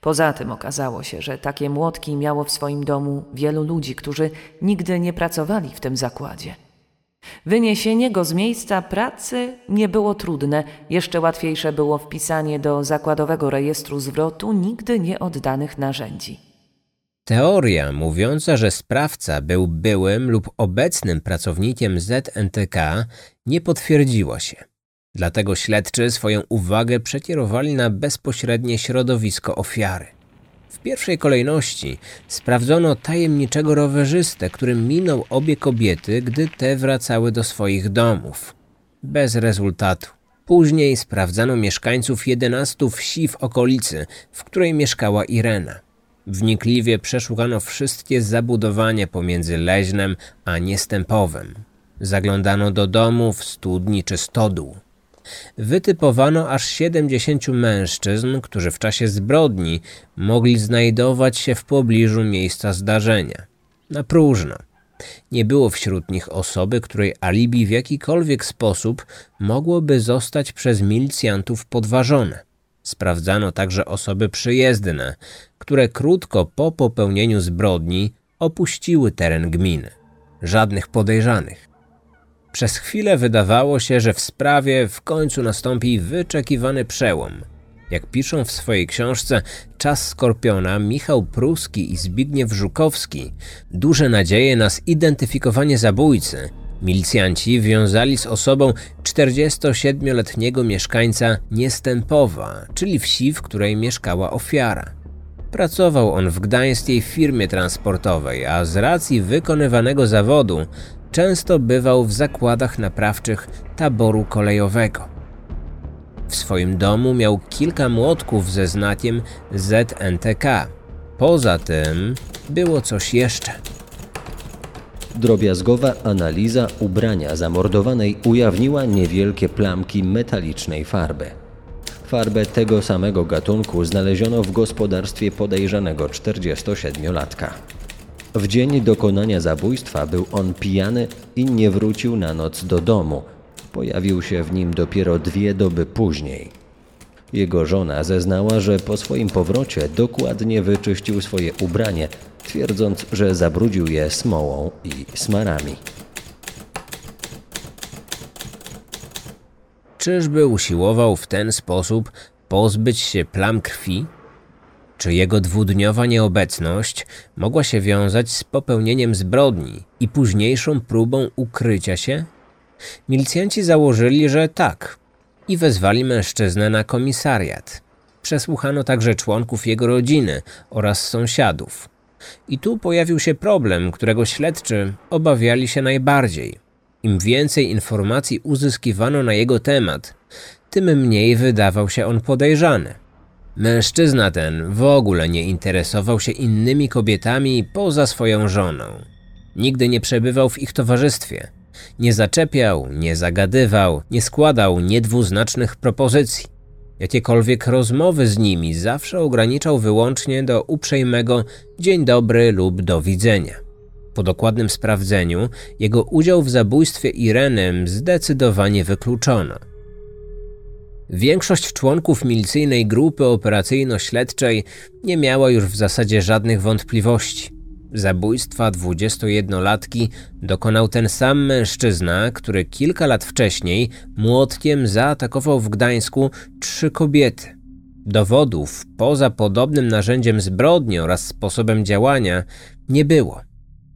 Poza tym okazało się, że takie młotki miało w swoim domu wielu ludzi, którzy nigdy nie pracowali w tym zakładzie. Wyniesienie go z miejsca pracy nie było trudne, jeszcze łatwiejsze było wpisanie do zakładowego rejestru zwrotu nigdy nie oddanych narzędzi. Teoria mówiąca, że sprawca był byłym lub obecnym pracownikiem ZNTK nie potwierdziła się. Dlatego śledczy swoją uwagę przekierowali na bezpośrednie środowisko ofiary. W pierwszej kolejności sprawdzono tajemniczego rowerzystę, który minął obie kobiety, gdy te wracały do swoich domów. Bez rezultatu. Później sprawdzano mieszkańców 11 wsi w okolicy, w której mieszkała Irena. Wnikliwie przeszukano wszystkie zabudowania pomiędzy Leźnem a Niestępowem. Zaglądano do domów, studni czy stodół. Wytypowano aż 70 mężczyzn, którzy w czasie zbrodni mogli znajdować się w pobliżu miejsca zdarzenia. Na próżno. Nie było wśród nich osoby, której alibi w jakikolwiek sposób mogłoby zostać przez milicjantów podważone. Sprawdzano także osoby przyjezdne, które krótko po popełnieniu zbrodni opuściły teren gminy. Żadnych podejrzanych. Przez chwilę wydawało się, że w sprawie w końcu nastąpi wyczekiwany przełom. Jak piszą w swojej książce Czas Skorpiona Michał Pruski i Zbigniew Żukowski, duże nadzieje na zidentyfikowanie zabójcy milicjanci wiązali z osobą 47-letniego mieszkańca Niestępowa, czyli wsi, w której mieszkała ofiara. Pracował on w gdańskiej firmie transportowej, a z racji wykonywanego zawodu często bywał w zakładach naprawczych taboru kolejowego. W swoim domu miał kilka młotków ze znakiem ZNTK. Poza tym było coś jeszcze. Drobiazgowa analiza ubrania zamordowanej ujawniła niewielkie plamki metalicznej farby. Farbę tego samego gatunku znaleziono w gospodarstwie podejrzanego 47-latka. W dzień dokonania zabójstwa był on pijany i nie wrócił na noc do domu. Pojawił się w nim dopiero dwie doby później. Jego żona zeznała, że po swoim powrocie dokładnie wyczyścił swoje ubranie, twierdząc, że zabrudził je smołą i smarami. Czyżby usiłował w ten sposób pozbyć się plam krwi? Czy jego dwudniowa nieobecność mogła się wiązać z popełnieniem zbrodni i późniejszą próbą ukrycia się? Milicjanci założyli, że tak i wezwali mężczyznę na komisariat. Przesłuchano także członków jego rodziny oraz sąsiadów. I tu pojawił się problem, którego śledczy obawiali się najbardziej. Im więcej informacji uzyskiwano na jego temat, tym mniej wydawał się on podejrzany. Mężczyzna ten w ogóle nie interesował się innymi kobietami poza swoją żoną. Nigdy nie przebywał w ich towarzystwie. Nie zaczepiał, nie zagadywał, nie składał niedwuznacznych propozycji. Jakiekolwiek rozmowy z nimi zawsze ograniczał wyłącznie do uprzejmego dzień dobry lub do widzenia. Po dokładnym sprawdzeniu jego udział w zabójstwie Ireny zdecydowanie wykluczono. Większość członków milicyjnej grupy operacyjno-śledczej nie miała już w zasadzie żadnych wątpliwości. Zabójstwa 21-latki dokonał ten sam mężczyzna, który kilka lat wcześniej młotkiem zaatakował w Gdańsku trzy kobiety. Dowodów poza podobnym narzędziem zbrodni oraz sposobem działania nie było,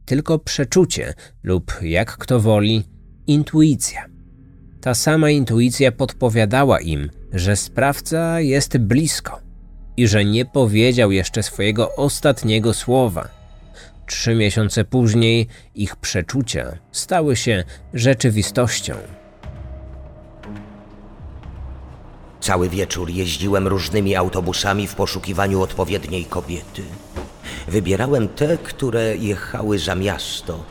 tylko przeczucie lub, jak kto woli, intuicja. Ta sama intuicja podpowiadała im, że sprawca jest blisko i że nie powiedział jeszcze swojego ostatniego słowa. Trzy miesiące później ich przeczucia stały się rzeczywistością. Cały wieczór jeździłem różnymi autobusami w poszukiwaniu odpowiedniej kobiety. Wybierałem te, które jechały za miasto.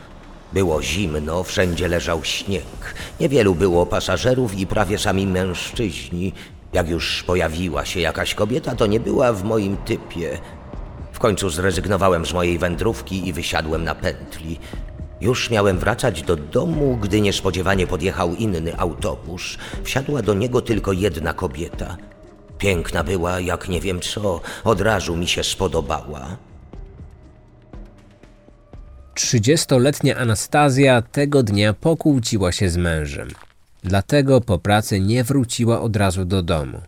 Było zimno, wszędzie leżał śnieg. Niewielu było pasażerów i prawie sami mężczyźni. Jak już pojawiła się jakaś kobieta, to nie była w moim typie. Końcu zrezygnowałem z mojej wędrówki i wysiadłem na pętli. Już miałem wracać do domu, gdy niespodziewanie podjechał inny autobus. Wsiadła do niego tylko jedna kobieta. Piękna była, jak nie wiem co, od razu mi się spodobała. Trzydziestoletnia Anastazja tego dnia pokłóciła się z mężem. Dlatego po pracy nie wróciła od razu do domu.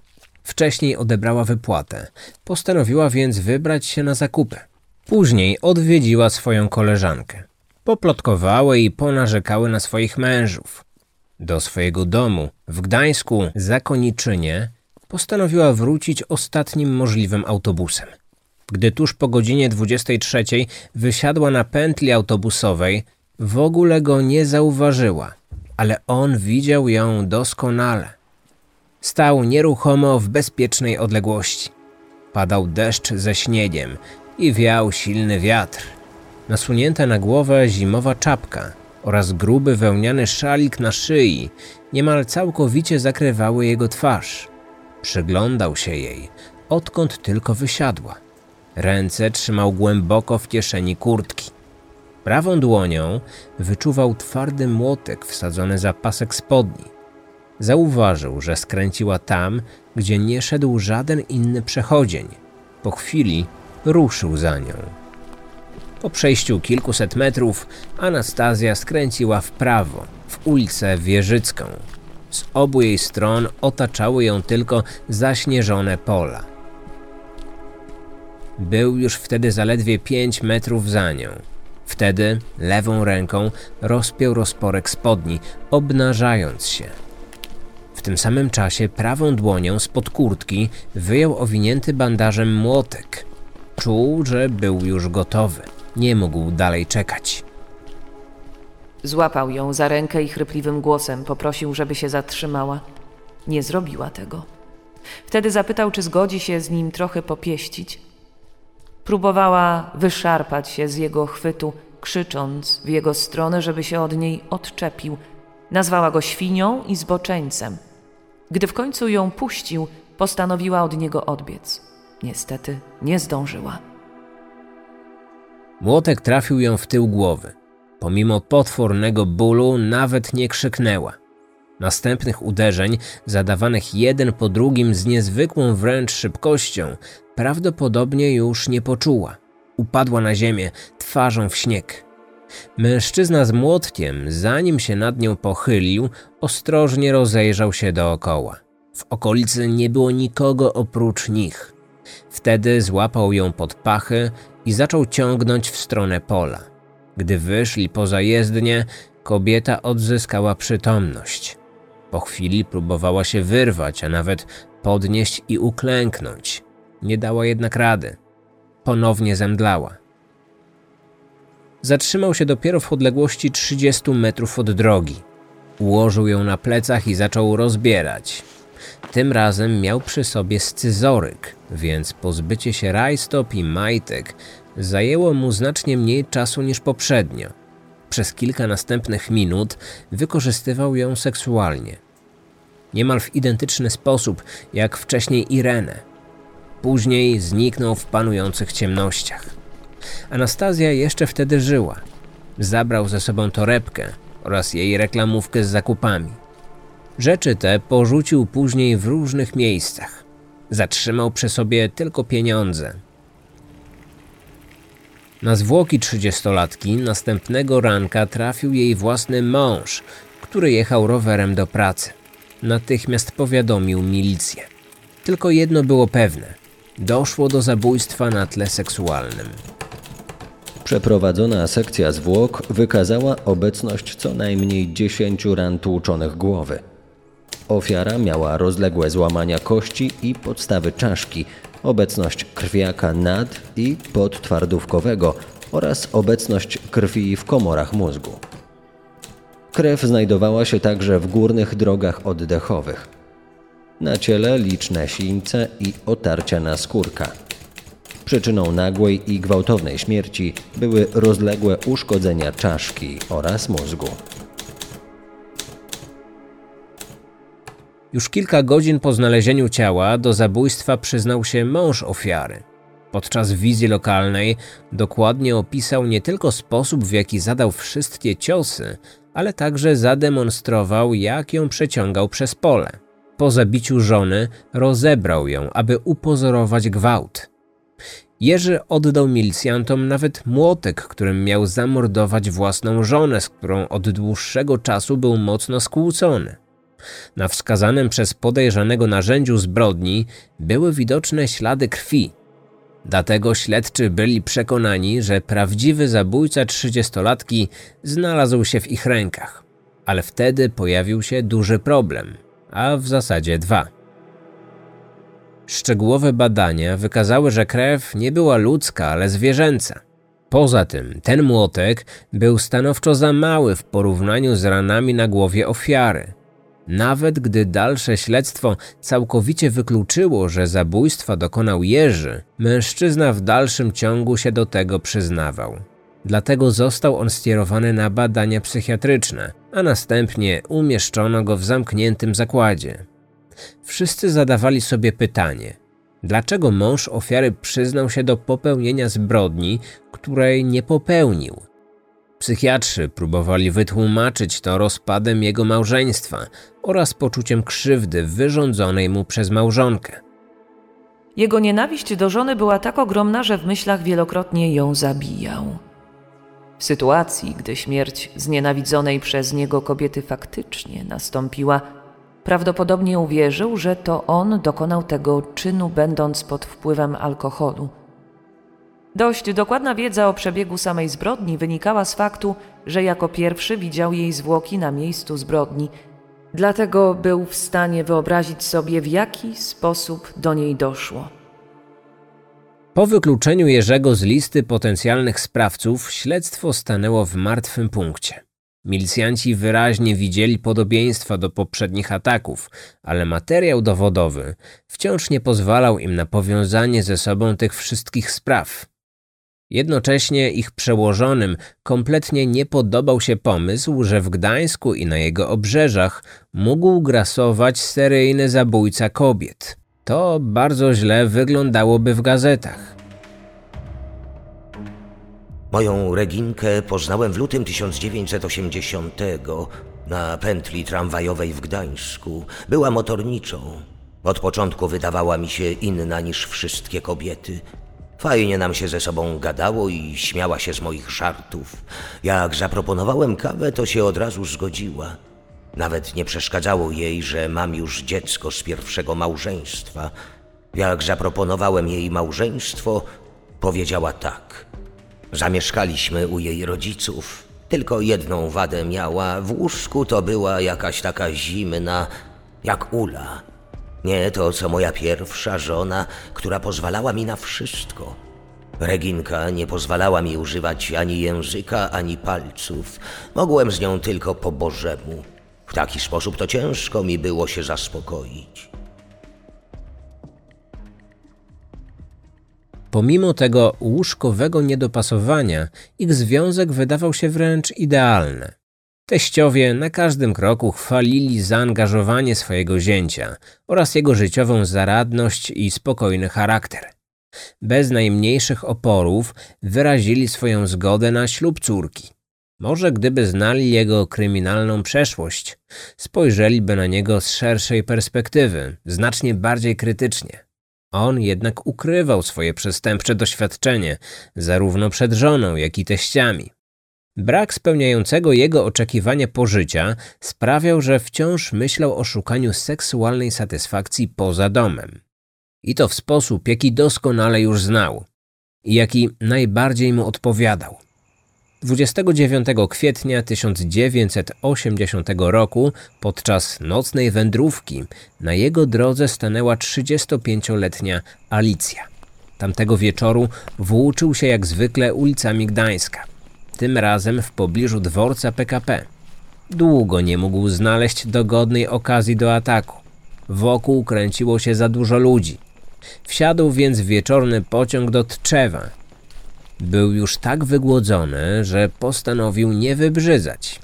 Wcześniej odebrała wypłatę, postanowiła więc wybrać się na zakupy. Później odwiedziła swoją koleżankę. Poplotkowały i ponarzekały na swoich mężów. Do swojego domu w Gdańsku Zakoniczynie postanowiła wrócić ostatnim możliwym autobusem. Gdy tuż po godzinie 23 wysiadła na pętli autobusowej, w ogóle go nie zauważyła, ale on widział ją doskonale. Stał nieruchomo w bezpiecznej odległości. Padał deszcz ze śniegiem i wiał silny wiatr. Nasunięta na głowę zimowa czapka oraz gruby wełniany szalik na szyi niemal całkowicie zakrywały jego twarz. Przyglądał się jej, odkąd tylko wysiadła. Ręce trzymał głęboko w kieszeni kurtki. Prawą dłonią wyczuwał twardy młotek wsadzony za pasek spodni. Zauważył, że skręciła tam, gdzie nie szedł żaden inny przechodzień. Po chwili ruszył za nią. Po przejściu kilkuset metrów Anastazja skręciła w prawo, w ulicę Wieżycką. Z obu jej stron otaczały ją tylko zaśnieżone pola. Był już wtedy zaledwie pięć metrów za nią. Wtedy lewą ręką rozpiął rozporek spodni, obnażając się. Tym samym czasie prawą dłonią spod kurtki wyjął owinięty bandażem młotek. Czuł, że był już gotowy. Nie mógł dalej czekać. Złapał ją za rękę i chrypliwym głosem poprosił, żeby się zatrzymała. Nie zrobiła tego. Wtedy zapytał, czy zgodzi się z nim trochę popieścić. Próbowała wyszarpać się z jego chwytu, krzycząc w jego stronę, żeby się od niej odczepił. Nazwała go świnią i zboczeńcem. Gdy w końcu ją puścił, postanowiła od niego odbiec. Niestety nie zdążyła. Młotek trafił ją w tył głowy. Pomimo potwornego bólu nawet nie krzyknęła. Następnych uderzeń, zadawanych jeden po drugim z niezwykłą wręcz szybkością, prawdopodobnie już nie poczuła. Upadła na ziemię, twarzą w śnieg. Mężczyzna z młotkiem, zanim się nad nią pochylił, ostrożnie rozejrzał się dookoła. W okolicy nie było nikogo oprócz nich. Wtedy złapał ją pod pachy i zaczął ciągnąć w stronę pola. Gdy wyszli poza jezdnię, kobieta odzyskała przytomność. Po chwili próbowała się wyrwać, a nawet podnieść i uklęknąć. Nie dała jednak rady. Ponownie zemdlała. Zatrzymał się dopiero w odległości 30 metrów od drogi. Ułożył ją na plecach i zaczął rozbierać. Tym razem miał przy sobie scyzoryk, więc pozbycie się rajstop i majtek zajęło mu znacznie mniej czasu niż poprzednio. Przez kilka następnych minut wykorzystywał ją seksualnie. Niemal w identyczny sposób jak wcześniej Irenę. Później zniknął w panujących ciemnościach. Anastazja jeszcze wtedy żyła. Zabrał ze sobą torebkę oraz jej reklamówkę z zakupami. Rzeczy te porzucił później w różnych miejscach. Zatrzymał przy sobie tylko pieniądze. Na zwłoki trzydziestolatki następnego ranka trafił jej własny mąż, który jechał rowerem do pracy. Natychmiast powiadomił milicję. Tylko jedno było pewne: doszło do zabójstwa na tle seksualnym. Przeprowadzona sekcja zwłok wykazała obecność co najmniej 10 ran tłuczonych głowy. Ofiara miała rozległe złamania kości i podstawy czaszki, obecność krwiaka nad i podtwardówkowego oraz obecność krwi w komorach mózgu. Krew znajdowała się także w górnych drogach oddechowych. Na ciele liczne sińce i otarcia na skórka. Przyczyną nagłej i gwałtownej śmierci były rozległe uszkodzenia czaszki oraz mózgu. Już kilka godzin po znalezieniu ciała do zabójstwa przyznał się mąż ofiary. Podczas wizji lokalnej dokładnie opisał nie tylko sposób, w jaki zadał wszystkie ciosy, ale także zademonstrował, jak ją przeciągał przez pole. Po zabiciu żony rozebrał ją, aby upozorować gwałt. Jerzy oddał milicjantom nawet młotek, którym miał zamordować własną żonę, z którą od dłuższego czasu był mocno skłócony. Na wskazanym przez podejrzanego narzędziu zbrodni były widoczne ślady krwi. Dlatego śledczy byli przekonani, że prawdziwy zabójca trzydziestolatki znalazł się w ich rękach. Ale wtedy pojawił się duży problem, a w zasadzie dwa. Szczegółowe badania wykazały, że krew nie była ludzka, ale zwierzęca. Poza tym, ten młotek był stanowczo za mały w porównaniu z ranami na głowie ofiary. Nawet gdy dalsze śledztwo całkowicie wykluczyło, że zabójstwa dokonał Jerzy, mężczyzna w dalszym ciągu się do tego przyznawał. Dlatego został on skierowany na badania psychiatryczne, a następnie umieszczono go w zamkniętym zakładzie. Wszyscy zadawali sobie pytanie: dlaczego mąż ofiary przyznał się do popełnienia zbrodni, której nie popełnił? Psychiatrzy próbowali wytłumaczyć to rozpadem jego małżeństwa oraz poczuciem krzywdy wyrządzonej mu przez małżonkę. Jego nienawiść do żony była tak ogromna, że w myślach wielokrotnie ją zabijał. W sytuacji, gdy śmierć znienawidzonej przez niego kobiety faktycznie nastąpiła, prawdopodobnie uwierzył, że to on dokonał tego czynu, będąc pod wpływem alkoholu. Dość dokładna wiedza o przebiegu samej zbrodni wynikała z faktu, że jako pierwszy widział jej zwłoki na miejscu zbrodni, dlatego był w stanie wyobrazić sobie, w jaki sposób do niej doszło. Po wykluczeniu Jerzego z listy potencjalnych sprawców, śledztwo stanęło w martwym punkcie. Milicjanci wyraźnie widzieli podobieństwa do poprzednich ataków, ale materiał dowodowy wciąż nie pozwalał im na powiązanie ze sobą tych wszystkich spraw. Jednocześnie ich przełożonym kompletnie nie podobał się pomysł, że w Gdańsku i na jego obrzeżach mógł grasować seryjny zabójca kobiet. To bardzo źle wyglądałoby w gazetach. Moją Reginkę poznałem w lutym 1980 na pętli tramwajowej w Gdańsku. Była motorniczą. Od początku wydawała mi się inna niż wszystkie kobiety. Fajnie nam się ze sobą gadało i śmiała się z moich żartów. Jak zaproponowałem kawę, to się od razu zgodziła. Nawet nie przeszkadzało jej, że mam już dziecko z pierwszego małżeństwa. Jak zaproponowałem jej małżeństwo, powiedziała tak. Zamieszkaliśmy u jej rodziców. Tylko jedną wadę miała. W łóżku to była jakaś taka zimna, jak ula. Nie to, co moja pierwsza żona, która pozwalała mi na wszystko. Reginka nie pozwalała mi używać ani języka, ani palców. Mogłem z nią tylko po bożemu. W taki sposób to ciężko mi było się zaspokoić. Pomimo tego łóżkowego niedopasowania, ich związek wydawał się wręcz idealny. Teściowie na każdym kroku chwalili zaangażowanie swojego zięcia oraz jego życiową zaradność i spokojny charakter. Bez najmniejszych oporów wyrazili swoją zgodę na ślub córki. Może gdyby znali jego kryminalną przeszłość, spojrzeliby na niego z szerszej perspektywy, znacznie bardziej krytycznie. On jednak ukrywał swoje przestępcze doświadczenie, zarówno przed żoną, jak i teściami. Brak spełniającego jego oczekiwania pożycia sprawiał, że wciąż myślał o szukaniu seksualnej satysfakcji poza domem. I to w sposób, jaki doskonale już znał i jaki najbardziej mu odpowiadał. 29 kwietnia 1980 roku, podczas nocnej wędrówki, na jego drodze stanęła 35-letnia Alicja. Tamtego wieczoru włóczył się jak zwykle ulicami Gdańska, tym razem w pobliżu dworca PKP. Długo nie mógł znaleźć dogodnej okazji do ataku. Wokół kręciło się za dużo ludzi. Wsiadł więc w wieczorny pociąg do Tczewa, był już tak wygłodzony, że postanowił nie wybrzydzać.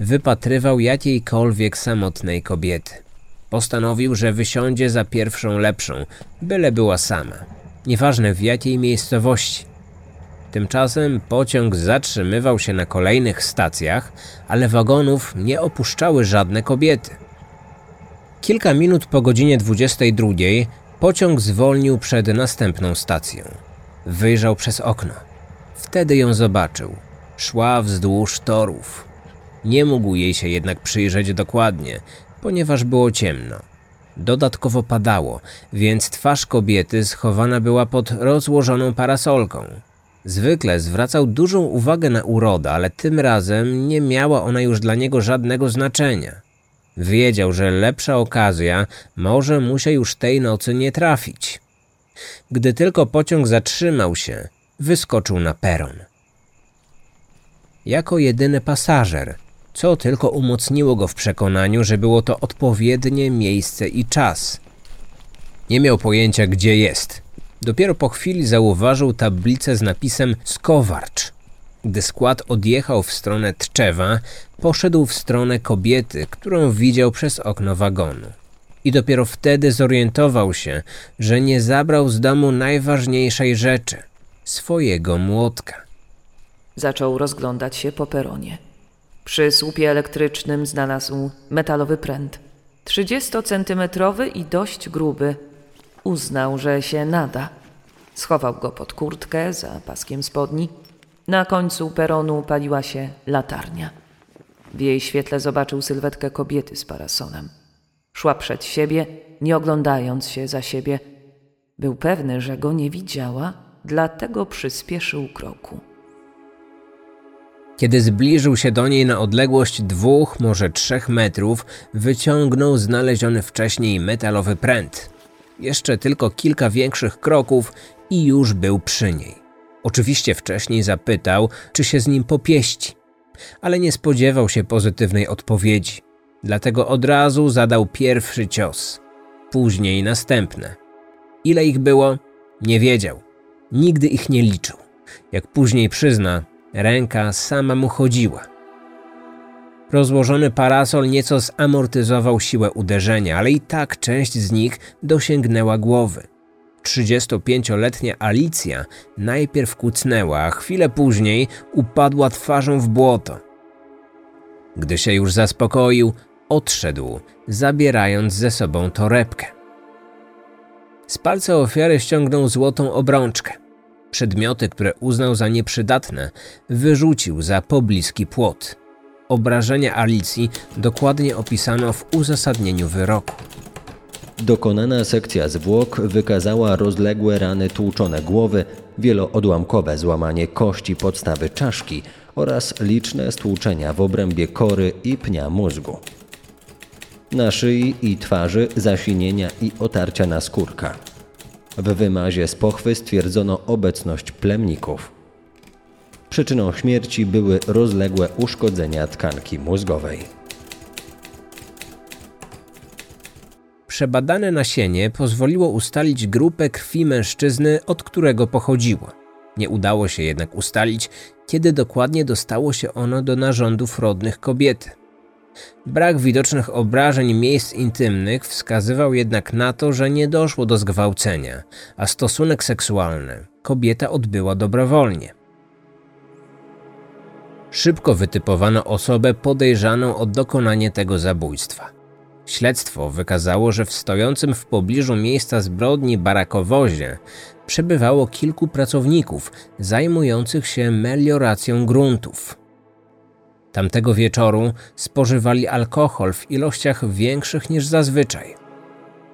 Wypatrywał jakiejkolwiek samotnej kobiety. Postanowił, że wysiądzie za pierwszą lepszą, byle była sama. Nieważne w jakiej miejscowości. Tymczasem pociąg zatrzymywał się na kolejnych stacjach, ale wagonów nie opuszczały żadne kobiety. Kilka minut po godzinie 22 pociąg zwolnił przed następną stacją. Wyjrzał przez okno. Wtedy ją zobaczył. Szła wzdłuż torów. Nie mógł jej się jednak przyjrzeć dokładnie, ponieważ było ciemno. Dodatkowo padało, więc twarz kobiety schowana była pod rozłożoną parasolką. Zwykle zwracał dużą uwagę na urodę, ale tym razem nie miała ona już dla niego żadnego znaczenia. Wiedział, że lepsza okazja może mu się już tej nocy nie trafić. Gdy tylko pociąg zatrzymał się, wyskoczył na peron. Jako jedyny pasażer, co tylko umocniło go w przekonaniu, że było to odpowiednie miejsce i czas. Nie miał pojęcia, gdzie jest. Dopiero po chwili zauważył tablicę z napisem Skowarcz. Gdy skład odjechał w stronę Tczewa, poszedł w stronę kobiety, którą widział przez okno wagonu i dopiero wtedy zorientował się, że nie zabrał z domu najważniejszej rzeczy swojego młotka. Zaczął rozglądać się po peronie. Przy słupie elektrycznym znalazł metalowy pręt. 30-centymetrowy i dość gruby. Uznał, że się nada. Schował go pod kurtkę za paskiem spodni. Na końcu peronu paliła się latarnia. W jej świetle zobaczył sylwetkę kobiety z parasolem. Szła przed siebie, nie oglądając się za siebie. Był pewny, że go nie widziała, dlatego przyspieszył kroku. Kiedy zbliżył się do niej na odległość dwóch, może trzech metrów, wyciągnął znaleziony wcześniej metalowy pręt. Jeszcze tylko kilka większych kroków i już był przy niej. Oczywiście wcześniej zapytał, czy się z nim popieści, ale nie spodziewał się pozytywnej odpowiedzi. Dlatego od razu zadał pierwszy cios, później następne. Ile ich było? Nie wiedział. Nigdy ich nie liczył. Jak później przyzna, ręka sama mu chodziła. Rozłożony parasol nieco zamortyzował siłę uderzenia, ale i tak część z nich dosięgnęła głowy. 35-letnia Alicja najpierw kucnęła, a chwilę później upadła twarzą w błoto. Gdy się już zaspokoił, odszedł, zabierając ze sobą torebkę. Z palca ofiary ściągnął złotą obrączkę. Przedmioty, które uznał za nieprzydatne, wyrzucił za pobliski płot. Obrażenia Alicji dokładnie opisano w uzasadnieniu wyroku. Dokonana sekcja zwłok wykazała rozległe rany tłuczone głowy, wieloodłamkowe złamanie kości podstawy czaszki oraz liczne stłuczenia w obrębie kory i pnia mózgu. Na szyi i twarzy zasinienia i otarcia na skórka. W wymazie z pochwy stwierdzono obecność plemników. Przyczyną śmierci były rozległe uszkodzenia tkanki mózgowej. Przebadane nasienie pozwoliło ustalić grupę krwi mężczyzny, od którego pochodziło. Nie udało się jednak ustalić, kiedy dokładnie dostało się ono do narządów rodnych kobiety. Brak widocznych obrażeń miejsc intymnych wskazywał jednak na to, że nie doszło do zgwałcenia, a stosunek seksualny kobieta odbyła dobrowolnie. Szybko wytypowano osobę podejrzaną o dokonanie tego zabójstwa. Śledztwo wykazało, że w stojącym w pobliżu miejsca zbrodni barakowozie przebywało kilku pracowników zajmujących się melioracją gruntów. Tamtego wieczoru spożywali alkohol w ilościach większych niż zazwyczaj.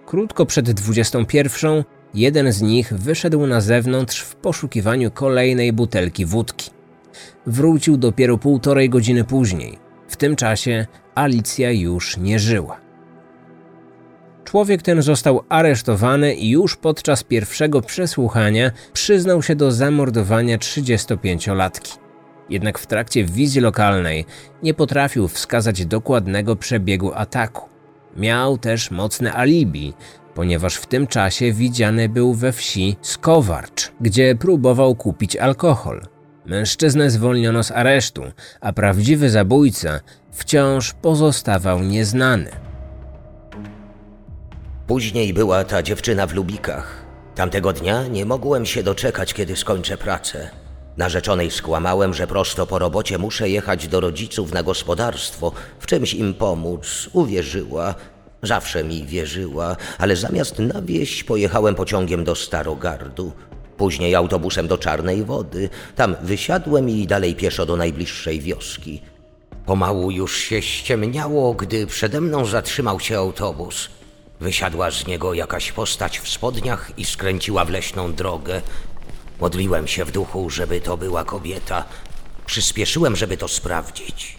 Krótko przed 21 jeden z nich wyszedł na zewnątrz w poszukiwaniu kolejnej butelki wódki. Wrócił dopiero półtorej godziny później. W tym czasie Alicja już nie żyła. Człowiek ten został aresztowany i już podczas pierwszego przesłuchania przyznał się do zamordowania 35-latki. Jednak w trakcie wizji lokalnej nie potrafił wskazać dokładnego przebiegu ataku. Miał też mocne alibi, ponieważ w tym czasie widziany był we wsi Skowarcz, gdzie próbował kupić alkohol. Mężczyznę zwolniono z aresztu, a prawdziwy zabójca wciąż pozostawał nieznany. Później była ta dziewczyna w Lubikach. Tamtego dnia nie mogłem się doczekać, kiedy skończę pracę. Narzeczonej skłamałem, że prosto po robocie muszę jechać do rodziców na gospodarstwo, w czymś im pomóc. Uwierzyła, zawsze mi wierzyła, ale zamiast na wieś pojechałem pociągiem do Starogardu. Później autobusem do Czarnej Wody. Tam wysiadłem i dalej pieszo do najbliższej wioski. Pomału już się ściemniało, gdy przede mną zatrzymał się autobus. Wysiadła z niego jakaś postać w spodniach i skręciła w leśną drogę. Modliłem się w duchu, żeby to była kobieta. Przyspieszyłem, żeby to sprawdzić.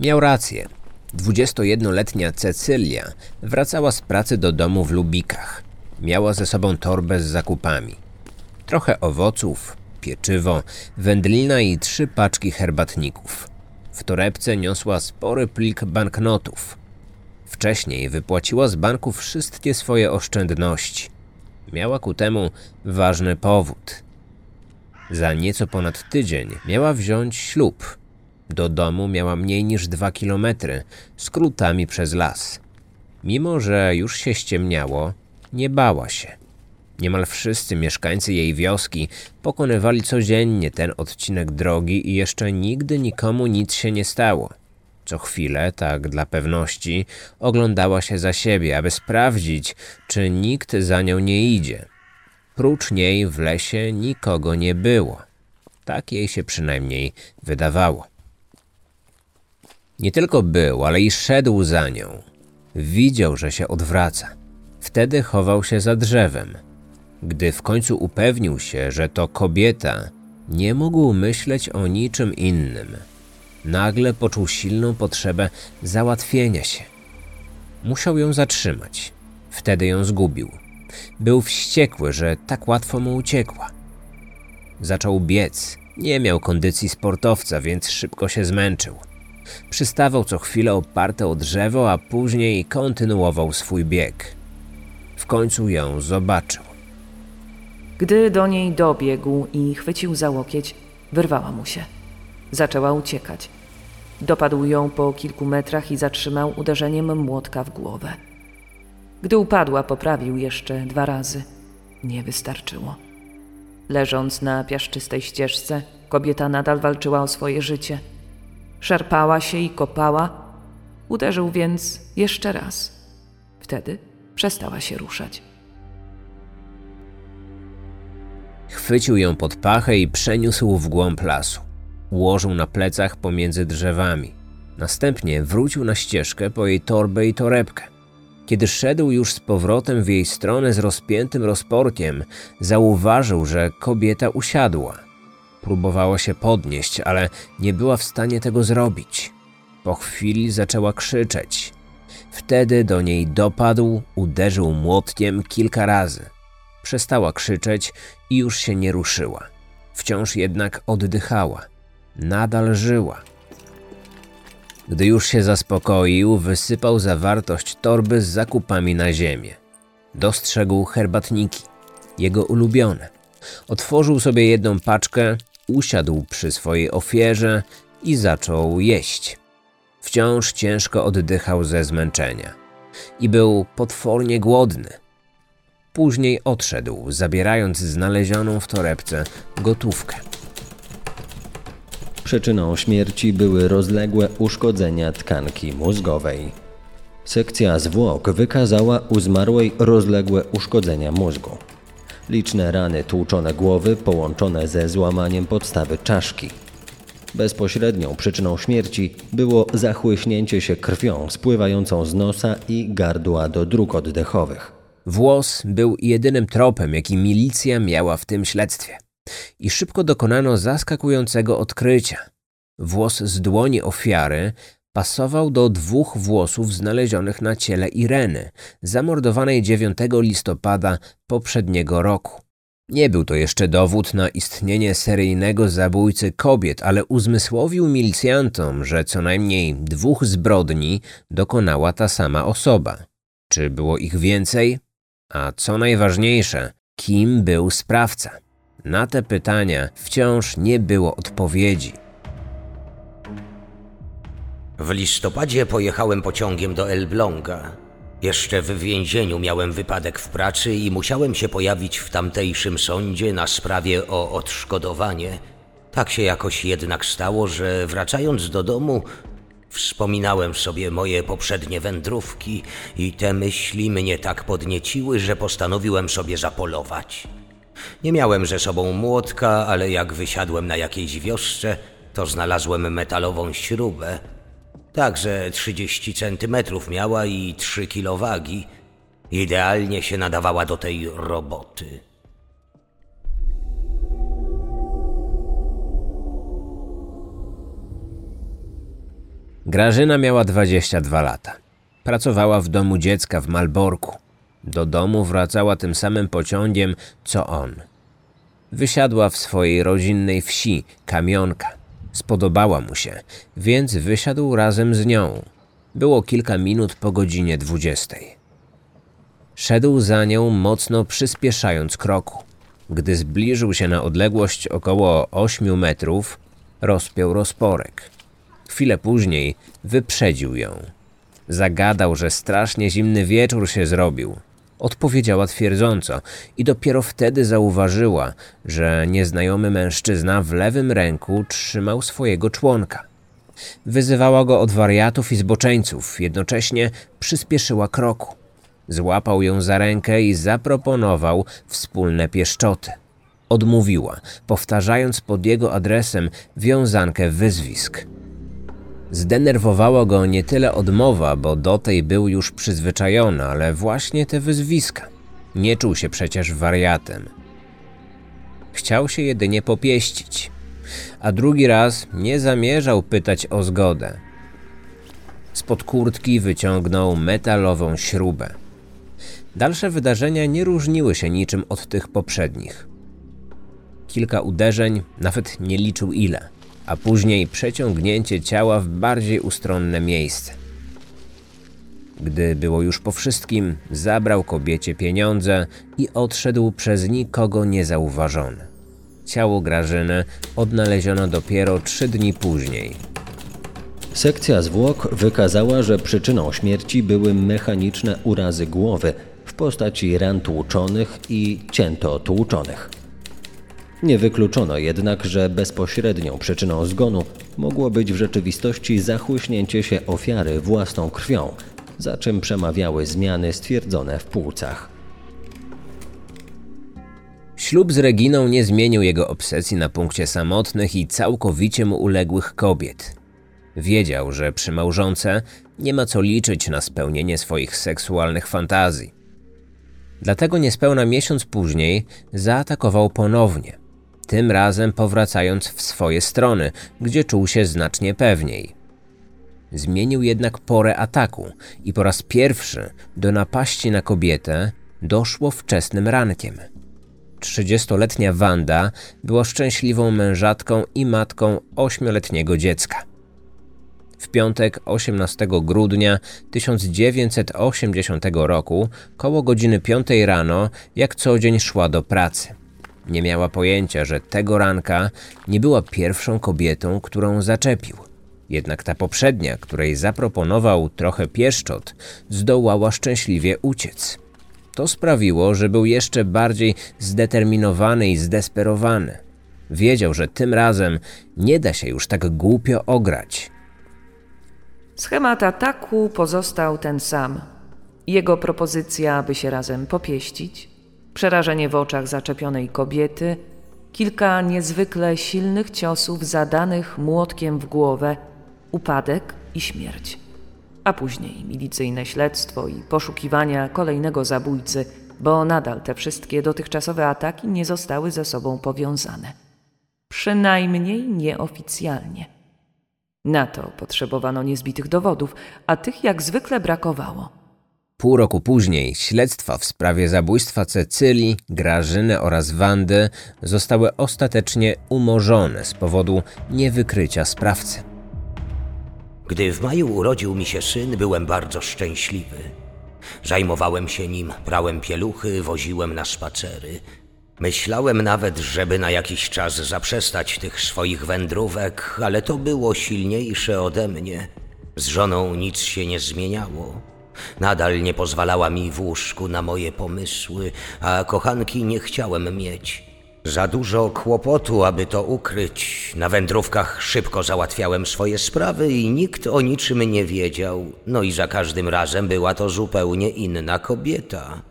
Miał rację. 21-letnia Cecylia wracała z pracy do domu w Lubikach. Miała ze sobą torbę z zakupami. Trochę owoców, pieczywo, wędlina i trzy paczki herbatników. W torebce niosła spory plik banknotów. Wcześniej wypłaciła z banku wszystkie swoje oszczędności. Miała ku temu ważny powód. Za nieco ponad tydzień miała wziąć ślub. Do domu miała mniej niż dwa kilometry, skrótami przez las. Mimo, że już się ściemniało, nie bała się. Niemal wszyscy mieszkańcy jej wioski pokonywali codziennie ten odcinek drogi i jeszcze nigdy nikomu nic się nie stało. Co chwilę, tak dla pewności, oglądała się za siebie, aby sprawdzić, czy nikt za nią nie idzie. Prócz niej w lesie nikogo nie było. Tak jej się przynajmniej wydawało. Nie tylko był, ale i szedł za nią. Widział, że się odwraca. Wtedy chował się za drzewem. Gdy w końcu upewnił się, że to kobieta, nie mógł myśleć o niczym innym. Nagle poczuł silną potrzebę załatwienia się. Musiał ją zatrzymać. Wtedy ją zgubił. Był wściekły, że tak łatwo mu uciekła. Zaczął biec. Nie miał kondycji sportowca, więc szybko się zmęczył. Przystawał co chwilę oparty o drzewo, a później kontynuował swój bieg. W końcu ją zobaczył. Gdy do niej dobiegł i chwycił za łokieć, wyrwała mu się. Zaczęła uciekać. Dopadł ją po kilku metrach i zatrzymał uderzeniem młotka w głowę. Gdy upadła, poprawił jeszcze dwa razy. Nie wystarczyło. Leżąc na piaszczystej ścieżce, kobieta nadal walczyła o swoje życie. Szarpała się i kopała. Uderzył więc jeszcze raz. Wtedy przestała się ruszać. Chwycił ją pod pachę i przeniósł w głąb lasu. Ułożył na plecach pomiędzy drzewami. Następnie wrócił na ścieżkę po jej torbę i torebkę. Kiedy szedł już z powrotem w jej stronę z rozpiętym rozporkiem, zauważył, że kobieta usiadła. Próbowała się podnieść, ale nie była w stanie tego zrobić. Po chwili zaczęła krzyczeć. Wtedy do niej dopadł, uderzył młotkiem kilka razy. Przestała krzyczeć i już się nie ruszyła. Wciąż jednak oddychała. Nadal żyła. Gdy już się zaspokoił, wysypał zawartość torby z zakupami na ziemię. Dostrzegł herbatniki, jego ulubione. Otworzył sobie jedną paczkę, usiadł przy swojej ofierze i zaczął jeść. Wciąż ciężko oddychał ze zmęczenia i był potwornie głodny. Później odszedł, zabierając znalezioną w torebce gotówkę. Przyczyną śmierci były rozległe uszkodzenia tkanki mózgowej. Sekcja zwłok wykazała u zmarłej rozległe uszkodzenia mózgu. Liczne rany tłuczone głowy połączone ze złamaniem podstawy czaszki. Bezpośrednią przyczyną śmierci było zachłyśnięcie się krwią spływającą z nosa i gardła do dróg oddechowych. Włos był jedynym tropem, jaki milicja miała w tym śledztwie. I szybko dokonano zaskakującego odkrycia. Włos z dłoni ofiary pasował do dwóch włosów znalezionych na ciele Ireny, zamordowanej 9 listopada poprzedniego roku. Nie był to jeszcze dowód na istnienie seryjnego zabójcy kobiet, ale uzmysłowił milicjantom, że co najmniej dwóch zbrodni dokonała ta sama osoba. Czy było ich więcej? A co najważniejsze, kim był sprawca? Na te pytania wciąż nie było odpowiedzi. W listopadzie pojechałem pociągiem do Elbląga. Jeszcze w więzieniu miałem wypadek w pracy i musiałem się pojawić w tamtejszym sądzie na sprawie o odszkodowanie. Tak się jakoś jednak stało, że wracając do domu wspominałem sobie moje poprzednie wędrówki i te myśli mnie tak podnieciły, że postanowiłem sobie zapolować. Nie miałem ze sobą młotka, ale jak wysiadłem na jakiejś wiosce, to znalazłem metalową śrubę. Także 30 centymetrów miała i 3 kilo wagi. Idealnie się nadawała do tej roboty. Grażyna miała 22 lata. Pracowała w domu dziecka w Malborku. Do domu wracała tym samym pociągiem, co on. Wysiadła w swojej rodzinnej wsi, kamionka. Spodobała mu się, więc wysiadł razem z nią. Było kilka minut po godzinie dwudziestej. Szedł za nią, mocno przyspieszając kroku. Gdy zbliżył się na odległość około ośmiu metrów, rozpiął rozporek. Chwilę później wyprzedził ją. Zagadał, że strasznie zimny wieczór się zrobił. Odpowiedziała twierdząco i dopiero wtedy zauważyła, że nieznajomy mężczyzna w lewym ręku trzymał swojego członka. Wyzywała go od wariatów i zboczeńców, jednocześnie przyspieszyła kroku. Złapał ją za rękę i zaproponował wspólne pieszczoty. Odmówiła, powtarzając pod jego adresem wiązankę wyzwisk. Zdenerwowała go nie tyle odmowa, bo do tej był już przyzwyczajony, ale właśnie te wyzwiska. Nie czuł się przecież wariatem. Chciał się jedynie popieścić, a drugi raz nie zamierzał pytać o zgodę. Spod kurtki wyciągnął metalową śrubę. Dalsze wydarzenia nie różniły się niczym od tych poprzednich. Kilka uderzeń, nawet nie liczył ile – a później przeciągnięcie ciała w bardziej ustronne miejsce. Gdy było już po wszystkim, zabrał kobiecie pieniądze i odszedł przez nikogo niezauważony. Ciało Grażyny odnaleziono dopiero trzy dni później. Sekcja zwłok wykazała, że przyczyną śmierci były mechaniczne urazy głowy w postaci ran tłuczonych i cięto tłuczonych. Nie wykluczono jednak, że bezpośrednią przyczyną zgonu mogło być w rzeczywistości zachłyśnięcie się ofiary własną krwią, za czym przemawiały zmiany stwierdzone w płucach. Ślub z Reginą nie zmienił jego obsesji na punkcie samotnych i całkowicie mu uległych kobiet. Wiedział, że przy małżonce nie ma co liczyć na spełnienie swoich seksualnych fantazji. Dlatego niespełna miesiąc później zaatakował ponownie – tym razem powracając w swoje strony, gdzie czuł się znacznie pewniej. Zmienił jednak porę ataku i po raz pierwszy do napaści na kobietę doszło wczesnym rankiem. Trzydziestoletnia Wanda była szczęśliwą mężatką i matką ośmioletniego dziecka. W piątek 18 grudnia 1980 roku, koło godziny 5 rano, jak co dzień szła do pracy. Nie miała pojęcia, że tego ranka nie była pierwszą kobietą, którą zaczepił. Jednak ta poprzednia, której zaproponował trochę pieszczot, zdołała szczęśliwie uciec. To sprawiło, że był jeszcze bardziej zdeterminowany i zdesperowany. Wiedział, że tym razem nie da się już tak głupio ograć. Schemat ataku pozostał ten sam. Jego propozycja, by się razem popieścić, przerażenie w oczach zaczepionej kobiety, kilka niezwykle silnych ciosów zadanych młotkiem w głowę, upadek i śmierć. A później milicyjne śledztwo i poszukiwania kolejnego zabójcy, bo nadal te wszystkie dotychczasowe ataki nie zostały ze sobą powiązane. Przynajmniej nieoficjalnie. Na to potrzebowano niezbitych dowodów, a tych jak zwykle brakowało. Pół roku później śledztwa w sprawie zabójstwa Cecylii, Grażyny oraz Wandy zostały ostatecznie umorzone z powodu niewykrycia sprawcy. Gdy w maju urodził mi się syn, byłem bardzo szczęśliwy. Zajmowałem się nim, prałem pieluchy, woziłem na spacery. Myślałem nawet, żeby na jakiś czas zaprzestać tych swoich wędrówek, ale to było silniejsze ode mnie. Z żoną nic się nie zmieniało. Nadal nie pozwalała mi w łóżku na moje pomysły, a kochanki nie chciałem mieć. Za dużo kłopotu, aby to ukryć. Na wędrówkach szybko załatwiałem swoje sprawy i nikt o niczym nie wiedział. No i za każdym razem była to zupełnie inna kobieta.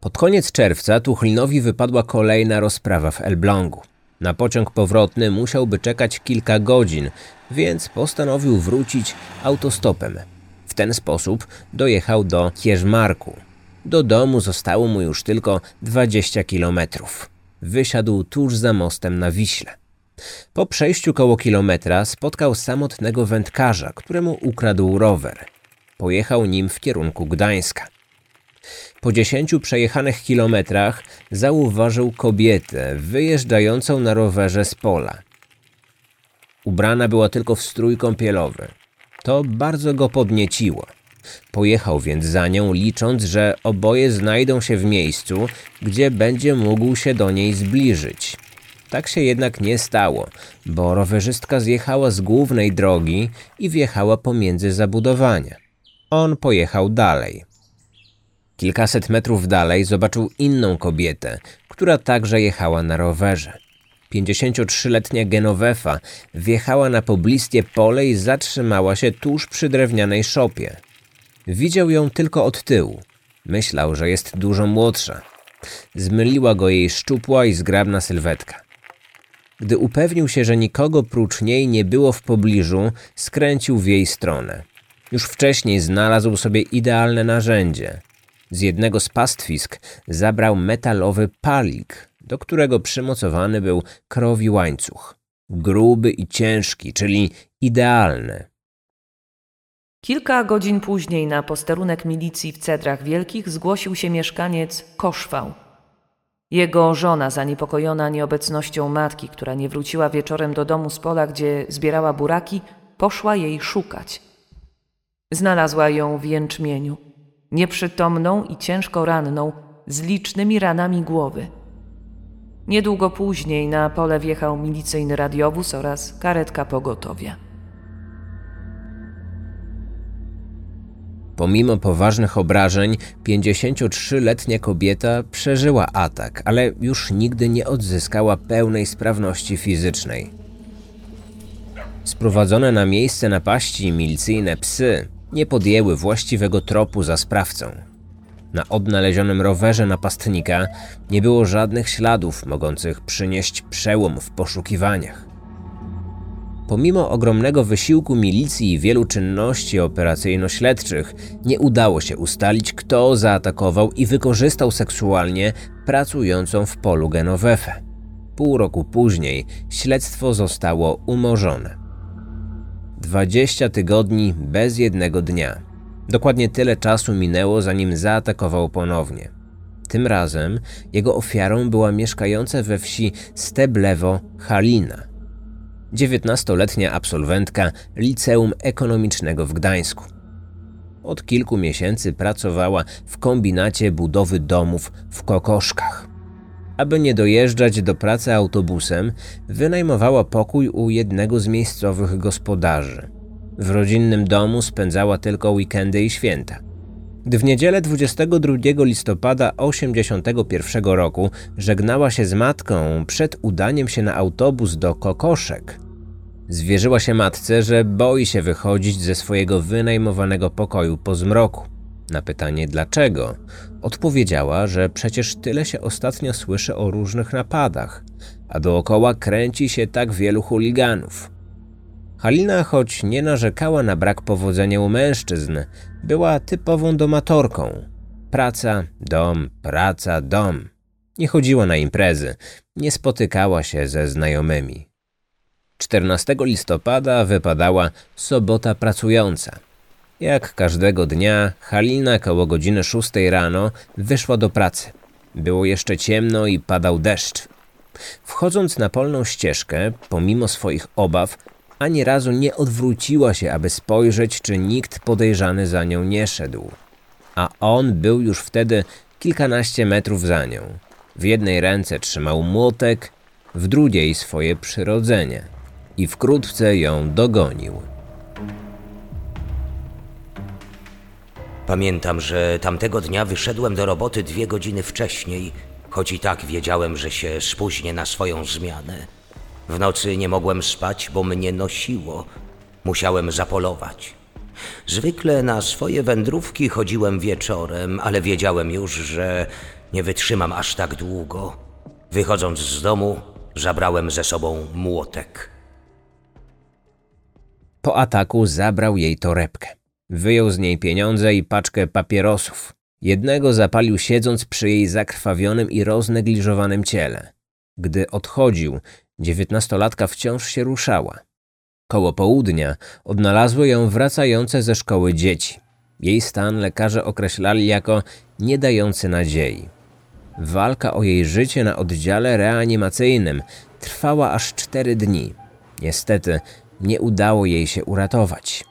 Pod koniec czerwca Tuchlinowi wypadła kolejna rozprawa w Elblągu. Na pociąg powrotny musiałby czekać kilka godzin, więc postanowił wrócić autostopem. W ten sposób dojechał do Kierzmarku. Do domu zostało mu już tylko 20 kilometrów. Wysiadł tuż za mostem na Wiśle. Po przejściu koło kilometra spotkał samotnego wędkarza, któremu ukradł rower. Pojechał nim w kierunku Gdańska. Po dziesięciu przejechanych kilometrach zauważył kobietę wyjeżdżającą na rowerze z pola. Ubrana była tylko w strój kąpielowy. To bardzo go podnieciło. Pojechał więc za nią, licząc, że oboje znajdą się w miejscu, gdzie będzie mógł się do niej zbliżyć. Tak się jednak nie stało, bo rowerzystka zjechała z głównej drogi i wjechała pomiędzy zabudowania. On pojechał dalej. Kilkaset metrów dalej zobaczył inną kobietę, która także jechała na rowerze. 53-letnia Genovefa wjechała na pobliskie pole i zatrzymała się tuż przy drewnianej szopie. Widział ją tylko od tyłu. Myślał, że jest dużo młodsza. Zmyliła go jej szczupła i zgrabna sylwetka. Gdy upewnił się, że nikogo prócz niej nie było w pobliżu, skręcił w jej stronę. Już wcześniej znalazł sobie idealne narzędzie. Z jednego z pastwisk zabrał metalowy palik, do którego przymocowany był krowi łańcuch. Gruby i ciężki, czyli idealny. Kilka godzin później na posterunek milicji w Cedrach Wielkich zgłosił się mieszkaniec Koszwał. Jego żona, zaniepokojona nieobecnością matki, która nie wróciła wieczorem do domu z pola, gdzie zbierała buraki, poszła jej szukać. Znalazła ją w jęczmieniu, nieprzytomną i ciężko ranną, z licznymi ranami głowy. Niedługo później na pole wjechał milicyjny radiowóz oraz karetka pogotowia. Pomimo poważnych obrażeń, 53-letnia kobieta przeżyła atak, ale już nigdy nie odzyskała pełnej sprawności fizycznej. Sprowadzone na miejsce napaści milicyjne psy nie podjęły właściwego tropu za sprawcą. Na odnalezionym rowerze napastnika nie było żadnych śladów mogących przynieść przełom w poszukiwaniach. Pomimo ogromnego wysiłku milicji i wielu czynności operacyjno-śledczych, nie udało się ustalić, kto zaatakował i wykorzystał seksualnie pracującą w polu Genowefę. Pół roku później śledztwo zostało umorzone. 20 tygodni bez jednego dnia. Dokładnie tyle czasu minęło, zanim zaatakował ponownie. Tym razem jego ofiarą była mieszkająca we wsi Steblewo Halina – 19-letnia absolwentka Liceum Ekonomicznego w Gdańsku. Od kilku miesięcy pracowała w kombinacie budowy domów w Kokoszkach. Aby nie dojeżdżać do pracy autobusem, wynajmowała pokój u jednego z miejscowych gospodarzy. W rodzinnym domu spędzała tylko weekendy i święta. Gdy w niedzielę 22 listopada 1981 roku żegnała się z matką przed udaniem się na autobus do Kokoszek, zwierzyła się matce, że boi się wychodzić ze swojego wynajmowanego pokoju po zmroku. Na pytanie dlaczego, odpowiedziała, że przecież tyle się ostatnio słyszy o różnych napadach, a dookoła kręci się tak wielu chuliganów. Halina, choć nie narzekała na brak powodzenia u mężczyzn, była typową domatorką. Praca, dom, praca, dom. Nie chodziła na imprezy, nie spotykała się ze znajomymi. 14 listopada wypadała sobota pracująca. Jak każdego dnia, Halina koło godziny 6 rano wyszła do pracy. Było jeszcze ciemno i padał deszcz. Wchodząc na polną ścieżkę, pomimo swoich obaw, ani razu nie odwróciła się, aby spojrzeć, czy nikt podejrzany za nią nie szedł. A on był już wtedy kilkanaście metrów za nią. W jednej ręce trzymał młotek, w drugiej swoje przyrodzenie i wkrótce ją dogonił. Pamiętam, że tamtego dnia wyszedłem do roboty dwie godziny wcześniej, choć i tak wiedziałem, że się spóźnię na swoją zmianę. W nocy nie mogłem spać, bo mnie nosiło. Musiałem zapolować. Zwykle na swoje wędrówki chodziłem wieczorem, ale wiedziałem już, że nie wytrzymam aż tak długo. Wychodząc z domu, zabrałem ze sobą młotek. Po ataku zabrał jej torebkę. Wyjął z niej pieniądze i paczkę papierosów. Jednego zapalił siedząc przy jej zakrwawionym i roznegliżowanym ciele. Gdy odchodził, dziewiętnastolatka wciąż się ruszała. Koło południa odnalazły ją wracające ze szkoły dzieci. Jej stan lekarze określali jako nie dający nadziei. Walka o jej życie na oddziale reanimacyjnym trwała aż cztery dni. Niestety nie udało jej się uratować.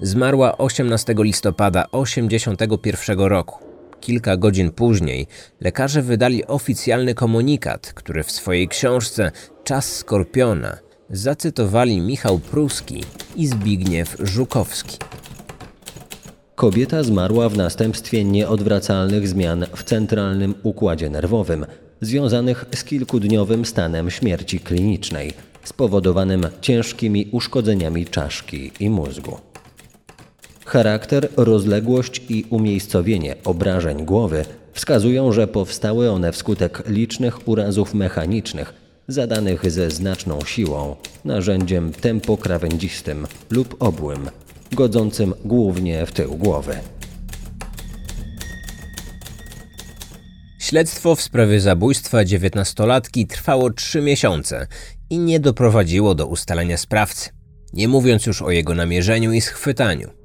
Zmarła 18 listopada 1981 roku. Kilka godzin później lekarze wydali oficjalny komunikat, który w swojej książce Czas Skorpiona zacytowali Michał Pruski i Zbigniew Żukowski. Kobieta zmarła w następstwie nieodwracalnych zmian w centralnym układzie nerwowym, związanych z kilkudniowym stanem śmierci klinicznej, spowodowanym ciężkimi uszkodzeniami czaszki i mózgu. Charakter, rozległość i umiejscowienie obrażeń głowy wskazują, że powstały one wskutek licznych urazów mechanicznych zadanych ze znaczną siłą narzędziem tempokrawędzistym lub obłym, godzącym głównie w tył głowy. Śledztwo w sprawie zabójstwa dziewiętnastolatki trwało trzy miesiące i nie doprowadziło do ustalenia sprawcy, nie mówiąc już o jego namierzeniu i schwytaniu.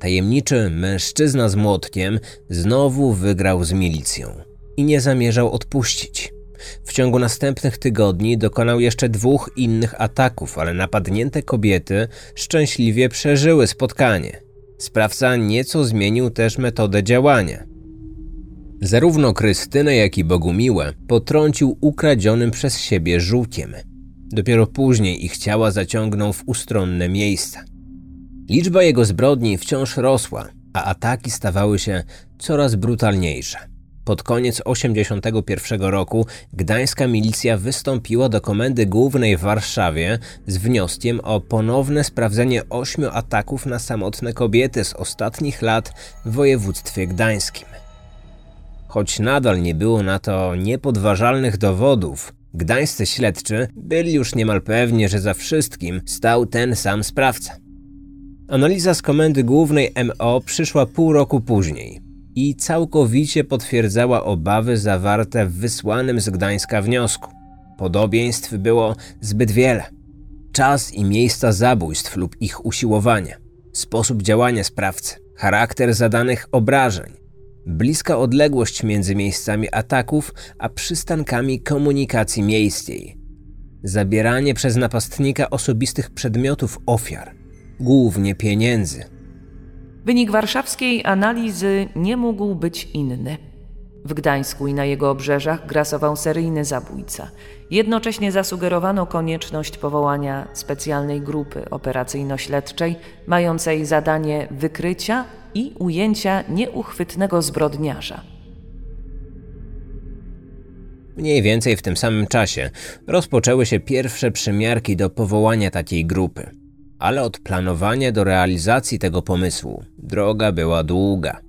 Tajemniczy mężczyzna z młotkiem znowu wygrał z milicją i nie zamierzał odpuścić. W ciągu następnych tygodni dokonał jeszcze dwóch innych ataków, ale napadnięte kobiety szczęśliwie przeżyły spotkanie. Sprawca nieco zmienił też metodę działania. Zarówno Krystynę, jak i Bogumiłę potrącił ukradzionym przez siebie żółkiem. Dopiero później ich ciała zaciągnął w ustronne miejsca. Liczba jego zbrodni wciąż rosła, a ataki stawały się coraz brutalniejsze. Pod koniec 1981 roku gdańska milicja wystąpiła do komendy głównej w Warszawie z wnioskiem o ponowne sprawdzenie ośmiu ataków na samotne kobiety z ostatnich lat w województwie gdańskim. Choć nadal nie było na to niepodważalnych dowodów, gdańscy śledczy byli już niemal pewni, że za wszystkim stał ten sam sprawca. Analiza z komendy głównej MO przyszła pół roku później i całkowicie potwierdzała obawy zawarte w wysłanym z Gdańska wniosku. Podobieństw było zbyt wiele. Czas i miejsca zabójstw lub ich usiłowania, sposób działania sprawcy, charakter zadanych obrażeń, bliska odległość między miejscami ataków a przystankami komunikacji miejskiej. zabieranie przez napastnika osobistych przedmiotów ofiar, głównie pieniędzy. Wynik warszawskiej analizy nie mógł być inny. W Gdańsku i na jego obrzeżach grasował seryjny zabójca. Jednocześnie zasugerowano konieczność powołania specjalnej grupy operacyjno-śledczej mającej zadanie wykrycia i ujęcia nieuchwytnego zbrodniarza. Mniej więcej w tym samym czasie rozpoczęły się pierwsze przymiarki do powołania takiej grupy. Ale od planowania do realizacji tego pomysłu droga była długa.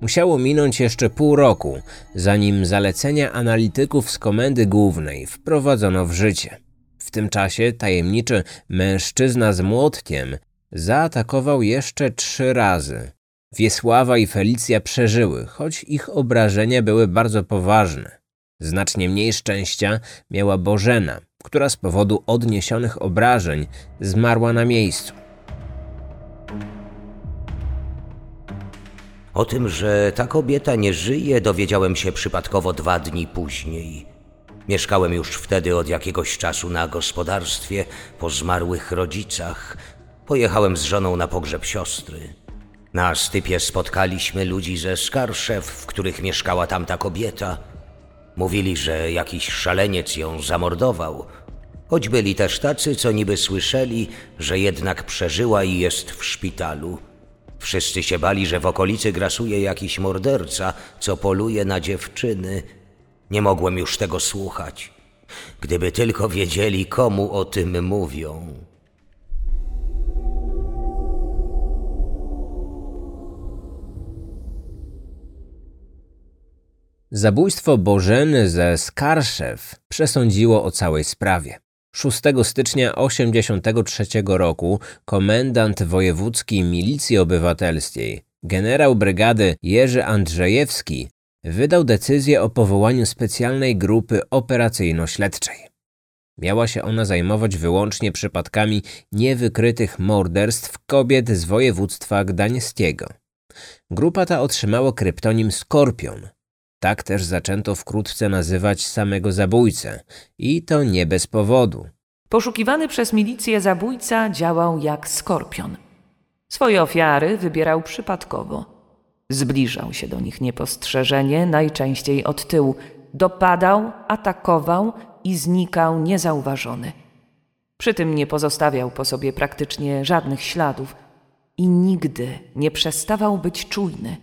Musiało minąć jeszcze pół roku, zanim zalecenia analityków z komendy głównej wprowadzono w życie. W tym czasie tajemniczy mężczyzna z młotkiem zaatakował jeszcze trzy razy. Wiesława i Felicja przeżyły, choć ich obrażenia były bardzo poważne. Znacznie mniej szczęścia miała Bożena, która z powodu odniesionych obrażeń zmarła na miejscu. O tym, że ta kobieta nie żyje, dowiedziałem się przypadkowo dwa dni później. Mieszkałem już wtedy od jakiegoś czasu na gospodarstwie po zmarłych rodzicach. Pojechałem z żoną na pogrzeb siostry. Na stypie spotkaliśmy ludzi ze Skarszew, w których mieszkała tamta kobieta. Mówili, że jakiś szaleniec ją zamordował. Choć byli też tacy, co niby słyszeli, że jednak przeżyła i jest w szpitalu. Wszyscy się bali, że w okolicy grasuje jakiś morderca, co poluje na dziewczyny. Nie mogłem już tego słuchać. Gdyby tylko wiedzieli, komu o tym mówią. Zabójstwo Bożeny ze Skarszew przesądziło o całej sprawie. 6 stycznia 1983 roku komendant wojewódzki Milicji Obywatelskiej, generał brygady Jerzy Andrzejewski, wydał decyzję o powołaniu specjalnej grupy operacyjno-śledczej. Miała się ona zajmować wyłącznie przypadkami niewykrytych morderstw kobiet z województwa gdańskiego. Grupa ta otrzymała kryptonim Skorpion – tak też zaczęto wkrótce nazywać samego zabójcę i to nie bez powodu. Poszukiwany przez milicję zabójca działał jak skorpion. Swoje ofiary wybierał przypadkowo. Zbliżał się do nich niepostrzeżenie, najczęściej od tyłu. Dopadał, atakował i znikał niezauważony. Przy tym nie pozostawiał po sobie praktycznie żadnych śladów i nigdy nie przestawał być czujny.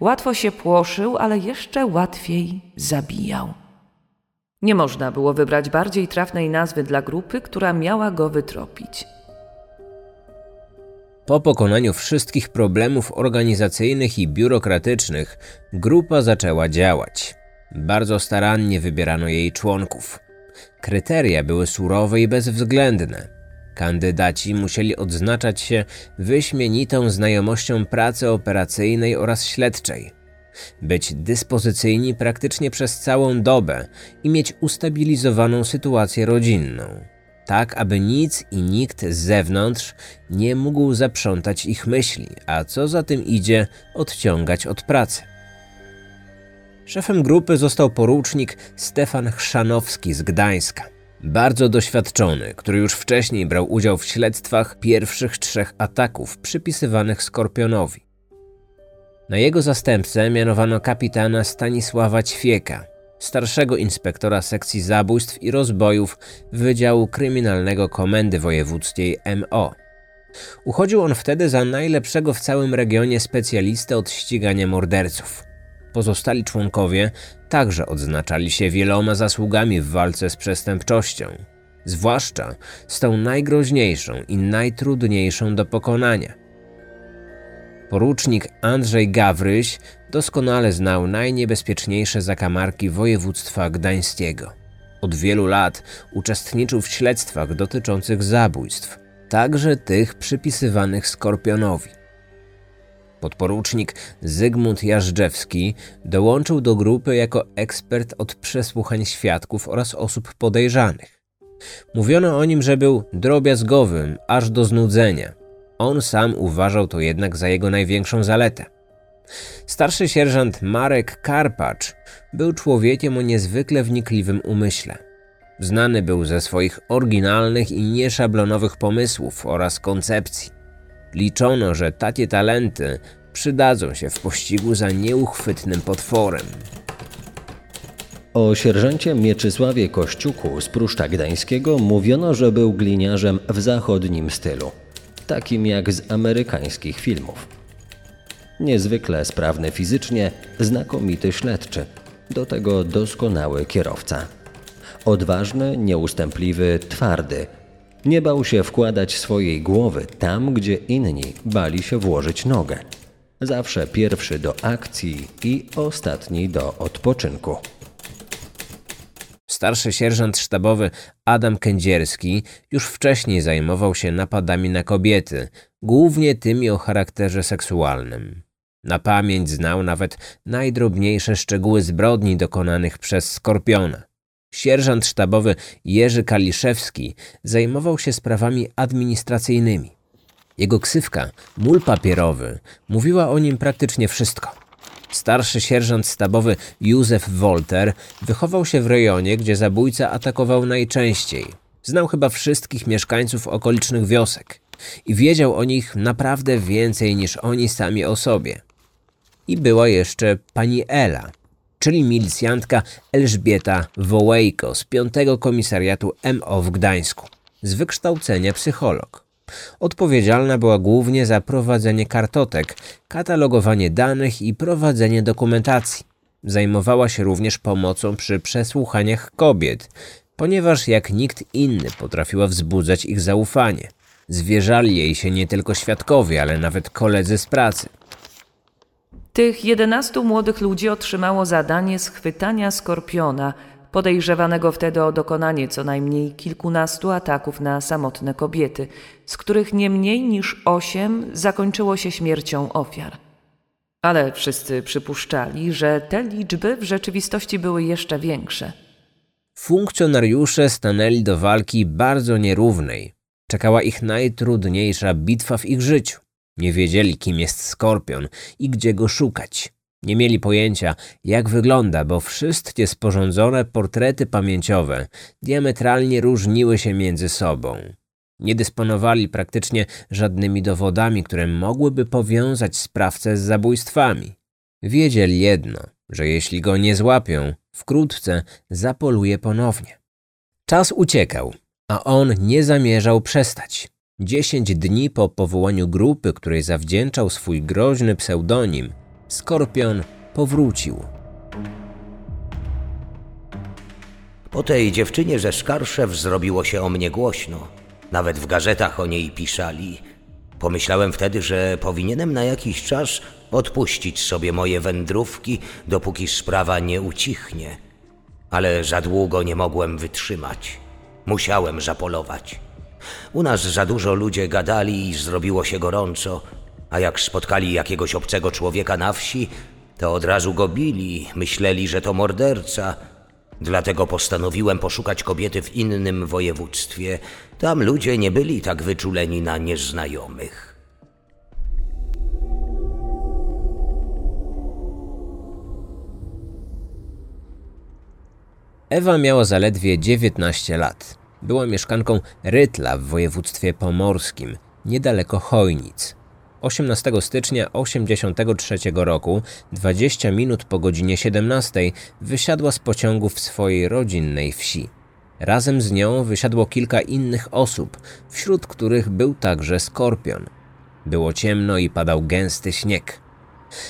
Łatwo się płoszył, ale jeszcze łatwiej zabijał. Nie można było wybrać bardziej trafnej nazwy dla grupy, która miała go wytropić. Po pokonaniu wszystkich problemów organizacyjnych i biurokratycznych, grupa zaczęła działać. Bardzo starannie wybierano jej członków. Kryteria były surowe i bezwzględne. Kandydaci musieli odznaczać się wyśmienitą znajomością pracy operacyjnej oraz śledczej, być dyspozycyjni praktycznie przez całą dobę i mieć ustabilizowaną sytuację rodzinną, tak aby nic i nikt z zewnątrz nie mógł zaprzątać ich myśli, a co za tym idzie, odciągać od pracy. Szefem grupy został porucznik Stefan Chrzanowski z Gdańska. Bardzo doświadczony, który już wcześniej brał udział w śledztwach pierwszych trzech ataków przypisywanych Skorpionowi. Na jego zastępcę mianowano kapitana Stanisława Ćwieka, starszego inspektora sekcji zabójstw i rozbojów Wydziału Kryminalnego Komendy Wojewódzkiej MO. Uchodził on wtedy za najlepszego w całym regionie specjalistę od ścigania morderców. Pozostali członkowie także odznaczali się wieloma zasługami w walce z przestępczością, zwłaszcza z tą najgroźniejszą i najtrudniejszą do pokonania. Porucznik Andrzej Gawryś doskonale znał najniebezpieczniejsze zakamarki województwa gdańskiego. Od wielu lat uczestniczył w śledztwach dotyczących zabójstw, także tych przypisywanych Skorpionowi. Podporucznik Zygmunt Jażdżewski dołączył do grupy jako ekspert od przesłuchań świadków oraz osób podejrzanych. Mówiono o nim, że był drobiazgowym aż do znudzenia. On sam uważał to jednak za jego największą zaletę. Starszy sierżant Marek Karpacz był człowiekiem o niezwykle wnikliwym umyśle. Znany był ze swoich oryginalnych i nieszablonowych pomysłów oraz koncepcji. Liczono, że takie talenty przydadzą się w pościgu za nieuchwytnym potworem. O sierżancie Mieczysławie Kościuku z Pruszcza Gdańskiego mówiono, że był gliniarzem w zachodnim stylu, takim jak z amerykańskich filmów. Niezwykle sprawny fizycznie, znakomity śledczy, do tego doskonały kierowca. Odważny, nieustępliwy, twardy. Nie bał się wkładać swojej głowy tam, gdzie inni bali się włożyć nogę. Zawsze pierwszy do akcji i ostatni do odpoczynku. Starszy sierżant sztabowy Adam Kędzierski już wcześniej zajmował się napadami na kobiety, głównie tymi o charakterze seksualnym. Na pamięć znał nawet najdrobniejsze szczegóły zbrodni dokonanych przez Skorpiona. Sierżant sztabowy Jerzy Kaliszewski zajmował się sprawami administracyjnymi. Jego ksywka, mól papierowy, mówiła o nim praktycznie wszystko. Starszy sierżant stabowy Józef Wolter wychował się w rejonie, gdzie zabójca atakował najczęściej. Znał chyba wszystkich mieszkańców okolicznych wiosek i wiedział o nich naprawdę więcej niż oni sami o sobie. I była jeszcze pani Ela, czyli milicjantka Elżbieta Wołejko z 5 Komisariatu MO w Gdańsku, z wykształcenia psycholog. Odpowiedzialna była głównie za prowadzenie kartotek, katalogowanie danych i prowadzenie dokumentacji. Zajmowała się również pomocą przy przesłuchaniach kobiet, ponieważ jak nikt inny potrafiła wzbudzać ich zaufanie. Zwierzali jej się nie tylko świadkowie, ale nawet koledzy z pracy. Tych 11 młodych ludzi otrzymało zadanie schwytania skorpiona, podejrzewanego wtedy o dokonanie co najmniej kilkunastu ataków na samotne kobiety, z których nie mniej niż osiem zakończyło się śmiercią ofiar. Ale wszyscy przypuszczali, że te liczby w rzeczywistości były jeszcze większe. Funkcjonariusze stanęli do walki bardzo nierównej. Czekała ich najtrudniejsza bitwa w ich życiu. Nie wiedzieli, kim jest skorpion i gdzie go szukać. Nie mieli pojęcia, jak wygląda, bo wszystkie sporządzone portrety pamięciowe diametralnie różniły się między sobą. Nie dysponowali praktycznie żadnymi dowodami, które mogłyby powiązać sprawcę z zabójstwami. Wiedzieli jedno, że jeśli go nie złapią, wkrótce zapoluje ponownie. Czas uciekał, a on nie zamierzał przestać. Dziesięć dni po powołaniu grupy, której zawdzięczał swój groźny pseudonim, Skorpion powrócił. Po tej dziewczynie ze Skarszew zrobiło się o mnie głośno. Nawet w gazetach o niej piszali. Pomyślałem wtedy, że powinienem na jakiś czas odpuścić sobie moje wędrówki, dopóki sprawa nie ucichnie. Ale za długo nie mogłem wytrzymać. Musiałem zapolować. U nas za dużo ludzie gadali i zrobiło się gorąco, a jak spotkali jakiegoś obcego człowieka na wsi, to od razu go bili, myśleli, że to morderca. Dlatego postanowiłem poszukać kobiety w innym województwie. Tam ludzie nie byli tak wyczuleni na nieznajomych. Ewa miała zaledwie 19 lat. Była mieszkanką Rytla w województwie pomorskim, niedaleko Chojnic. 18 stycznia 1983 roku, 20 minut po godzinie 17, wysiadła z pociągu w swojej rodzinnej wsi. Razem z nią wysiadło kilka innych osób, wśród których był także skorpion. Było ciemno i padał gęsty śnieg.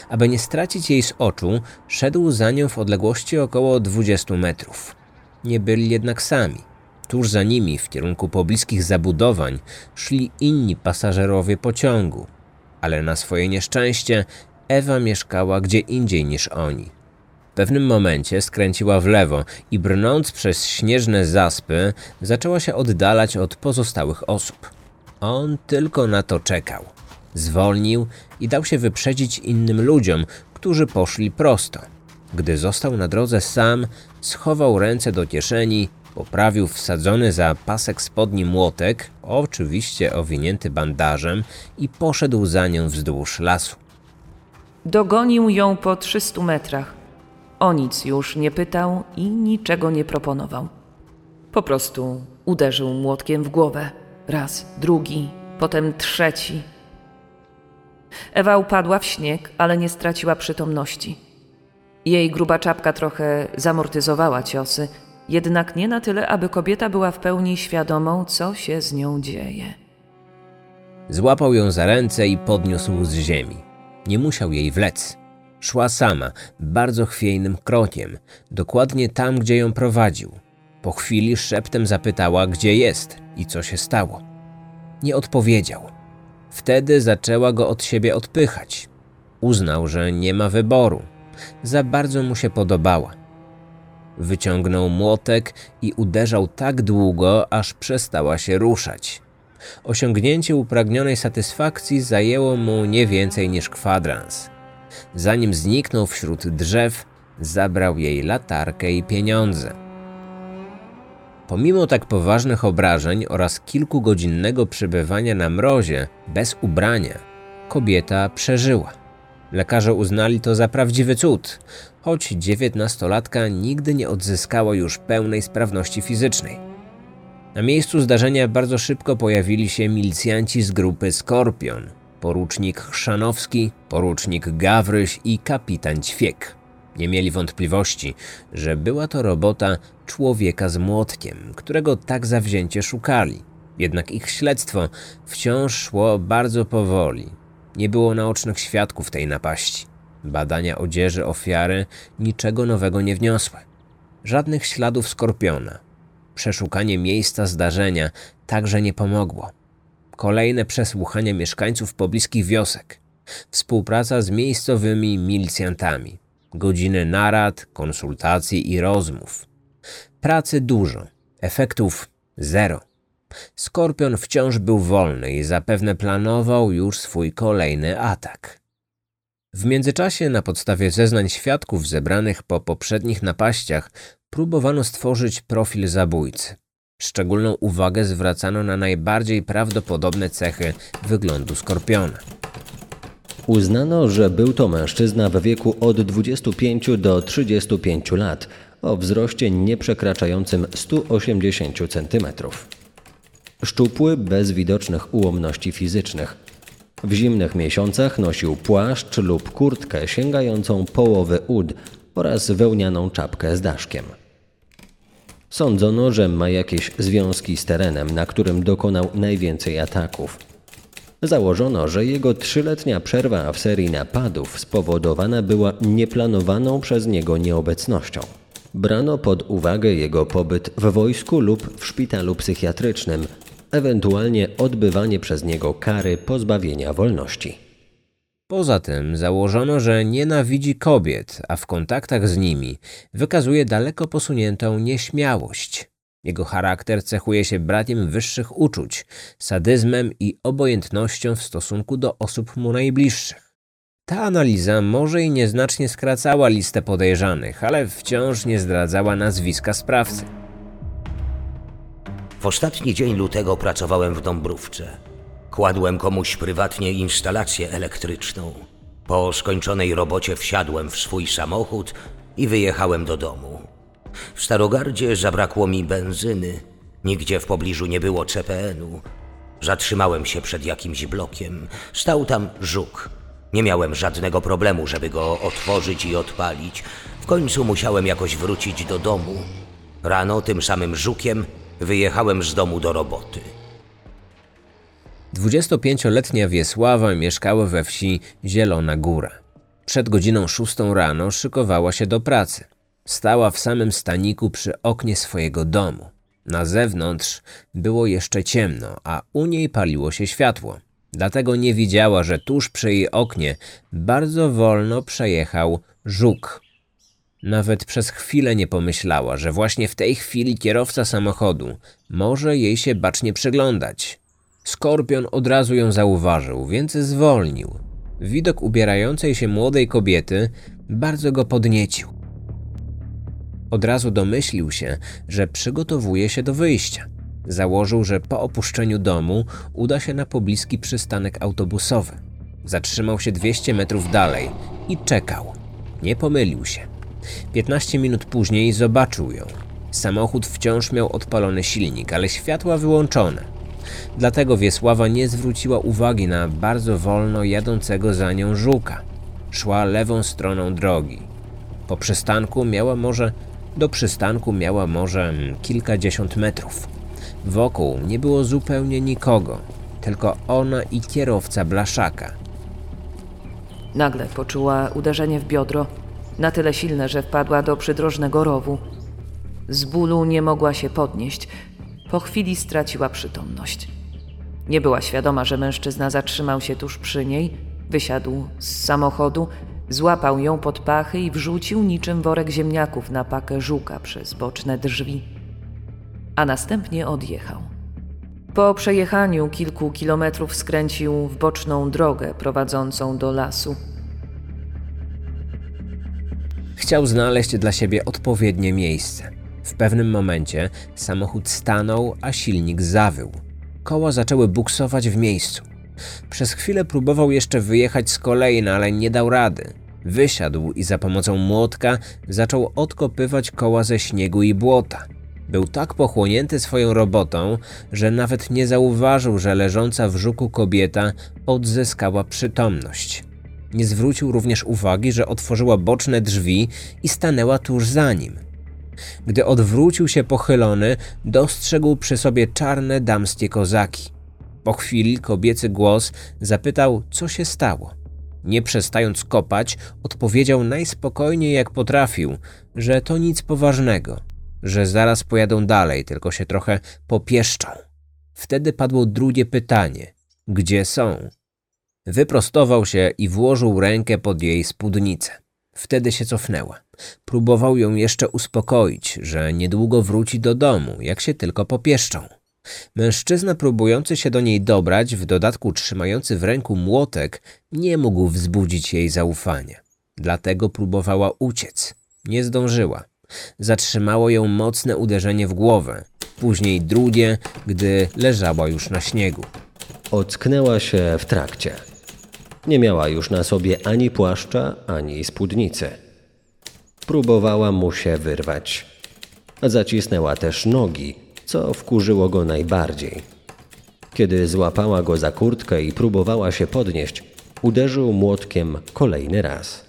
Aby nie stracić jej z oczu, szedł za nią w odległości około 20 metrów. Nie byli jednak sami. Tuż za nimi, w kierunku pobliskich zabudowań, szli inni pasażerowie pociągu ale na swoje nieszczęście Ewa mieszkała gdzie indziej niż oni. W pewnym momencie skręciła w lewo i brnąc przez śnieżne zaspy, zaczęła się oddalać od pozostałych osób. On tylko na to czekał. Zwolnił i dał się wyprzedzić innym ludziom, którzy poszli prosto. Gdy został na drodze sam, schował ręce do kieszeni Poprawił wsadzony za pasek spodni młotek, oczywiście owinięty bandażem, i poszedł za nią wzdłuż lasu. Dogonił ją po 300 metrach. O nic już nie pytał i niczego nie proponował. Po prostu uderzył młotkiem w głowę. Raz, drugi, potem trzeci. Ewa upadła w śnieg, ale nie straciła przytomności. Jej gruba czapka trochę zamortyzowała ciosy, jednak nie na tyle, aby kobieta była w pełni świadomą, co się z nią dzieje. Złapał ją za ręce i podniósł z ziemi. Nie musiał jej wlec. Szła sama, bardzo chwiejnym krokiem, dokładnie tam, gdzie ją prowadził. Po chwili szeptem zapytała, gdzie jest i co się stało. Nie odpowiedział. Wtedy zaczęła go od siebie odpychać. Uznał, że nie ma wyboru. Za bardzo mu się podobała. Wyciągnął młotek i uderzał tak długo, aż przestała się ruszać. Osiągnięcie upragnionej satysfakcji zajęło mu nie więcej niż kwadrans. Zanim zniknął wśród drzew, zabrał jej latarkę i pieniądze. Pomimo tak poważnych obrażeń oraz kilkugodzinnego przebywania na mrozie bez ubrania, kobieta przeżyła. Lekarze uznali to za prawdziwy cud, choć dziewiętnastolatka nigdy nie odzyskała już pełnej sprawności fizycznej. Na miejscu zdarzenia bardzo szybko pojawili się milicjanci z grupy Skorpion, porucznik Chrzanowski, porucznik Gawryś i kapitan Ćwiek. Nie mieli wątpliwości, że była to robota człowieka z młotkiem, którego tak zawzięcie szukali. Jednak ich śledztwo wciąż szło bardzo powoli. Nie było naocznych świadków tej napaści. Badania odzieży ofiary niczego nowego nie wniosły. Żadnych śladów skorpiona. Przeszukanie miejsca zdarzenia także nie pomogło. Kolejne przesłuchania mieszkańców pobliskich wiosek. Współpraca z miejscowymi milicjantami. Godziny narad, konsultacji i rozmów. Pracy dużo, efektów zero. Skorpion wciąż był wolny i zapewne planował już swój kolejny atak. W międzyczasie, na podstawie zeznań świadków zebranych po poprzednich napaściach, próbowano stworzyć profil zabójcy. Szczególną uwagę zwracano na najbardziej prawdopodobne cechy wyglądu skorpiona. Uznano, że był to mężczyzna w wieku od 25 do 35 lat, o wzroście nieprzekraczającym 180 cm. Szczupły, bez widocznych ułomności fizycznych. W zimnych miesiącach nosił płaszcz lub kurtkę sięgającą połowy ud oraz wełnianą czapkę z daszkiem. Sądzono, że ma jakieś związki z terenem, na którym dokonał najwięcej ataków. Założono, że jego trzyletnia przerwa w serii napadów spowodowana była nieplanowaną przez niego nieobecnością. Brano pod uwagę jego pobyt w wojsku lub w szpitalu psychiatrycznym, ewentualnie odbywanie przez niego kary pozbawienia wolności. Poza tym założono, że nienawidzi kobiet, a w kontaktach z nimi wykazuje daleko posuniętą nieśmiałość. Jego charakter cechuje się brakiem wyższych uczuć, sadyzmem i obojętnością w stosunku do osób mu najbliższych. Ta analiza może i nieznacznie skracała listę podejrzanych, ale wciąż nie zdradzała nazwiska sprawcy. W ostatni dzień lutego pracowałem w Dąbrówce. Kładłem komuś prywatnie instalację elektryczną. Po skończonej robocie wsiadłem w swój samochód i wyjechałem do domu. W Starogardzie zabrakło mi benzyny. Nigdzie w pobliżu nie było CPN-u. Zatrzymałem się przed jakimś blokiem. Stał tam żuk. Nie miałem żadnego problemu, żeby go otworzyć i odpalić. W końcu musiałem jakoś wrócić do domu. Rano tym samym żukiem wyjechałem z domu do roboty. 25-letnia Wiesława mieszkała we wsi Zielona Góra. Przed godziną szóstą rano szykowała się do pracy. Stała w samym staniku przy oknie swojego domu. Na zewnątrz było jeszcze ciemno, a u niej paliło się światło. Dlatego nie widziała, że tuż przy jej oknie bardzo wolno przejechał żuk. Nawet przez chwilę nie pomyślała, że właśnie w tej chwili kierowca samochodu może jej się bacznie przyglądać. Skorpion od razu ją zauważył, więc zwolnił. Widok ubierającej się młodej kobiety bardzo go podniecił. Od razu domyślił się, że przygotowuje się do wyjścia. Założył, że po opuszczeniu domu uda się na pobliski przystanek autobusowy. Zatrzymał się 200 metrów dalej i czekał. Nie pomylił się. 15 minut później zobaczył ją. Samochód wciąż miał odpalony silnik, ale światła wyłączone. Dlatego Wiesława nie zwróciła uwagi na bardzo wolno jadącego za nią żuka. Szła lewą stroną drogi. Po przystanku miała może do przystanku miała może mm, kilkadziesiąt metrów. Wokół nie było zupełnie nikogo, tylko ona i kierowca blaszaka. Nagle poczuła uderzenie w biodro, na tyle silne, że wpadła do przydrożnego rowu. Z bólu nie mogła się podnieść. Po chwili straciła przytomność. Nie była świadoma, że mężczyzna zatrzymał się tuż przy niej, wysiadł z samochodu, złapał ją pod pachy i wrzucił niczym worek ziemniaków na pakę żuka przez boczne drzwi, a następnie odjechał. Po przejechaniu kilku kilometrów skręcił w boczną drogę prowadzącą do lasu. Chciał znaleźć dla siebie odpowiednie miejsce. W pewnym momencie samochód stanął, a silnik zawył. Koła zaczęły buksować w miejscu. Przez chwilę próbował jeszcze wyjechać z kolei, no ale nie dał rady. Wysiadł i za pomocą młotka zaczął odkopywać koła ze śniegu i błota. Był tak pochłonięty swoją robotą, że nawet nie zauważył, że leżąca w żuku kobieta odzyskała przytomność. Nie zwrócił również uwagi, że otworzyła boczne drzwi i stanęła tuż za nim. Gdy odwrócił się pochylony, dostrzegł przy sobie czarne damskie kozaki. Po chwili kobiecy głos zapytał, co się stało. Nie przestając kopać, odpowiedział najspokojniej jak potrafił, że to nic poważnego, że zaraz pojadą dalej, tylko się trochę popieszczą. Wtedy padło drugie pytanie: gdzie są? Wyprostował się i włożył rękę pod jej spódnicę. Wtedy się cofnęła. Próbował ją jeszcze uspokoić, że niedługo wróci do domu, jak się tylko popieszczą. Mężczyzna próbujący się do niej dobrać, w dodatku trzymający w ręku młotek, nie mógł wzbudzić jej zaufania. Dlatego próbowała uciec. Nie zdążyła. Zatrzymało ją mocne uderzenie w głowę, później drugie, gdy leżała już na śniegu. Ocknęła się w trakcie. Nie miała już na sobie ani płaszcza, ani spódnicy. Próbowała mu się wyrwać. Zacisnęła też nogi, co wkurzyło go najbardziej. Kiedy złapała go za kurtkę i próbowała się podnieść, uderzył młotkiem kolejny raz.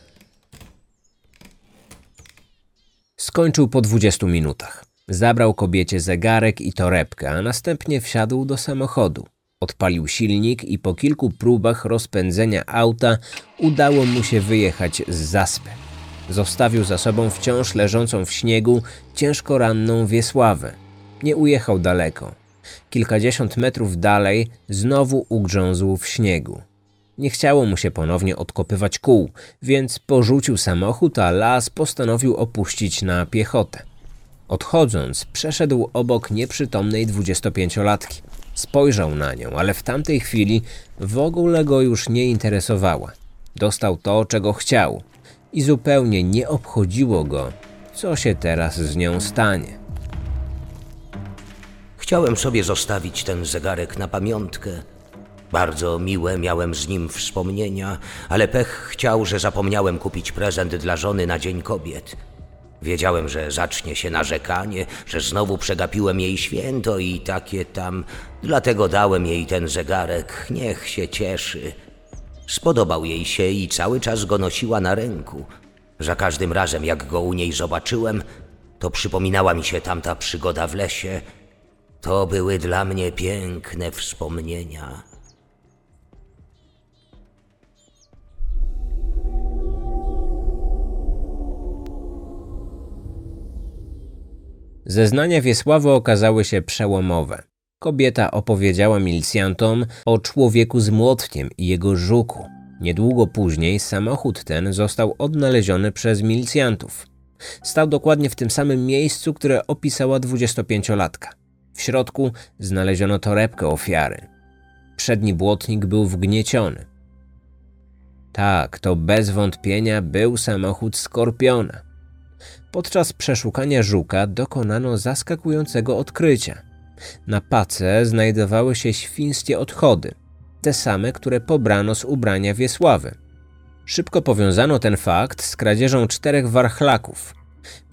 Skończył po 20 minutach. Zabrał kobiecie zegarek i torebkę, a następnie wsiadł do samochodu. Odpalił silnik i po kilku próbach rozpędzenia auta udało mu się wyjechać z zaspy. Zostawił za sobą wciąż leżącą w śniegu ciężko ranną Wiesławę. Nie ujechał daleko. Kilkadziesiąt metrów dalej znowu ugrzązł w śniegu. Nie chciało mu się ponownie odkopywać kół, więc porzucił samochód, a las postanowił opuścić na piechotę. Odchodząc, przeszedł obok nieprzytomnej dwudziestopięciolatki. Spojrzał na nią, ale w tamtej chwili w ogóle go już nie interesowała. Dostał to, czego chciał i zupełnie nie obchodziło go, co się teraz z nią stanie. Chciałem sobie zostawić ten zegarek na pamiątkę. Bardzo miłe miałem z nim wspomnienia, ale pech chciał, że zapomniałem kupić prezent dla żony na Dzień Kobiet. Wiedziałem, że zacznie się narzekanie, że znowu przegapiłem jej święto i takie tam. Dlatego dałem jej ten zegarek. Niech się cieszy. Spodobał jej się i cały czas go nosiła na ręku. Za każdym razem, jak go u niej zobaczyłem, to przypominała mi się tamta przygoda w lesie. To były dla mnie piękne wspomnienia. Zeznania Wiesławy okazały się przełomowe. Kobieta opowiedziała milicjantom o człowieku z młotkiem i jego żuku. Niedługo później samochód ten został odnaleziony przez milicjantów. Stał dokładnie w tym samym miejscu, które opisała 25-latka. W środku znaleziono torebkę ofiary. Przedni błotnik był wgnieciony. Tak, to bez wątpienia był samochód Skorpiona. Podczas przeszukania żuka dokonano zaskakującego odkrycia. Na pace znajdowały się świńskie odchody, te same, które pobrano z ubrania Wiesławy. Szybko powiązano ten fakt z kradzieżą czterech warchlaków.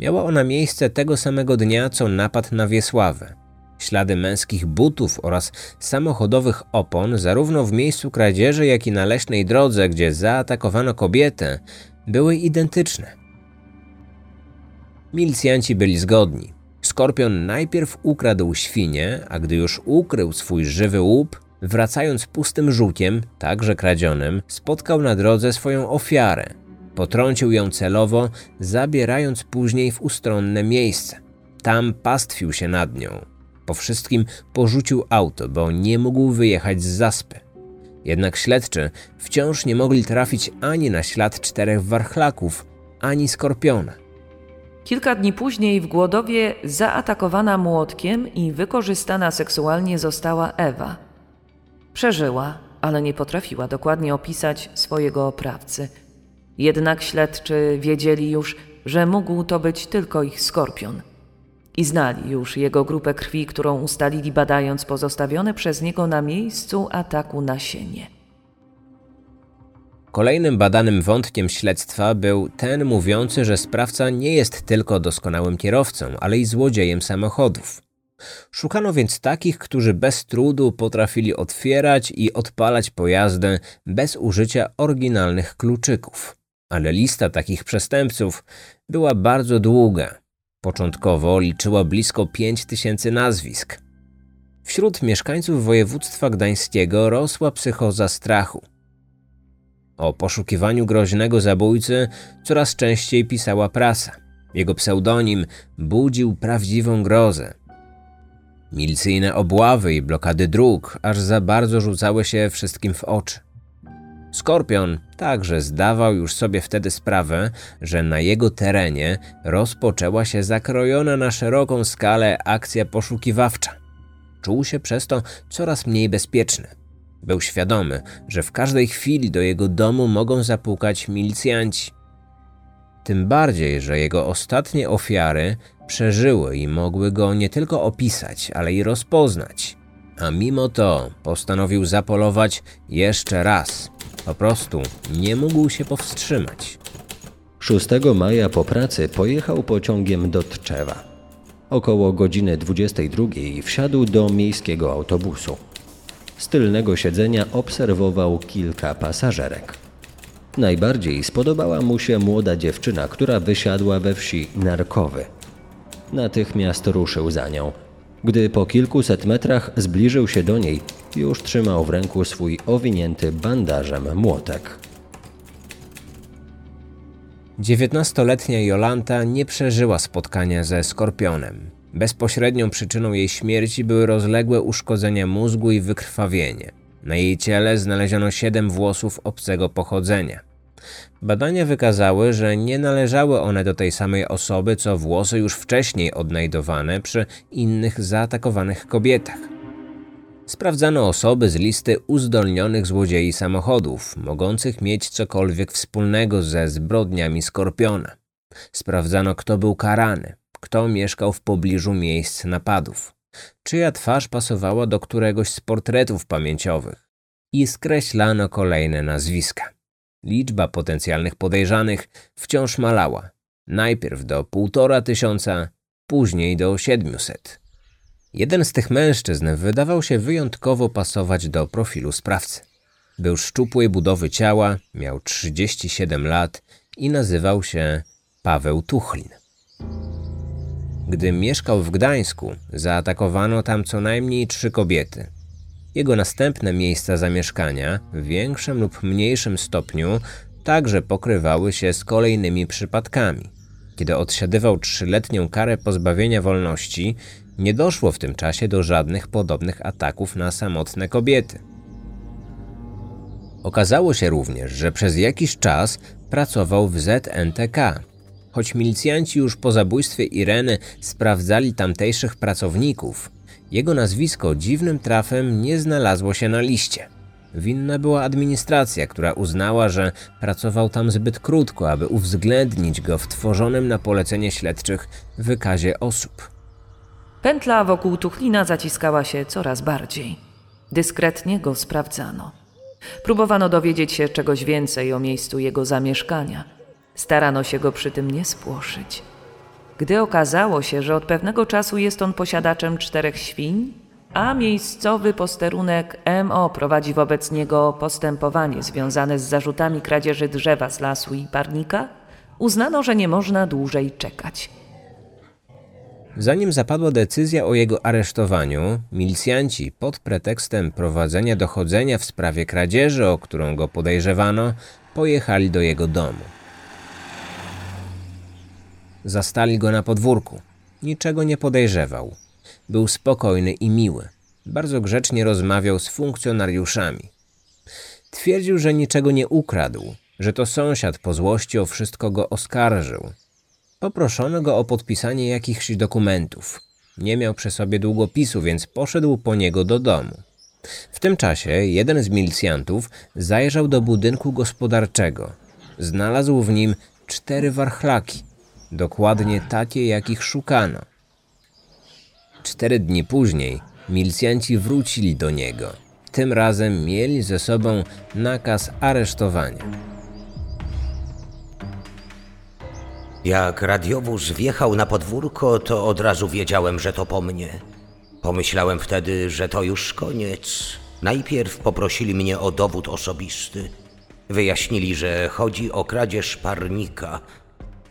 Miała ona miejsce tego samego dnia, co napad na Wiesławę. Ślady męskich butów oraz samochodowych opon, zarówno w miejscu kradzieży, jak i na leśnej drodze, gdzie zaatakowano kobietę, były identyczne. Milicjanci byli zgodni. Skorpion najpierw ukradł świnię, a gdy już ukrył swój żywy łup, wracając pustym żółkiem, także kradzionym, spotkał na drodze swoją ofiarę. Potrącił ją celowo, zabierając później w ustronne miejsce. Tam pastwił się nad nią. Po wszystkim porzucił auto, bo nie mógł wyjechać z zaspy. Jednak śledczy wciąż nie mogli trafić ani na ślad czterech warchlaków, ani skorpiona. Kilka dni później w Głodowie zaatakowana młotkiem i wykorzystana seksualnie została Ewa. Przeżyła, ale nie potrafiła dokładnie opisać swojego oprawcy. Jednak śledczy wiedzieli już, że mógł to być tylko ich skorpion. I znali już jego grupę krwi, którą ustalili badając pozostawione przez niego na miejscu ataku nasienie. Kolejnym badanym wątkiem śledztwa był ten mówiący, że sprawca nie jest tylko doskonałym kierowcą, ale i złodziejem samochodów. Szukano więc takich, którzy bez trudu potrafili otwierać i odpalać pojazdy bez użycia oryginalnych kluczyków. Ale lista takich przestępców była bardzo długa. Początkowo liczyła blisko 5 tysięcy nazwisk. Wśród mieszkańców województwa gdańskiego rosła psychoza strachu. O poszukiwaniu groźnego zabójcy coraz częściej pisała prasa. Jego pseudonim budził prawdziwą grozę. Milicyjne obławy i blokady dróg aż za bardzo rzucały się wszystkim w oczy. Skorpion także zdawał już sobie wtedy sprawę, że na jego terenie rozpoczęła się zakrojona na szeroką skalę akcja poszukiwawcza. Czuł się przez to coraz mniej bezpieczny. Był świadomy, że w każdej chwili do jego domu mogą zapukać milicjanci. Tym bardziej, że jego ostatnie ofiary przeżyły i mogły go nie tylko opisać, ale i rozpoznać. A mimo to postanowił zapolować jeszcze raz. Po prostu nie mógł się powstrzymać. 6 maja po pracy pojechał pociągiem do Tczewa. Około godziny 22 wsiadł do miejskiego autobusu. Z tylnego siedzenia obserwował kilka pasażerek. Najbardziej spodobała mu się młoda dziewczyna, która wysiadła we wsi Narkowy. Natychmiast ruszył za nią. Gdy po kilkuset metrach zbliżył się do niej, już trzymał w ręku swój owinięty bandażem młotek. Dziewiętnastoletnia Jolanta nie przeżyła spotkania ze skorpionem. Bezpośrednią przyczyną jej śmierci były rozległe uszkodzenia mózgu i wykrwawienie. Na jej ciele znaleziono siedem włosów obcego pochodzenia. Badania wykazały, że nie należały one do tej samej osoby, co włosy już wcześniej odnajdowane przy innych zaatakowanych kobietach. Sprawdzano osoby z listy uzdolnionych złodziei samochodów, mogących mieć cokolwiek wspólnego ze zbrodniami Skorpiona. Sprawdzano, kto był karany, kto mieszkał w pobliżu miejsc napadów, czyja twarz pasowała do któregoś z portretów pamięciowych i skreślano kolejne nazwiska. Liczba potencjalnych podejrzanych wciąż malała. Najpierw do półtora tysiąca, później do siedmiuset. Jeden z tych mężczyzn wydawał się wyjątkowo pasować do profilu sprawcy. Był szczupłej budowy ciała, miał 37 lat i nazywał się Paweł Tuchlin. Gdy mieszkał w Gdańsku, zaatakowano tam co najmniej trzy kobiety. Jego następne miejsca zamieszkania, w większym lub mniejszym stopniu, także pokrywały się z kolejnymi przypadkami. Kiedy odsiadywał trzyletnią karę pozbawienia wolności, nie doszło w tym czasie do żadnych podobnych ataków na samotne kobiety. Okazało się również, że przez jakiś czas pracował w ZNTK, Choć milicjanci już po zabójstwie Ireny sprawdzali tamtejszych pracowników, jego nazwisko dziwnym trafem nie znalazło się na liście. Winna była administracja, która uznała, że pracował tam zbyt krótko, aby uwzględnić go w tworzonym na polecenie śledczych wykazie osób. Pętla wokół Tuchlina zaciskała się coraz bardziej. Dyskretnie go sprawdzano. Próbowano dowiedzieć się czegoś więcej o miejscu jego zamieszkania – Starano się go przy tym nie spłoszyć. Gdy okazało się, że od pewnego czasu jest on posiadaczem czterech świń, a miejscowy posterunek MO prowadzi wobec niego postępowanie związane z zarzutami kradzieży drzewa z lasu i parnika, uznano, że nie można dłużej czekać. Zanim zapadła decyzja o jego aresztowaniu, milicjanci pod pretekstem prowadzenia dochodzenia w sprawie kradzieży, o którą go podejrzewano, pojechali do jego domu. Zastali go na podwórku. Niczego nie podejrzewał. Był spokojny i miły. Bardzo grzecznie rozmawiał z funkcjonariuszami. Twierdził, że niczego nie ukradł, że to sąsiad po złości o wszystko go oskarżył. Poproszono go o podpisanie jakichś dokumentów. Nie miał przy sobie długopisu, więc poszedł po niego do domu. W tym czasie jeden z milicjantów zajrzał do budynku gospodarczego. Znalazł w nim cztery warchlaki, dokładnie takie, jakich szukano. Cztery dni później milicjanci wrócili do niego. Tym razem mieli ze sobą nakaz aresztowania. Jak radiowóz wjechał na podwórko, to od razu wiedziałem, że to po mnie. Pomyślałem wtedy, że to już koniec. Najpierw poprosili mnie o dowód osobisty. Wyjaśnili, że chodzi o kradzież parnika.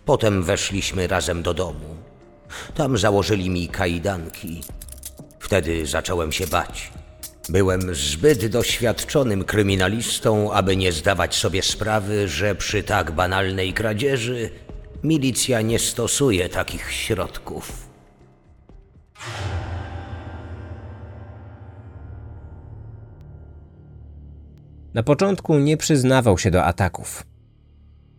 Potem weszliśmy razem do domu. Tam założyli mi kajdanki. Wtedy zacząłem się bać. Byłem zbyt doświadczonym kryminalistą, aby nie zdawać sobie sprawy, że przy tak banalnej kradzieży milicja nie stosuje takich środków. Na początku nie przyznawał się do ataków.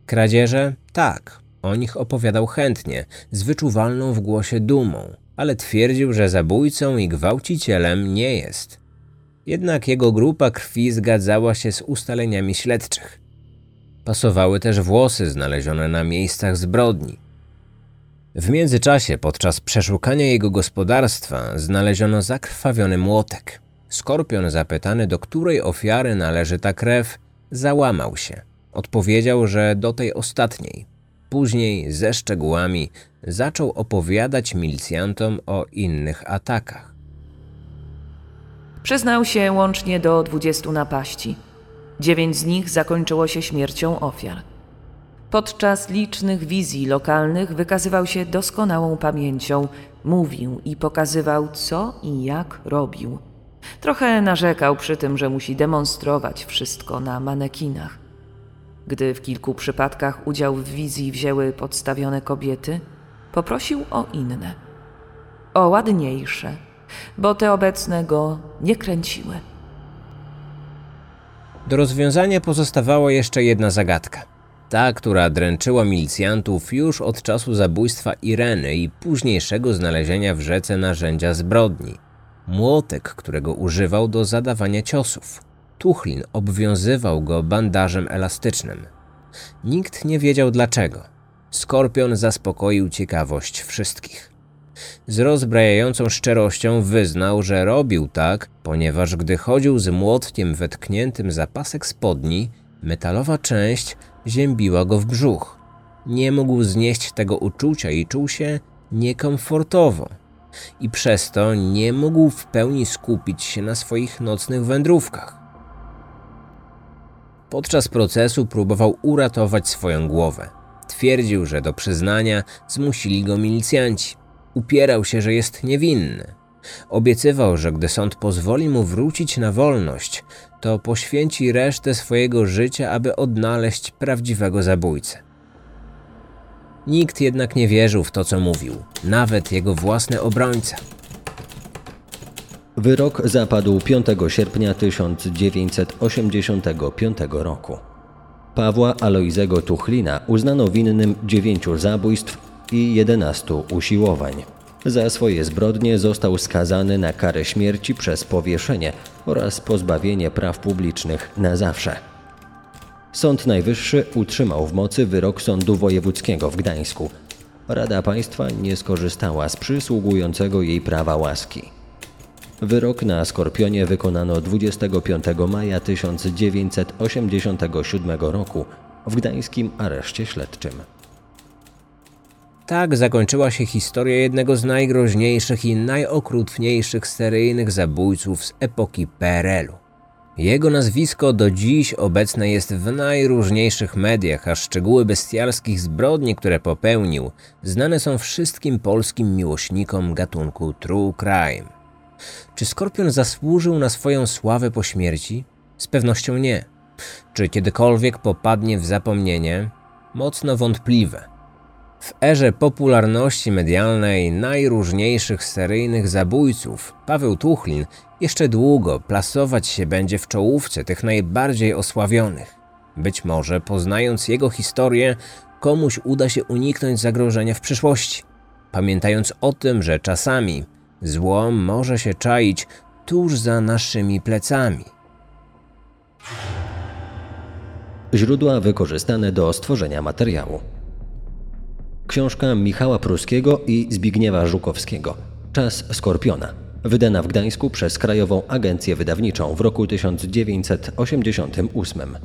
Kradzieże? Tak, o nich opowiadał chętnie, z wyczuwalną w głosie dumą, ale twierdził, że zabójcą i gwałcicielem nie jest. Jednak jego grupa krwi zgadzała się z ustaleniami śledczych. Pasowały też włosy znalezione na miejscach zbrodni. W międzyczasie, podczas przeszukania jego gospodarstwa, znaleziono zakrwawiony młotek. Skorpion, zapytany, do której ofiary należy ta krew, załamał się. Odpowiedział, że do tej ostatniej. Później, ze szczegółami, zaczął opowiadać milicjantom o innych atakach. Przyznał się łącznie do 20 napaści. Dziewięć z nich zakończyło się śmiercią ofiar. Podczas licznych wizji lokalnych wykazywał się doskonałą pamięcią, mówił i pokazywał, co i jak robił. Trochę narzekał przy tym, że musi demonstrować wszystko na manekinach. Gdy w kilku przypadkach udział w wizji wzięły podstawione kobiety, poprosił o inne, o ładniejsze, bo te obecne go nie kręciły. Do rozwiązania pozostawała jeszcze jedna zagadka. Ta, która dręczyła milicjantów już od czasu zabójstwa Ireny i późniejszego znalezienia w rzece narzędzia zbrodni. Młotek, którego używał do zadawania ciosów. Tuchlin obwiązywał go bandażem elastycznym. Nikt nie wiedział dlaczego. Skorpion zaspokoił ciekawość wszystkich. Z rozbrajającą szczerością wyznał, że robił tak, ponieważ gdy chodził z młotkiem wetkniętym za pasek spodni, metalowa część ziębiła go w brzuch. Nie mógł znieść tego uczucia i czuł się niekomfortowo. I przez to nie mógł w pełni skupić się na swoich nocnych wędrówkach. Podczas procesu próbował uratować swoją głowę. Twierdził, że do przyznania zmusili go milicjanci. Upierał się, że jest niewinny. Obiecywał, że gdy sąd pozwoli mu wrócić na wolność, to poświęci resztę swojego życia, aby odnaleźć prawdziwego zabójcę. Nikt jednak nie wierzył w to, co mówił, nawet jego własny obrońca. Wyrok zapadł 5 sierpnia 1985 roku. Pawła Alojzego Tuchlina uznano winnym dziewięciu zabójstw i 11 usiłowań. Za swoje zbrodnie został skazany na karę śmierci przez powieszenie oraz pozbawienie praw publicznych na zawsze. Sąd Najwyższy utrzymał w mocy wyrok Sądu Wojewódzkiego w Gdańsku. Rada Państwa nie skorzystała z przysługującego jej prawa łaski. Wyrok na Skorpionie wykonano 25 maja 1987 roku w gdańskim areszcie śledczym. Tak zakończyła się historia jednego z najgroźniejszych i najokrutniejszych seryjnych zabójców z epoki PRL-u. Jego nazwisko do dziś obecne jest w najróżniejszych mediach, a szczegóły bestialskich zbrodni, które popełnił, znane są wszystkim polskim miłośnikom gatunku true crime. Czy Skorpion zasłużył na swoją sławę po śmierci? Z pewnością nie. Czy kiedykolwiek popadnie w zapomnienie? Mocno wątpliwe. W erze popularności medialnej najróżniejszych seryjnych zabójców Paweł Tuchlin jeszcze długo plasować się będzie w czołówce tych najbardziej osławionych. Być może poznając jego historię, komuś uda się uniknąć zagrożenia w przyszłości, pamiętając o tym, że czasami zło może się czaić tuż za naszymi plecami. Źródła wykorzystane do stworzenia materiału. Książka Michała Pruskiego i Zbigniewa Żukowskiego Czas Skorpiona, wydana w Gdańsku przez Krajową Agencję Wydawniczą w roku 1988.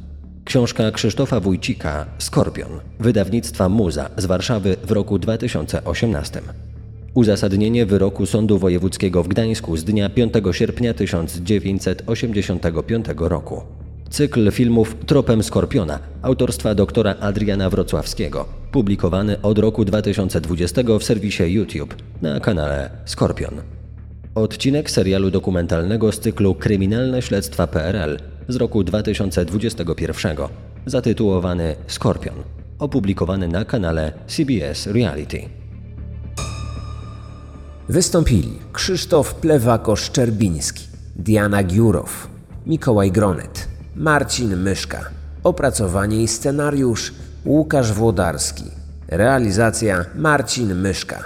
Książka Krzysztofa Wójcika Skorpion, wydawnictwa Muza z Warszawy w roku 2018. Uzasadnienie wyroku Sądu Wojewódzkiego w Gdańsku z dnia 5 sierpnia 1985 roku. Cykl filmów Tropem Skorpiona autorstwa doktora Adriana Wrocławskiego, publikowany od roku 2020 w serwisie YouTube na kanale Skorpion. Odcinek serialu dokumentalnego z cyklu Kryminalne śledztwa PRL z roku 2021, zatytułowany Skorpion, opublikowany na kanale CBS Reality. Wystąpili Krzysztof Plewako-Szczerbiński, Diana Giurow, Mikołaj Gronet, Marcin Myszka. Opracowanie i scenariusz Łukasz Włodarski. Realizacja Marcin Myszka.